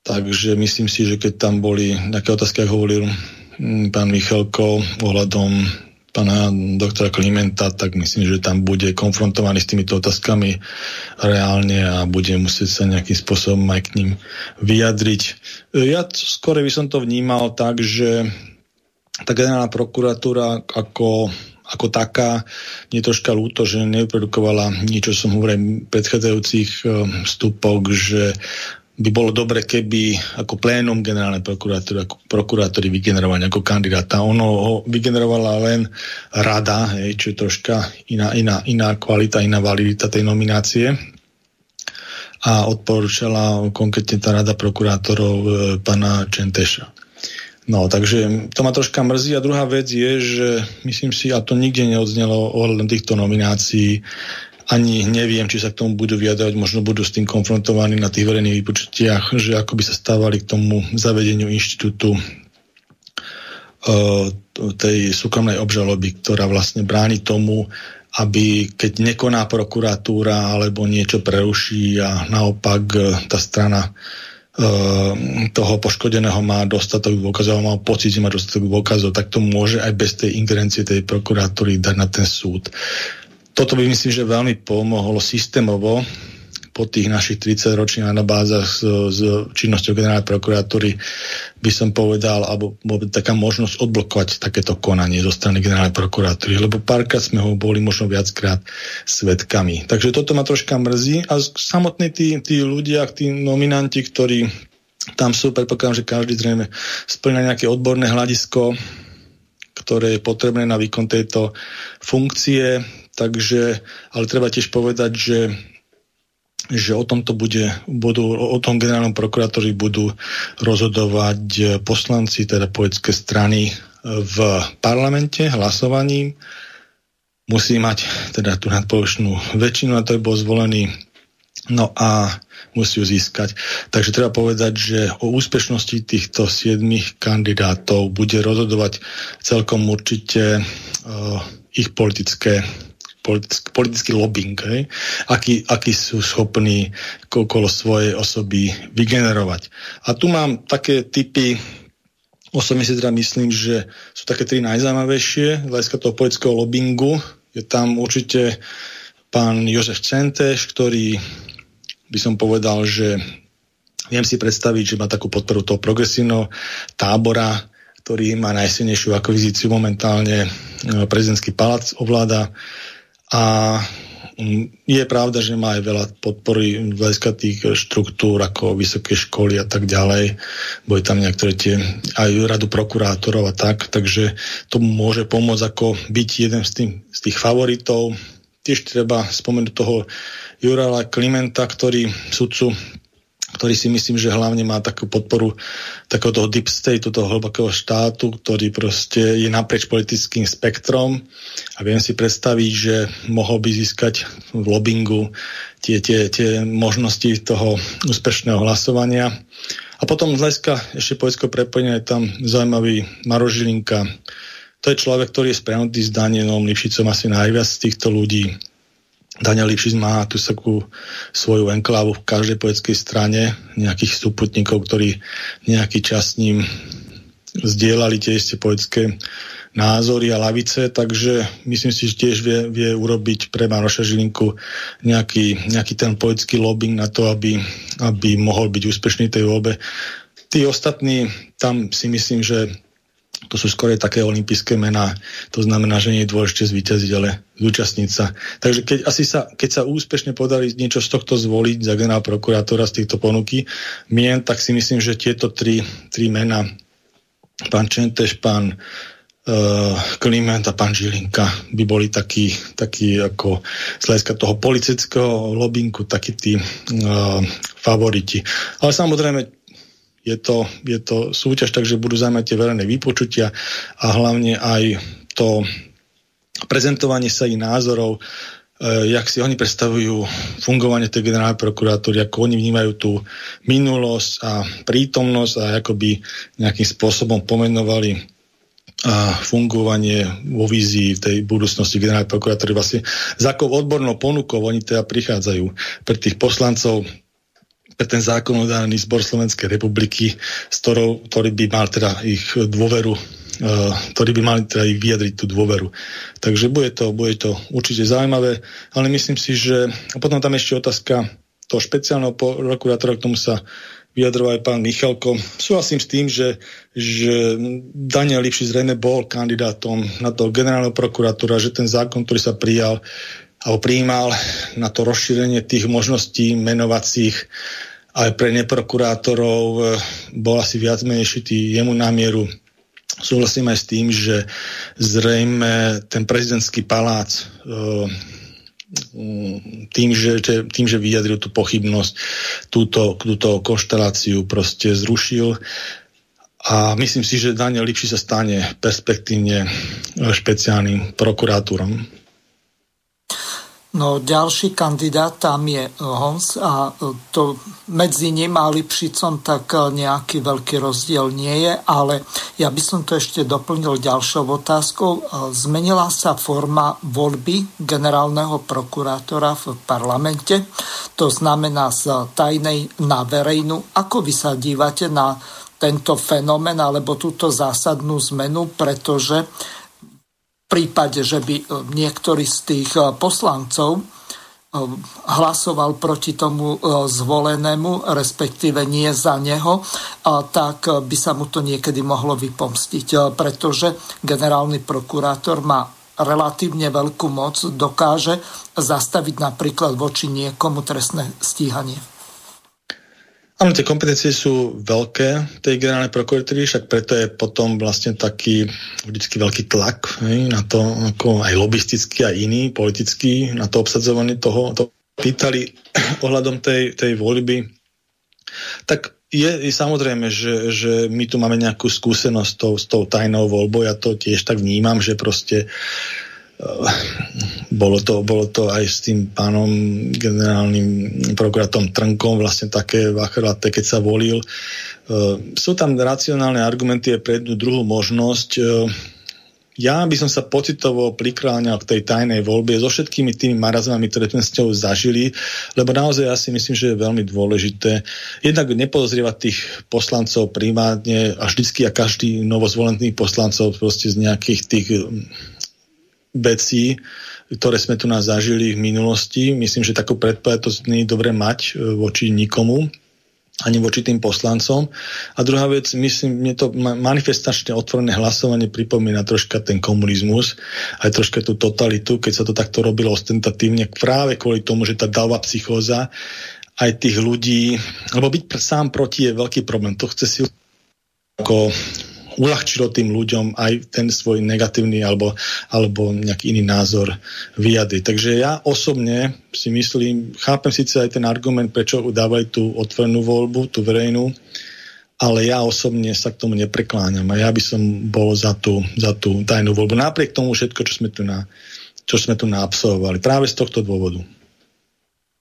Takže myslím si, že keď tam boli nejaké otázky, ako hovoril pán Michalko ohľadom pána doktora Klimenta, tak myslím, že tam bude konfrontovaný s týmito otázkami reálne a bude musieť sa nejakým spôsobom aj k ním vyjadriť. Ja skôr by som to vnímal tak, že tá generálna prokuratúra ako ako taká. Mne troška ľúto, že neprodukovala niečo, som hovoril predchádzajúcich eh, vstupoch, že by bolo dobre, keby ako plénum generálnej prokuratúry, ako prokurátori vygenerovali ako kandidáta. Ono ho vygenerovala len rada, hej, čo je troška iná, iná, iná kvalita, iná validita tej nominácie a odporúčala konkrétne tá rada prokurátorov e, pana Čenteša. No, takže to ma troška mrzí. A druhá vec je, že myslím si, a to nikde neodznelo ohľadom týchto nominácií, ani neviem, či sa k tomu budú vyjadrovať, možno budú s tým konfrontovaní na tých verejných vypočutiach, že ako by sa stávali k tomu zavedeniu inštitútu uh, tej súkromnej obžaloby, ktorá vlastne bráni tomu, aby keď nekoná prokuratúra alebo niečo preruší a naopak e, tá strana uh, toho poškodeného má dostatok dôkazov, má pocit, že má dostatok dôkazov, tak to môže aj bez tej ingerencie tej prokuratúry dať na ten súd toto by myslím, že veľmi pomohlo systémovo po tých našich 30 ročných anabázach s, s činnosťou generálnej prokuratúry by som povedal, alebo taká možnosť odblokovať takéto konanie zo strany generálnej prokuratúry, lebo párkrát sme ho boli možno viackrát svetkami. Takže toto ma troška mrzí a samotní tí, tí ľudia, tí nominanti, ktorí tam sú, predpokladám, že každý zrejme splňa nejaké odborné hľadisko, ktoré je potrebné na výkon tejto funkcie. Takže, ale treba tiež povedať, že že o tomto bude, budú, o tom generálnom prokurátori budú rozhodovať poslanci, teda politické strany v parlamente hlasovaním. Musí mať teda tú nadpoločnú väčšinu na to, by bol zvolený. No a musí ju získať. Takže treba povedať, že o úspešnosti týchto siedmých kandidátov bude rozhodovať celkom určite uh, ich politické politický, politický lobbying, hej? Aký, aký sú schopní okolo svojej osoby vygenerovať. A tu mám také typy, osobne si teda myslím, že sú také tri najzaujímavejšie z hľadiska toho politického lobbingu. Je tam určite pán Jozef Centeš, ktorý by som povedal, že viem si predstaviť, že má takú podporu toho progresívneho tábora, ktorý má najsilnejšiu akvizíciu momentálne prezidentský palác ovláda a mm, je pravda, že má aj veľa podpory z tých štruktúr ako vysoké školy a tak ďalej. Boli tam niektoré tie aj radu prokurátorov a tak, takže to môže pomôcť ako byť jeden z tých, z tých favoritov tiež treba spomenúť toho Jurala Klimenta, ktorý sudcu ktorý si myslím, že hlavne má takú podporu takého toho deep state, toho hlbokého štátu, ktorý proste je naprieč politickým spektrom a viem si predstaviť, že mohol by získať v lobbingu tie, tie, tie možnosti toho úspešného hlasovania. A potom z hľadiska ešte poľského prepojenia je tam zaujímavý Maro Žilinka. To je človek, ktorý je sprehnutý s Danienom Lipšicom asi najviac z týchto ľudí. Daniel Lipšic má tu takú svoju enklávu v každej poetskej strane, nejakých súputníkov, ktorí nejaký čas s ním zdieľali tie isté poetské názory a lavice, takže myslím si, že tiež vie, vie urobiť pre Maroša Žilinku nejaký, nejaký ten poetický lobbying na to, aby, aby mohol byť úspešný tej voľbe. Tí ostatní, tam si myslím, že to sú skôr také olympijské mená. To znamená, že nie je dôležité zvíťaziť, ale zúčastniť sa. Takže keď, asi sa, keď sa úspešne podarí niečo z tohto zvoliť za generál prokurátora z týchto ponuky mien, tak si myslím, že tieto tri, tri mená, pán Čenteš, pán uh, Kliment a pán Žilinka by boli takí, takí ako z hľadiska toho politického lobinku, takí tí uh, favoriti. Ale samozrejme, je to, je to súťaž, takže budú zaujímať tie verejné vypočutia a hlavne aj to prezentovanie sa ich názorov, e, jak si oni predstavujú fungovanie tej generálnej prokurátory, ako oni vnímajú tú minulosť a prítomnosť a ako by nejakým spôsobom pomenovali a fungovanie vo vízii tej budúcnosti generálnej prokurátory. Vlastne za akou odbornou ponukou oni teda prichádzajú pre tých poslancov pre ten zákonodárny zbor Slovenskej republiky, s ktorou, ktorý by mal teda ich dôveru uh, ktorí by mali teda ich vyjadriť tú dôveru. Takže bude to, bude to určite zaujímavé, ale myslím si, že a potom tam ešte otázka toho špeciálneho prokurátora, k tomu sa vyjadroval aj pán Michalko. Súhlasím s tým, že, že Daniel Lipši zrejme bol kandidátom na toho generálneho prokurátora, že ten zákon, ktorý sa prijal alebo prijímal na to rozšírenie tých možností menovacích aj pre neprokurátorov e, bol asi viac menej šitý jemu na mieru. Súhlasím aj s tým, že zrejme ten prezidentský palác e, tým, že, tým, že vyjadril tú pochybnosť, túto, túto konšteláciu proste zrušil a myslím si, že Daniel Lipši sa stane perspektívne špeciálnym prokurátorom. No ďalší kandidát tam je eh, Hons a eh, to medzi ním a Lipšicom tak eh, nejaký veľký rozdiel nie je, ale ja by som to ešte doplnil ďalšou otázkou. Zmenila sa forma voľby generálneho prokurátora v parlamente, to znamená z tajnej na verejnú. Ako vy sa dívate na tento fenomén alebo túto zásadnú zmenu, pretože prípade, že by e, niektorý z tých e, poslancov e, hlasoval proti tomu zvolenému, respektíve nie za neho, tak by sa mu to niekedy mohlo vypomstiť, pretože generálny prokurátor má relatívne veľkú moc, dokáže zastaviť napríklad voči niekomu trestné stíhanie. Áno, tie kompetencie sú veľké tej generálnej prokuratúry, však preto je potom vlastne taký vždycky veľký tlak hej, na to, ako aj lobistický a iný, politický, na to obsadzovanie toho. To pýtali ohľadom tej, tej voľby. Tak je, je samozrejme, že, že my tu máme nejakú skúsenosť s tou, s tou tajnou voľbou, ja to tiež tak vnímam, že proste uh, bolo to, bolo to aj s tým pánom generálnym prokurátom Trnkom vlastne také vachrlaté, keď sa volil. E, sú tam racionálne argumenty aj pre jednu druhú možnosť. E, ja by som sa pocitovo prikláňal k tej tajnej voľbe so všetkými tými marazmami, ktoré sme s ňou zažili, lebo naozaj ja si myslím, že je veľmi dôležité jednak nepodozrievať tých poslancov primárne a vždycky a každý novozvolený poslancov proste z nejakých tých vecí, ktoré sme tu nás zažili v minulosti. Myslím, že takú predpovednosť nie je dobre mať e, voči nikomu, ani voči tým poslancom. A druhá vec, myslím, mne to manifestačne otvorené hlasovanie pripomína troška ten komunizmus, aj troška tú totalitu, keď sa to takto robilo ostentatívne, práve kvôli tomu, že tá davá psychóza aj tých ľudí, lebo byť sám proti je veľký problém. To chce si ako uľahčilo tým ľuďom aj ten svoj negatívny alebo, alebo nejaký iný názor vyjadriť. Takže ja osobne si myslím, chápem síce aj ten argument, prečo dávali tú otvorenú voľbu, tú verejnú, ale ja osobne sa k tomu neprekláňam a ja by som bol za tú, za tú tajnú voľbu. Napriek tomu všetko, čo sme tu, na, čo sme tu naabsolvovali. Práve z tohto dôvodu.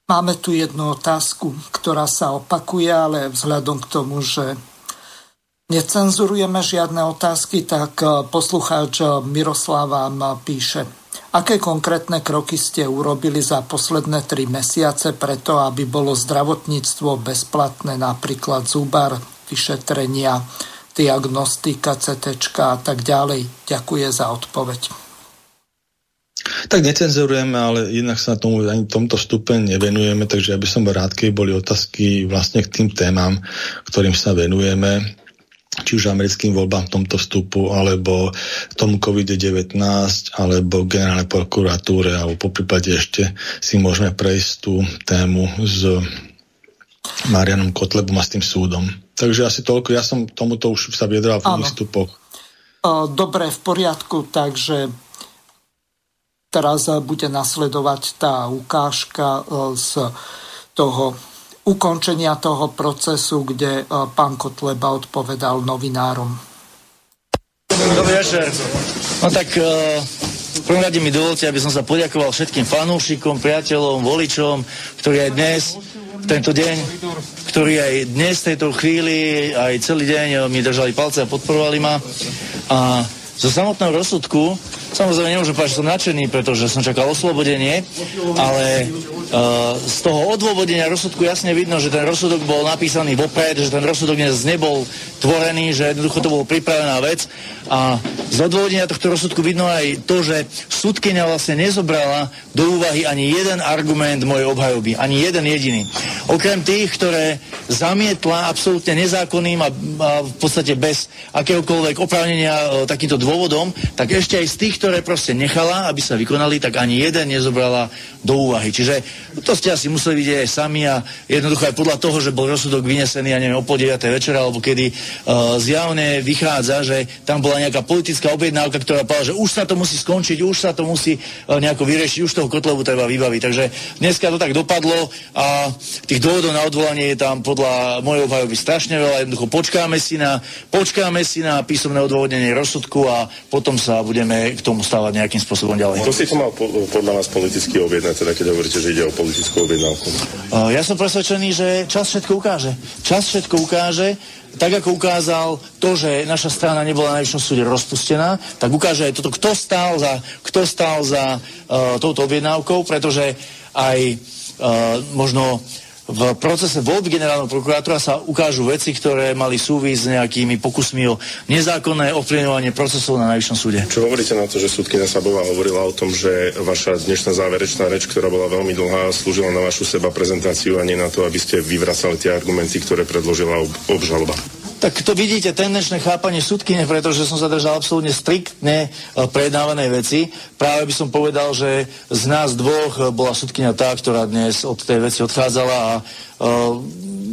Máme tu jednu otázku, ktorá sa opakuje, ale vzhľadom k tomu, že necenzurujeme žiadne otázky, tak eh, poslucháč Miroslav vám píše. Aké konkrétne kroky ste urobili za posledné tri mesiace preto, aby bolo zdravotníctvo bezplatné, napríklad zubar, vyšetrenia, diagnostika, CT a tak ďalej. Ďakujem za odpoveď. Tak necenzurujeme, ale jednak sa tomu ani tomto stupeň nevenujeme, takže ja by som rád, keď boli otázky vlastne k tým témam, ktorým sa venujeme či už americkým voľbám v tomto vstupu, alebo tomu COVID-19, alebo generálnej prokuratúre, alebo po prípade ešte si môžeme prejsť tú tému s Marianom Kotlebom a s tým súdom. Takže asi toľko. Ja som tomuto už sa viedral v výstupoch. Dobre, v poriadku, takže teraz bude nasledovať tá ukážka z toho ukončenia toho procesu, kde pán Kotleba odpovedal novinárom. Dobrý večer. No tak v prvom rade mi dovolte, aby som sa poďakoval všetkým fanúšikom, priateľom, voličom, ktorí aj dnes tento deň, ktorí aj dnes, v tejto chvíli, aj celý deň mi držali palce a podporovali ma. A zo samotného rozsudku, samozrejme nemôžem povedať, že som nadšený, pretože som čakal oslobodenie, ale uh, z toho odôvodenia rozsudku jasne vidno, že ten rozsudok bol napísaný vopred, že ten rozsudok dnes nebol tvorený, že jednoducho to bolo pripravená vec a z odvodenia tohto rozsudku vidno aj to, že súdkynia vlastne nezobrala do úvahy ani jeden argument mojej obhajoby, ani jeden jediný. Okrem tých, ktoré zamietla absolútne nezákonným a, a v podstate bez akéhokoľvek oprávnenia e, takýmto dôvodom, tak ešte aj z tých, ktoré proste nechala, aby sa vykonali, tak ani jeden nezobrala do úvahy. Čiže to ste asi museli vidieť aj sami a jednoducho aj podľa toho, že bol rozsudok vynesený, ja neviem, o po 9. večera, alebo kedy uh, zjavne vychádza, že tam bola nejaká politická objednávka, ktorá povedala, že už sa to musí skončiť, už sa to musí uh, nejako vyriešiť, už toho kotlevu treba vybaviť. Takže dneska to tak dopadlo a tých dôvodov na odvolanie je tam podľa mojej obhajoby strašne veľa. Jednoducho počkáme si na, počkáme si na písomné odôvodnenie rozsudku a potom sa budeme k tomu stávať nejakým spôsobom ďalej. To si to mal po, podľa vás politicky objednať, teda keď hovoríte, že ide o politickú objednávku? Uh, ja som presvedčený, že čas všetko ukáže. Čas všetko ukáže tak ako ukázal to, že naša strana nebola na najvyššom súde rozpustená, tak ukáže aj toto, kto stál za, kto stál za uh, touto objednávkou, pretože aj uh, možno v procese voľby generálneho prokurátora sa ukážu veci, ktoré mali súvisť s nejakými pokusmi o nezákonné ovplyvňovanie procesov na najvyššom súde. Čo hovoríte na to, že súdkynia Sabová hovorila o tom, že vaša dnešná záverečná reč, ktorá bola veľmi dlhá, slúžila na vašu seba prezentáciu a nie na to, aby ste vyvracali tie argumenty, ktoré predložila ob- obžaloba? Tak to vidíte tendenčné chápanie súdkyne, pretože som sa držal absolútne striktne e, prejednávanej veci. Práve by som povedal, že z nás dvoch e, bola súdkynia tá, ktorá dnes od tej veci odchádzala a uh,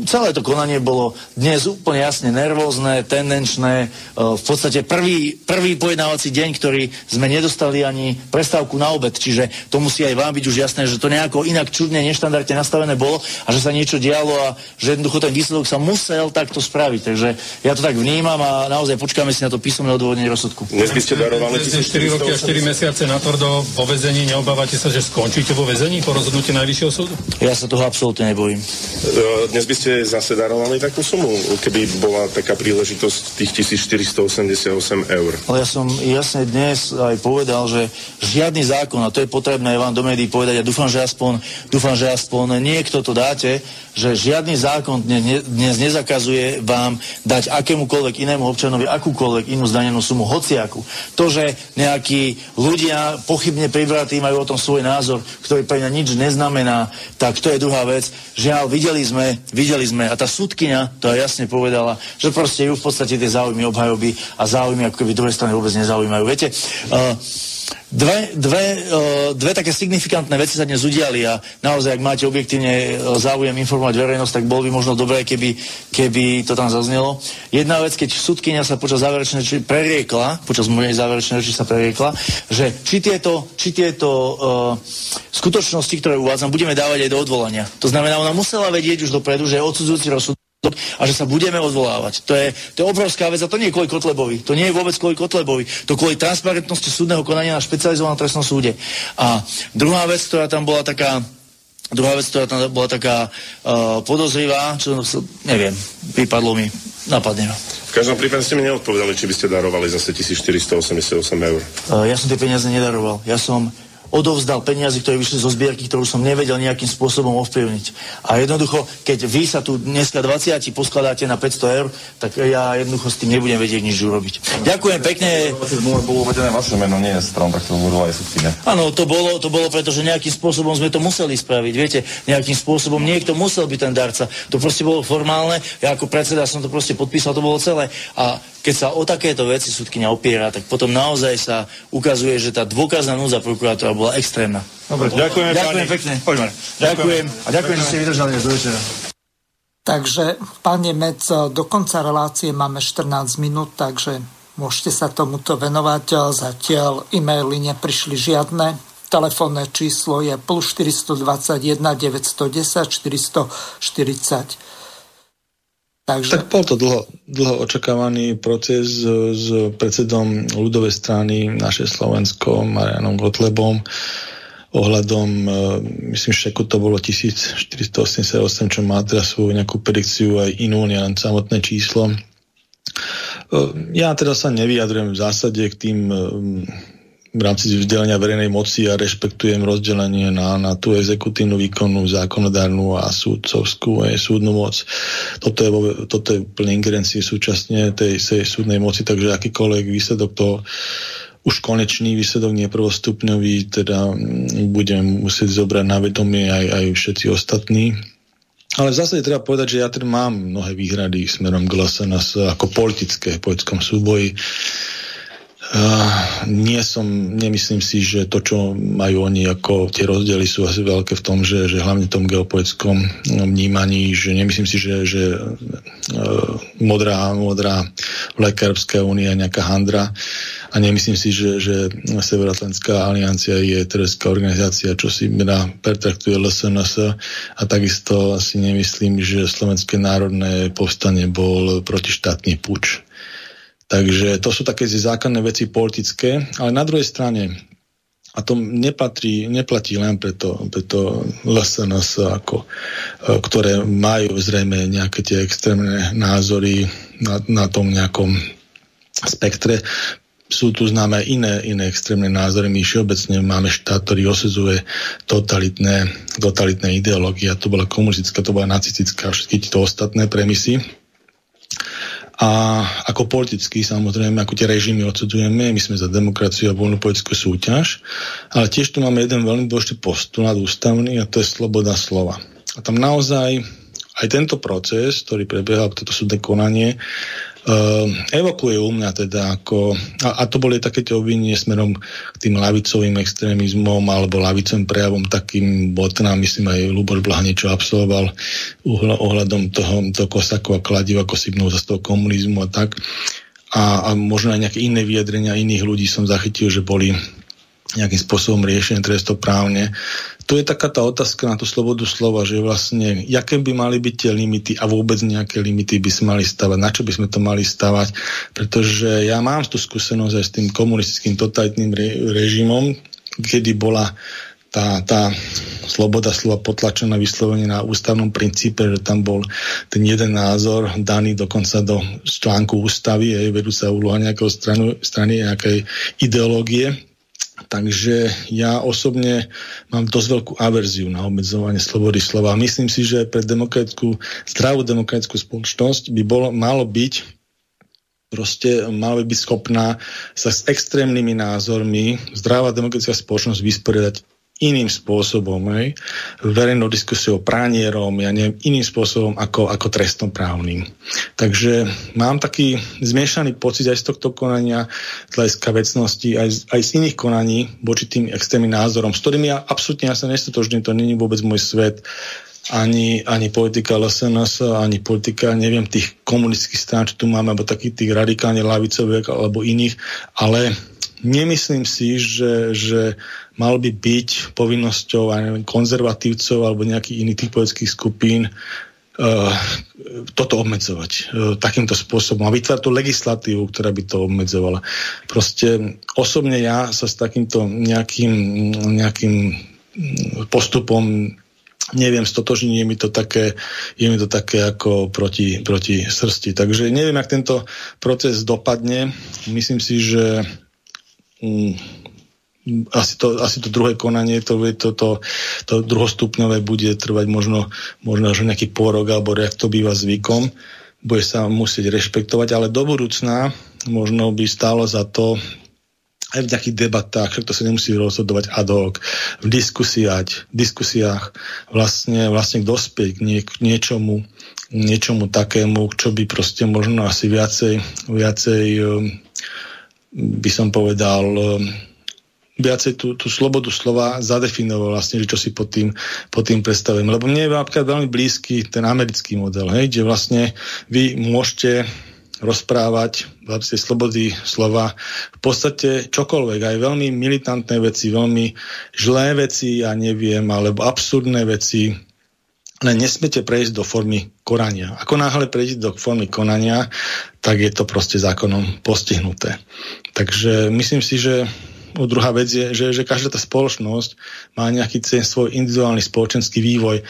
celé to konanie bolo dnes úplne jasne nervózne, tendenčné. V podstate prvý, prvý pojednávací deň, ktorý sme nedostali ani prestávku na obed, čiže to musí aj vám byť už jasné, že to nejako inak čudne, neštandardne nastavené bolo a že sa niečo dialo a že jednoducho ten výsledok sa musel takto spraviť. Takže ja to tak vnímam a naozaj počkáme si na to písomné odôvodnenie rozsudku. Dnes by ste darovali 4 roky a 4 mesiace na tvrdo vo väzení, neobávate sa, že skončíte vo väzení po rozhodnutí Najvyššieho súdu? Ja sa toho absolútne nebojím. Dnes by ste zase darovali takú sumu, keby bola taká príležitosť tých 1488 eur. Ale ja som jasne dnes aj povedal, že žiadny zákon, a to je potrebné vám do médií povedať, a dúfam, že aspoň, dúfam, že aspoň niekto to dáte, že žiadny zákon dnes, dnes nezakazuje vám dať akémukoľvek inému občanovi akúkoľvek inú zdanenú sumu, hociaku. To, že nejakí ľudia pochybne privratí majú o tom svoj názor, ktorý pre mňa nič neznamená, tak to je druhá vec. Žiaľ, videli sme, videli sme, a tá súdkynia to aj jasne povedala, že proste ju v podstate tie záujmy obhajoby a záujmy ako keby druhej strany vôbec nezaujímajú. Viete, uh, dve, dve, uh, dve také signifikantné veci sa dnes udiali a naozaj, ak máte objektívne záujem informovať verejnosť, tak bol by možno dobré, keby, keby to tam zaznelo. Jedna vec, keď sudkynia sa počas záverečnej reči preriekla, počas mojej záverečnej reči sa preriekla, že či tieto, či tieto uh, skutočnosti, ktoré uvádzam, budeme dávať aj do odvolania. To znamená, ona musela vedieť už dopredu, že je odsudzujúci rozsudok a že sa budeme odvolávať. To je, to je obrovská vec a to nie je kvôli Kotlebovi. To nie je vôbec kvôli Kotlebovi. To kvôli transparentnosti súdneho konania na špecializovanom trestnom súde. A druhá vec, ktorá tam bola taká Druhá vec, ktorá tam bola taká uh, podozrivá, čo neviem, vypadlo mi, napadne. V každom prípade ste mi neodpovedali, či by ste darovali zase 1488 eur. Uh, ja som tie peniaze nedaroval. Ja som odovzdal peniaze, ktoré vyšli zo zbierky, ktorú som nevedel nejakým spôsobom ovplyvniť. A jednoducho, keď vy sa tu dneska 20 poskladáte na 500 eur, tak ja jednoducho s tým nebudem vedieť nič urobiť. Ďakujem pekne. Bolo uvedené vaše meno, nie je strom, tak to bolo aj súdkyne. Áno, to bolo, to bolo, pretože nejakým spôsobom sme to museli spraviť. Viete, nejakým spôsobom niekto musel byť ten darca. To proste bolo formálne. Ja ako predseda som to proste podpísal, to bolo celé. A keď sa o takéto veci súdkynia opiera, tak potom naozaj sa ukazuje, že tá dôkazná núza prokurátora bola extrémna. Dobre, ďakujem, ďakujem pekne. Poďme. Ďakujem. A ďakujem, že ste vydržali dnes do večera. Takže, pán Nemec, do konca relácie máme 14 minút, takže môžete sa tomuto venovať. Zatiaľ e-maily neprišli žiadne. Telefónne číslo je plus 421 910 440. Takže... Tak bol to dlho, dlho očakávaný proces s, s predsedom ľudovej strany naše Slovensko, Marianom Gotlebom, ohľadom, e, myslím, že to bolo 1488, čo má teraz svoju nejakú predikciu aj inú, len samotné číslo. E, ja teda sa nevyjadrujem v zásade k tým e, v rámci vzdelania verejnej moci a rešpektujem rozdelenie na, na tú exekutívnu, výkonnú, zákonodárnu a súdcovskú aj súdnu moc. Toto je, toto je plne ingerencii súčasne tej, tej súdnej moci, takže akýkoľvek výsledok toho už konečný výsledok, nie prvostupňový, teda mm, budem musieť zobrať na vedomie aj, aj všetci ostatní. Ale v zásade treba povedať, že ja teda mám mnohé výhrady smerom k LSNS ako politické v politickom súboji. Uh, nie som, nemyslím si, že to, čo majú oni ako tie rozdiely sú asi veľké v tom, že, že hlavne v tom geopolitickom vnímaní, že nemyslím si, že, že uh, modrá, modrá Európska únia je nejaká handra. A nemyslím si, že, že Severoatlantická aliancia je teroristická organizácia, čo si teda pertraktuje LSNS a takisto si nemyslím, že Slovenské národné povstanie bol protištátny puč Takže to sú také základné veci politické, ale na druhej strane, a to nepatrí, neplatí len preto, preto LSNS, ako, e, ktoré majú zrejme nejaké tie extrémne názory na, na tom nejakom spektre, sú tu známe iné, iné extrémne názory. My všeobecne máme štát, ktorý osudzuje totalitné, totalitné ideológie. To bola komunistická, to bola nacistická všetky tieto ostatné premisy a ako politicky samozrejme, ako tie režimy odsudzujeme, my sme za demokraciu a voľnú politickú súťaž, ale tiež tu máme jeden veľmi dôležitý postulát ústavný a to je sloboda slova. A tam naozaj aj tento proces, ktorý prebiehal, toto súdne konanie, evokuje u mňa teda ako, a, a to boli také tie obvinenie smerom k tým lavicovým extrémizmom alebo lavicovým prejavom takým, bo teda myslím aj Luboš Blaha niečo absolvoval ohľadom toho, toho Kosakova kladiva, ako sybnul za toho komunizmu a tak. A, a možno aj nejaké iné vyjadrenia iných ľudí som zachytil, že boli nejakým spôsobom riešené trestoprávne to je taká tá otázka na tú slobodu slova, že vlastne, aké by mali byť tie limity a vôbec nejaké limity by sme mali stavať, na čo by sme to mali stavať, pretože ja mám tú skúsenosť aj s tým komunistickým totalitným re- režimom, kedy bola tá, tá sloboda slova potlačená vyslovene na ústavnom princípe, že tam bol ten jeden názor daný dokonca do článku ústavy, je vedúca úloha nejakého stranu, strany nejakej ideológie, Takže ja osobne mám dosť veľkú averziu na obmedzovanie slobody slova. Myslím si, že pre demokratickú, zdravú demokratickú spoločnosť by bolo, malo byť proste malo by byť schopná sa s extrémnymi názormi zdravá demokratická spoločnosť vysporiadať iným spôsobom, hej, verejnou diskusiou, pránierom, ja neviem, iným spôsobom ako, ako trestnoprávnym. Takže mám taký zmiešaný pocit aj z tohto konania, z hľadiska vecnosti, aj, z, aj z iných konaní voči tým extrémnym názorom, s ktorými ja absolútne ja sa nestotožňujem, to není vôbec môj svet, ani, ani politika LSNS, ani politika, neviem, tých komunistických strán, čo tu máme, alebo takých tých radikálne lavicových alebo iných, ale nemyslím si, že, že mal by byť povinnosťou aj neviem, konzervatívcov alebo nejakých iných tých skupín uh, toto obmedzovať uh, takýmto spôsobom a vytvárať tú legislatívu, ktorá by to obmedzovala. Proste osobne ja sa s takýmto nejakým, nejakým postupom neviem, stotožniť, je mi to také, je mi to také ako proti, proti srsti. Takže neviem, ak tento proces dopadne. Myslím si, že um, asi to, asi to druhé konanie, to, to, to, to druhostupňové bude trvať možno, možno až nejaký pôrok, alebo jak to býva zvykom. Bude sa musieť rešpektovať, ale do budúcna možno by stálo za to aj v nejakých debatách, však to sa nemusí rozhodovať ad hoc, v diskusiách, diskusiách vlastne, vlastne dospieť k, nie, k niečomu, niečomu takému, čo by proste možno asi viacej, viacej by som povedal viacej tú, tú slobodu slova zadefinoval vlastne, že čo si pod tým, pod tým predstavujem. Lebo mne je napríklad veľmi blízky ten americký model, hej, kde vlastne vy môžete rozprávať v rámci slobody slova v podstate čokoľvek, aj veľmi militantné veci, veľmi žlé veci, ja neviem, alebo absurdné veci, len nesmiete prejsť do formy konania. Ako náhle prejsť do formy konania, tak je to proste zákonom postihnuté. Takže myslím si, že druhá vec je, že, že každá tá spoločnosť má nejaký ten svoj individuálny spoločenský vývoj,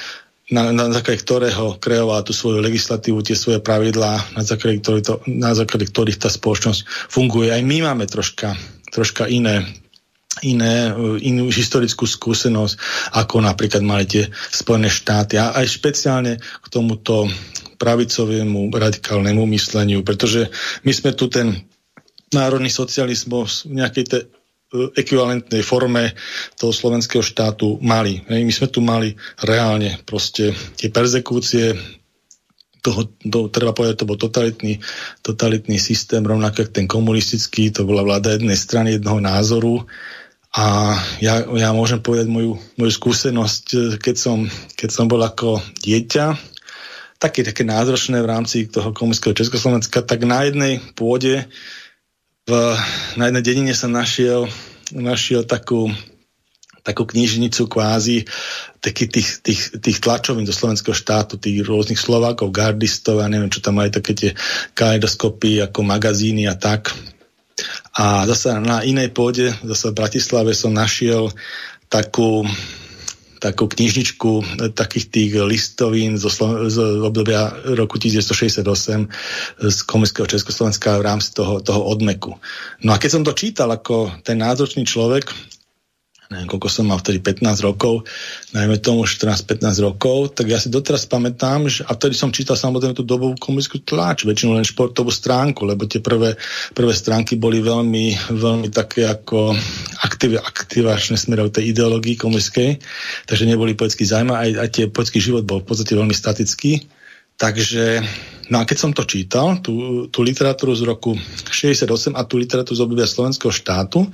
na, na základe ktorého kreovala tú svoju legislatívu, tie svoje pravidlá, na základe, ktorých to, na základe ktorých tá spoločnosť funguje. Aj my máme troška, troška iné iné, inú historickú skúsenosť, ako napríklad mali tie Spojené štáty. A aj špeciálne k tomuto pravicovému radikálnemu mysleniu, pretože my sme tu ten národný socializmus v nejakej tej ekvivalentnej forme toho slovenského štátu mali. My sme tu mali reálne proste tie perzekúcie, toho, to, treba povedať, to bol totalitný, totalitný systém, rovnako ten komunistický, to bola vláda jednej strany, jednoho názoru. A ja, ja môžem povedať moju, moju skúsenosť, keď som, keď som bol ako dieťa, také, také názročné v rámci toho komunistického Československa, tak na jednej pôde v, na jednej dedine som našiel, našiel takú, takú knižnicu kvázi taký tých, tých, tých tlačovín do slovenského štátu, tých rôznych Slovákov, gardistov, a neviem, čo tam mali také tie kaleidoskopy ako magazíny a tak. A zase na inej pôde, zase v Bratislave som našiel takú takú knižničku eh, takých tých listovín zo, z obdobia roku 1968 z komunistického Československa v rámci toho, toho odmeku. No a keď som to čítal ako ten nádročný človek, neviem, koľko som mal vtedy 15 rokov, najmä tomu 14-15 rokov, tak ja si doteraz pamätám, že, a vtedy som čítal samozrejme tú dobovú komunistickú tlač, väčšinou len športovú stránku, lebo tie prvé, prvé stránky boli veľmi, veľmi také ako aktiv, aktivačné smerov tej ideológii komunistickej, takže neboli poetický zájma, aj, aj tie poetický život bol v podstate veľmi statický. Takže No a keď som to čítal, tú, tú literatúru z roku 68 a tú literatúru z obdobia slovenského štátu,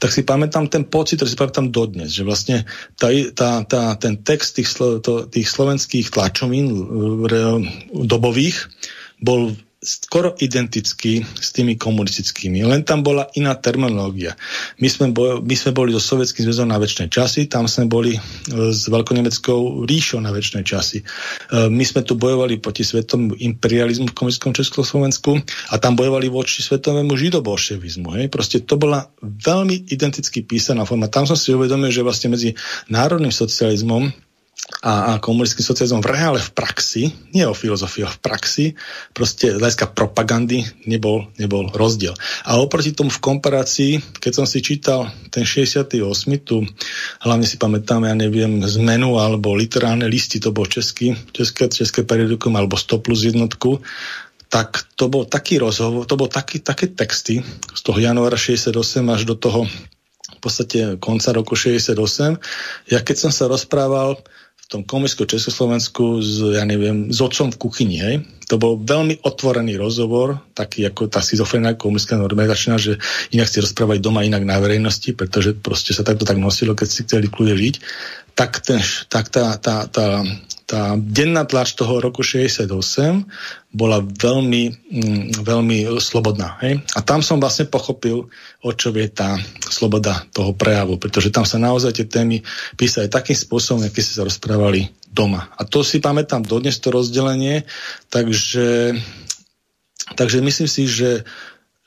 tak si pamätám ten pocit, ktorý si pamätám dodnes, že vlastne tá, tá, tá, ten text tých, to, tých slovenských tlačovín dobových bol skoro identický s tými komunistickými. Len tam bola iná terminológia. My sme, boj, my sme boli so Sovjetským zväzom na väčšie časy, tam sme boli e, s Veľkonemeckou ríšou na väčšie časy. E, my sme tu bojovali proti svetovému imperializmu v komunistickom Československu a tam bojovali voči svetovému židobolševizmu. Hej. Proste to bola veľmi identicky písaná forma. Tam som si uvedomil, že vlastne medzi národným socializmom a, a komunistickým socializmom v reále v praxi, nie o filozofii, v praxi, proste z hľadiska propagandy nebol, nebol rozdiel. A oproti tomu v komparácii, keď som si čítal ten 68. tu, hlavne si pamätám, ja neviem, zmenu alebo literárne listy, to bol český, české, české periodikum alebo 100 plus jednotku, tak to bol taký rozhovor, to bol taký, také texty z toho januára 68 až do toho v podstate konca roku 68. Ja keď som sa rozprával v tom komunistickom Československu s, ja neviem, s otcom v kuchyni, hej. To bol veľmi otvorený rozhovor, taký ako tá schizofrená komunistická normalizačná, že inak si rozprávať doma, inak na verejnosti, pretože proste sa takto tak nosilo, keď si chceli kľude žiť. Tak, ten, tak tá, tá, tá, tá denná tlač toho roku 68 bola veľmi, mm, veľmi slobodná. Hej? A tam som vlastne pochopil, o čo vie tá sloboda toho prejavu, pretože tam sa naozaj tie témy písali takým spôsobom, aký si sa rozprávali doma. A to si pamätám dodnes to rozdelenie, takže, takže myslím si, že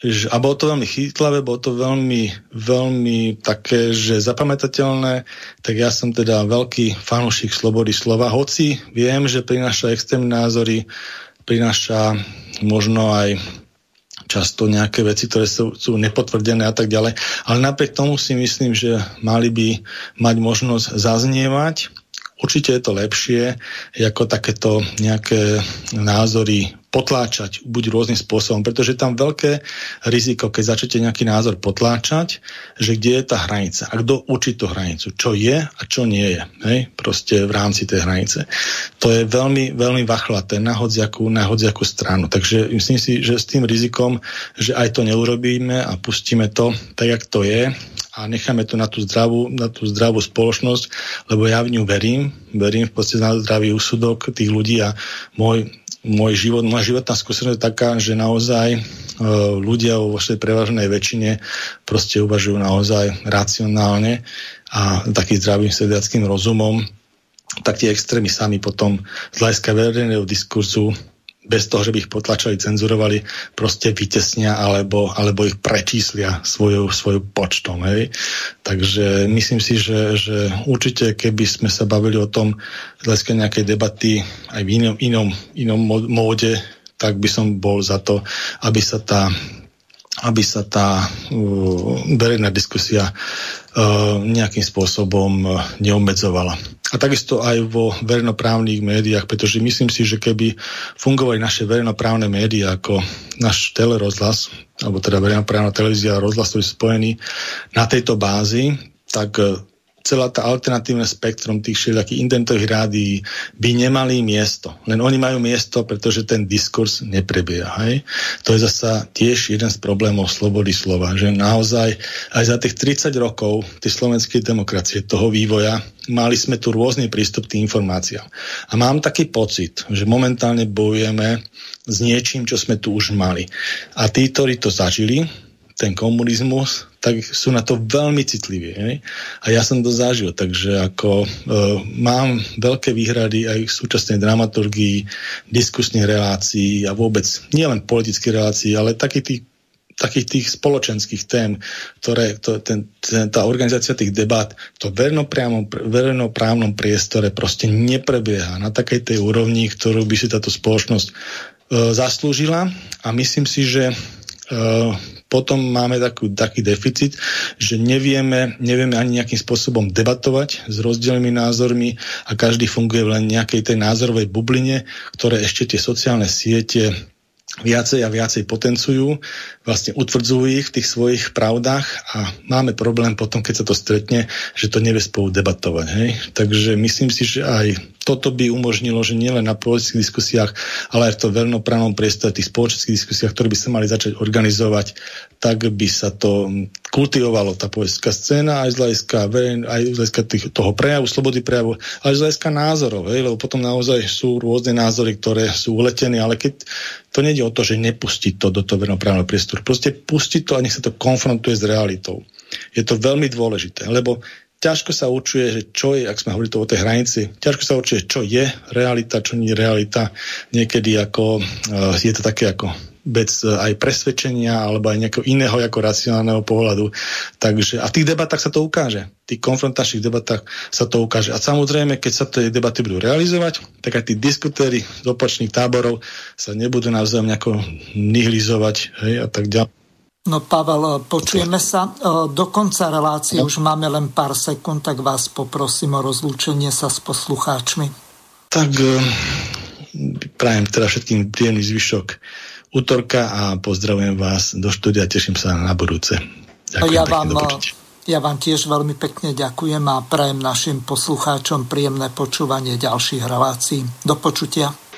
a bolo to veľmi chytlavé, bolo to veľmi, veľmi také, že zapamätateľné, tak ja som teda veľký fanúšik slobody slova, hoci viem, že prináša extrémne názory, prináša možno aj často nejaké veci, ktoré sú, sú nepotvrdené a tak ďalej. Ale napriek tomu si myslím, že mali by mať možnosť zaznievať Určite je to lepšie, ako takéto nejaké názory potláčať buď rôznym spôsobom, pretože je tam veľké riziko, keď začnete nejaký názor potláčať, že kde je tá hranica a kto učí tú hranicu, čo je a čo nie je, hej? proste v rámci tej hranice. To je veľmi, veľmi vachlaté na hodziakú, na hodziakú stranu. Takže myslím si, že s tým rizikom, že aj to neurobíme a pustíme to tak, jak to je a necháme to na tú zdravú, na tú zdravú spoločnosť, lebo ja v ňu verím, verím v podstate na zdravý úsudok tých ľudí a môj, môj život, moja životná skúsenosť je taká, že naozaj e, ľudia vo vašej prevažnej väčšine proste uvažujú naozaj racionálne a takým zdravým sediackým rozumom, tak tie extrémy sami potom z hľadiska verejného diskurzu bez toho, že by ich potlačali, cenzurovali, proste vytesnia alebo, alebo ich prečíslia svojou, svojou počtom. Hej. Takže myslím si, že, že určite, keby sme sa bavili o tom z nejakej debaty aj v inom, inom, inom móde, tak by som bol za to, aby sa tá aby sa tá verejná diskusia uh, nejakým spôsobom neobmedzovala a takisto aj vo verejnoprávnych médiách, pretože myslím si, že keby fungovali naše verejnoprávne médiá ako náš telerozhlas, alebo teda verejnoprávna televízia a rozhlas, ktorý spojený na tejto bázi, tak celá tá alternatívne spektrum tých všelijakých internetových rádií by nemali miesto. Len oni majú miesto, pretože ten diskurs neprebieha. Hej? To je zasa tiež jeden z problémov slobody slova, že naozaj aj za tých 30 rokov tej slovenskej demokracie, toho vývoja, mali sme tu rôzny prístup k tým informáciám. A mám taký pocit, že momentálne bojujeme s niečím, čo sme tu už mali. A tí, ktorí to zažili, ten komunizmus, tak sú na to veľmi citliví. Hej? A ja som to zažil, takže ako e, mám veľké výhrady aj v súčasnej dramaturgii, diskusnej relácií a vôbec nielen politických relácií, ale takých tých takých tých spoločenských tém, ktoré to, ten, ten, tá organizácia tých debat to verejnoprávnom priestore proste neprebieha na takej tej úrovni, ktorú by si táto spoločnosť e, zaslúžila a myslím si, že e, potom máme takú, taký deficit, že nevieme, nevieme ani nejakým spôsobom debatovať s rozdielnymi názormi a každý funguje len nejakej tej názorovej bubline, ktoré ešte tie sociálne siete viacej a viacej potencujú, vlastne utvrdzujú ich v tých svojich pravdách a máme problém potom, keď sa to stretne, že to nevie spolu debatovať. Hej? Takže myslím si, že aj toto by umožnilo, že nielen na politických diskusiách, ale aj v tom verejnoprávnom priestore, tých spoločenských diskusiách, ktoré by sa mali začať organizovať, tak by sa to kultivovalo, tá politická scéna, aj z hľadiska, aj z hľadiska tých, toho prejavu, slobody prejavu, aj z hľadiska názorov, hej? lebo potom naozaj sú rôzne názory, ktoré sú uletené, ale keď to nejde o to, že nepustiť to do toho verejnoprávneho priestoru, proste pustiť to a nech sa to konfrontuje s realitou. Je to veľmi dôležité, lebo ťažko sa určuje, že čo je, ak sme hovorili to o tej hranici, ťažko sa určuje, čo je realita, čo nie je realita. Niekedy ako, uh, je to také ako bez uh, aj presvedčenia alebo aj nejakého iného ako racionálneho pohľadu. Takže, a v tých debatách sa to ukáže. V tých konfrontačných debatách sa to ukáže. A samozrejme, keď sa tie debaty budú realizovať, tak aj tí diskutéry z opačných táborov sa nebudú navzájom nejako nihilizovať hej, a tak ďalej. No Pavel, počujeme sa. E, do konca relácie no. už máme len pár sekúnd, tak vás poprosím o rozlúčenie sa s poslucháčmi. Tak e, prajem teda všetkým príjemný zvyšok útorka a pozdravujem vás do štúdia, teším sa na budúce. Ďakujem ja vám, Ja vám tiež veľmi pekne ďakujem a prajem našim poslucháčom príjemné počúvanie ďalších relácií. Do počutia.